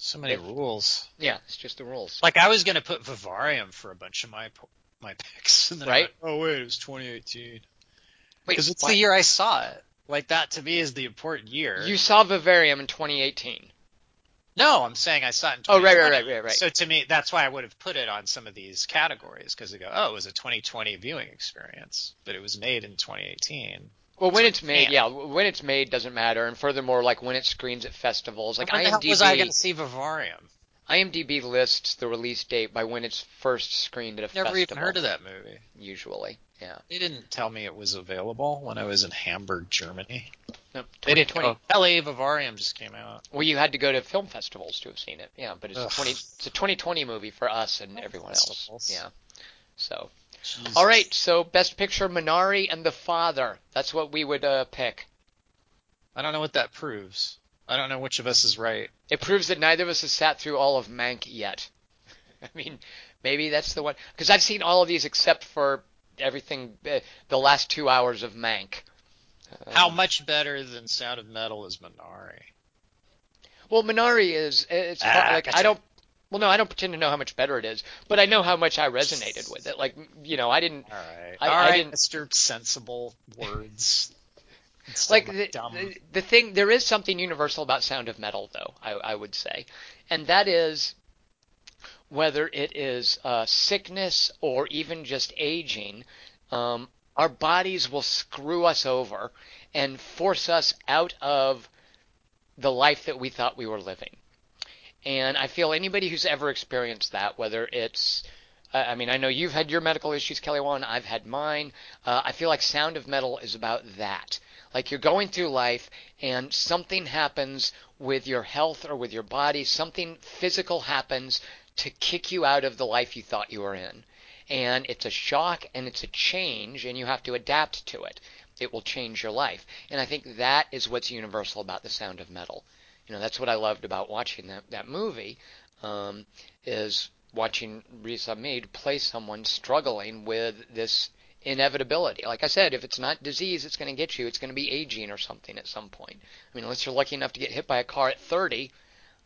So many rules. yeah, it's just the rules. Like I was gonna put Vivarium for a bunch of my my picks, and then Right. went, oh wait, it was 2018 Wait, because it's why- the year I saw it. Like that to me is the important year. you saw Vivarium in 2018. no, I'm saying I saw it in Oh, right, right, right, right, right. So to me, that's why I would have put it on some of these categories because they go, oh, it was a 2020 viewing experience, but it was made in 2018. Well, when it's made, yeah, when it's made doesn't matter, and furthermore, like when it screens at festivals, like when the IMDb, was I going to see Vivarium? IMDb lists the release date by when it's first screened at a Never festival. Never even heard of that movie. Usually, yeah. They didn't tell me it was available when I was in Hamburg, Germany. No, They didn't. 2020. Oh, LA Vivarium just came out. Well, you had to go to film festivals to have seen it. Yeah, but it's a 20. It's a 2020 movie for us and everyone else. Yeah. So, Jesus. all right. So, best picture, Minari and The Father. That's what we would uh, pick. I don't know what that proves. I don't know which of us is right. It proves that neither of us has sat through all of Mank yet. I mean, maybe that's the one because I've seen all of these except for everything. Uh, the last two hours of Mank. Um, How much better than Sound of Metal is Minari? Well, Minari is it's ah, like gotcha. I don't. Well, no, I don't pretend to know how much better it is, but I know how much I resonated with it. Like, you know, I didn't. All right, I, all right, I didn't, Mr. Sensible words. like the, the, the thing, there is something universal about Sound of Metal, though. I, I would say, and that is whether it is uh, sickness or even just aging. Um, our bodies will screw us over and force us out of the life that we thought we were living. And I feel anybody who's ever experienced that, whether it's I mean, I know you've had your medical issues, Kelly. I've had mine. Uh, I feel like Sound of Metal is about that. Like you're going through life and something happens with your health or with your body, something physical happens to kick you out of the life you thought you were in. And it's a shock and it's a change, and you have to adapt to it. It will change your life. And I think that is what's universal about the sound of metal. You know, that's what I loved about watching that, that movie, um, is watching Riz Ahmed play someone struggling with this inevitability. Like I said, if it's not disease, it's going to get you. It's going to be aging or something at some point. I mean, unless you're lucky enough to get hit by a car at 30.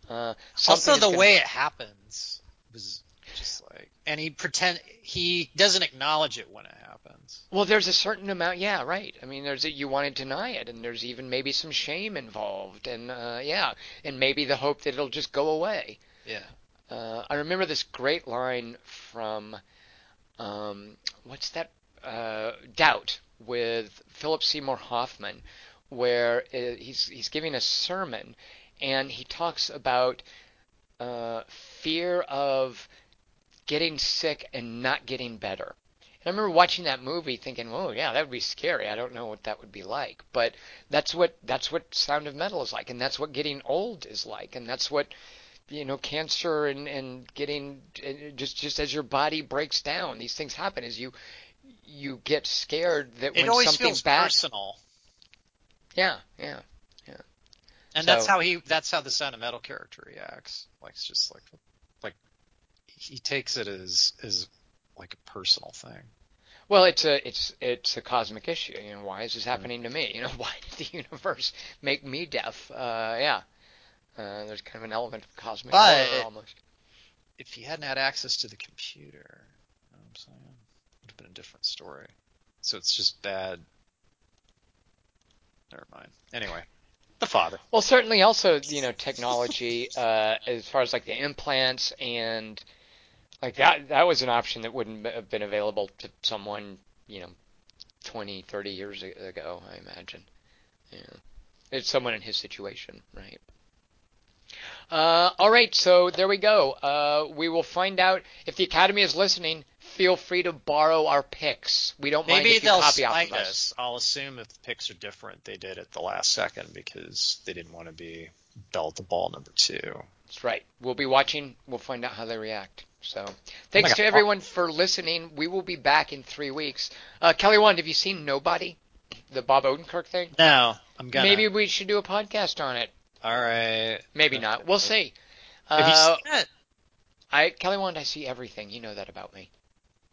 Uh, also, the way it happens was just like, and he pretend he doesn't acknowledge it when it happens. Well, there's a certain amount, yeah, right. I mean, there's a, you want to deny it, and there's even maybe some shame involved, and uh, yeah, and maybe the hope that it'll just go away. Yeah. Uh, I remember this great line from, um, what's that? Uh, Doubt with Philip Seymour Hoffman, where uh, he's he's giving a sermon, and he talks about uh, fear of getting sick and not getting better. And I remember watching that movie thinking, "Oh yeah, that would be scary. I don't know what that would be like." But that's what that's what Sound of Metal is like, and that's what getting old is like, and that's what you know cancer and and getting just just as your body breaks down, these things happen as you you get scared that it when something bad. Personal. Yeah, yeah, yeah. And so, that's how he that's how the Sound of Metal character reacts. Like it's just like like he takes it as as like a personal thing. Well, it's a it's it's a cosmic issue. You know, why is this happening to me? You know, why did the universe make me deaf? Uh, yeah, uh, there's kind of an element of cosmic but horror almost. If he hadn't had access to the computer, you know I'm saying, it would have been a different story. So it's just bad. Never mind. Anyway, the father. Well, certainly also you know technology uh, as far as like the implants and like that that was an option that wouldn't have been available to someone you know 20 30 years ago i imagine yeah it's someone in his situation right uh, all right, so there we go. Uh, we will find out if the Academy is listening. Feel free to borrow our picks. We don't Maybe mind if you copy off of us. us. I'll assume if the picks are different, they did it the last second because they didn't want to be bell to ball number two. That's right. We'll be watching. We'll find out how they react. So, thanks to everyone for listening. We will be back in three weeks. Uh, Kelly Wand, have you seen Nobody? The Bob Odenkirk thing? No, I'm gonna. Maybe we should do a podcast on it. All right. Maybe not. We'll see. Have you Uh, seen it? I Kelly Wand, I see everything. You know that about me.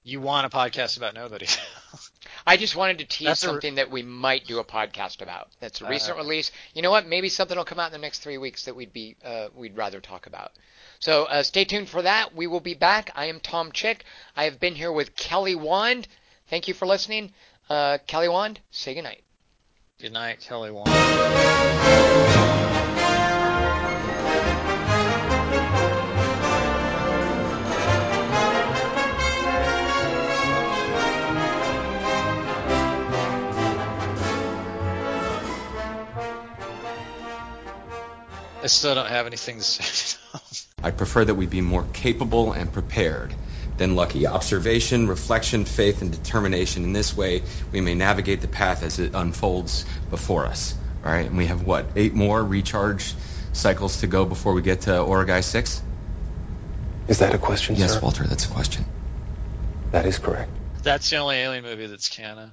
You want a podcast about nobody? I just wanted to tease That's a- something that we might do a podcast about. That's a Uh, recent release. You know what? Maybe something will come out in the next three weeks that we'd be uh, we'd rather talk about. So uh, stay tuned for that. We will be back. I am Tom Chick. I have been here with Kelly Wand. Thank you for listening. Uh, Kelly Wand, say goodnight. Good night, Kelly Wand. Still don't have anything to say. I prefer that we be more capable and prepared than lucky. Observation, reflection, faith, and determination. In this way, we may navigate the path as it unfolds before us. All right, and we have what? Eight more recharge cycles to go before we get to Origae 6? Is that a question, Yes, sir? Walter, that's a question. That is correct. That's the only alien movie that's canon.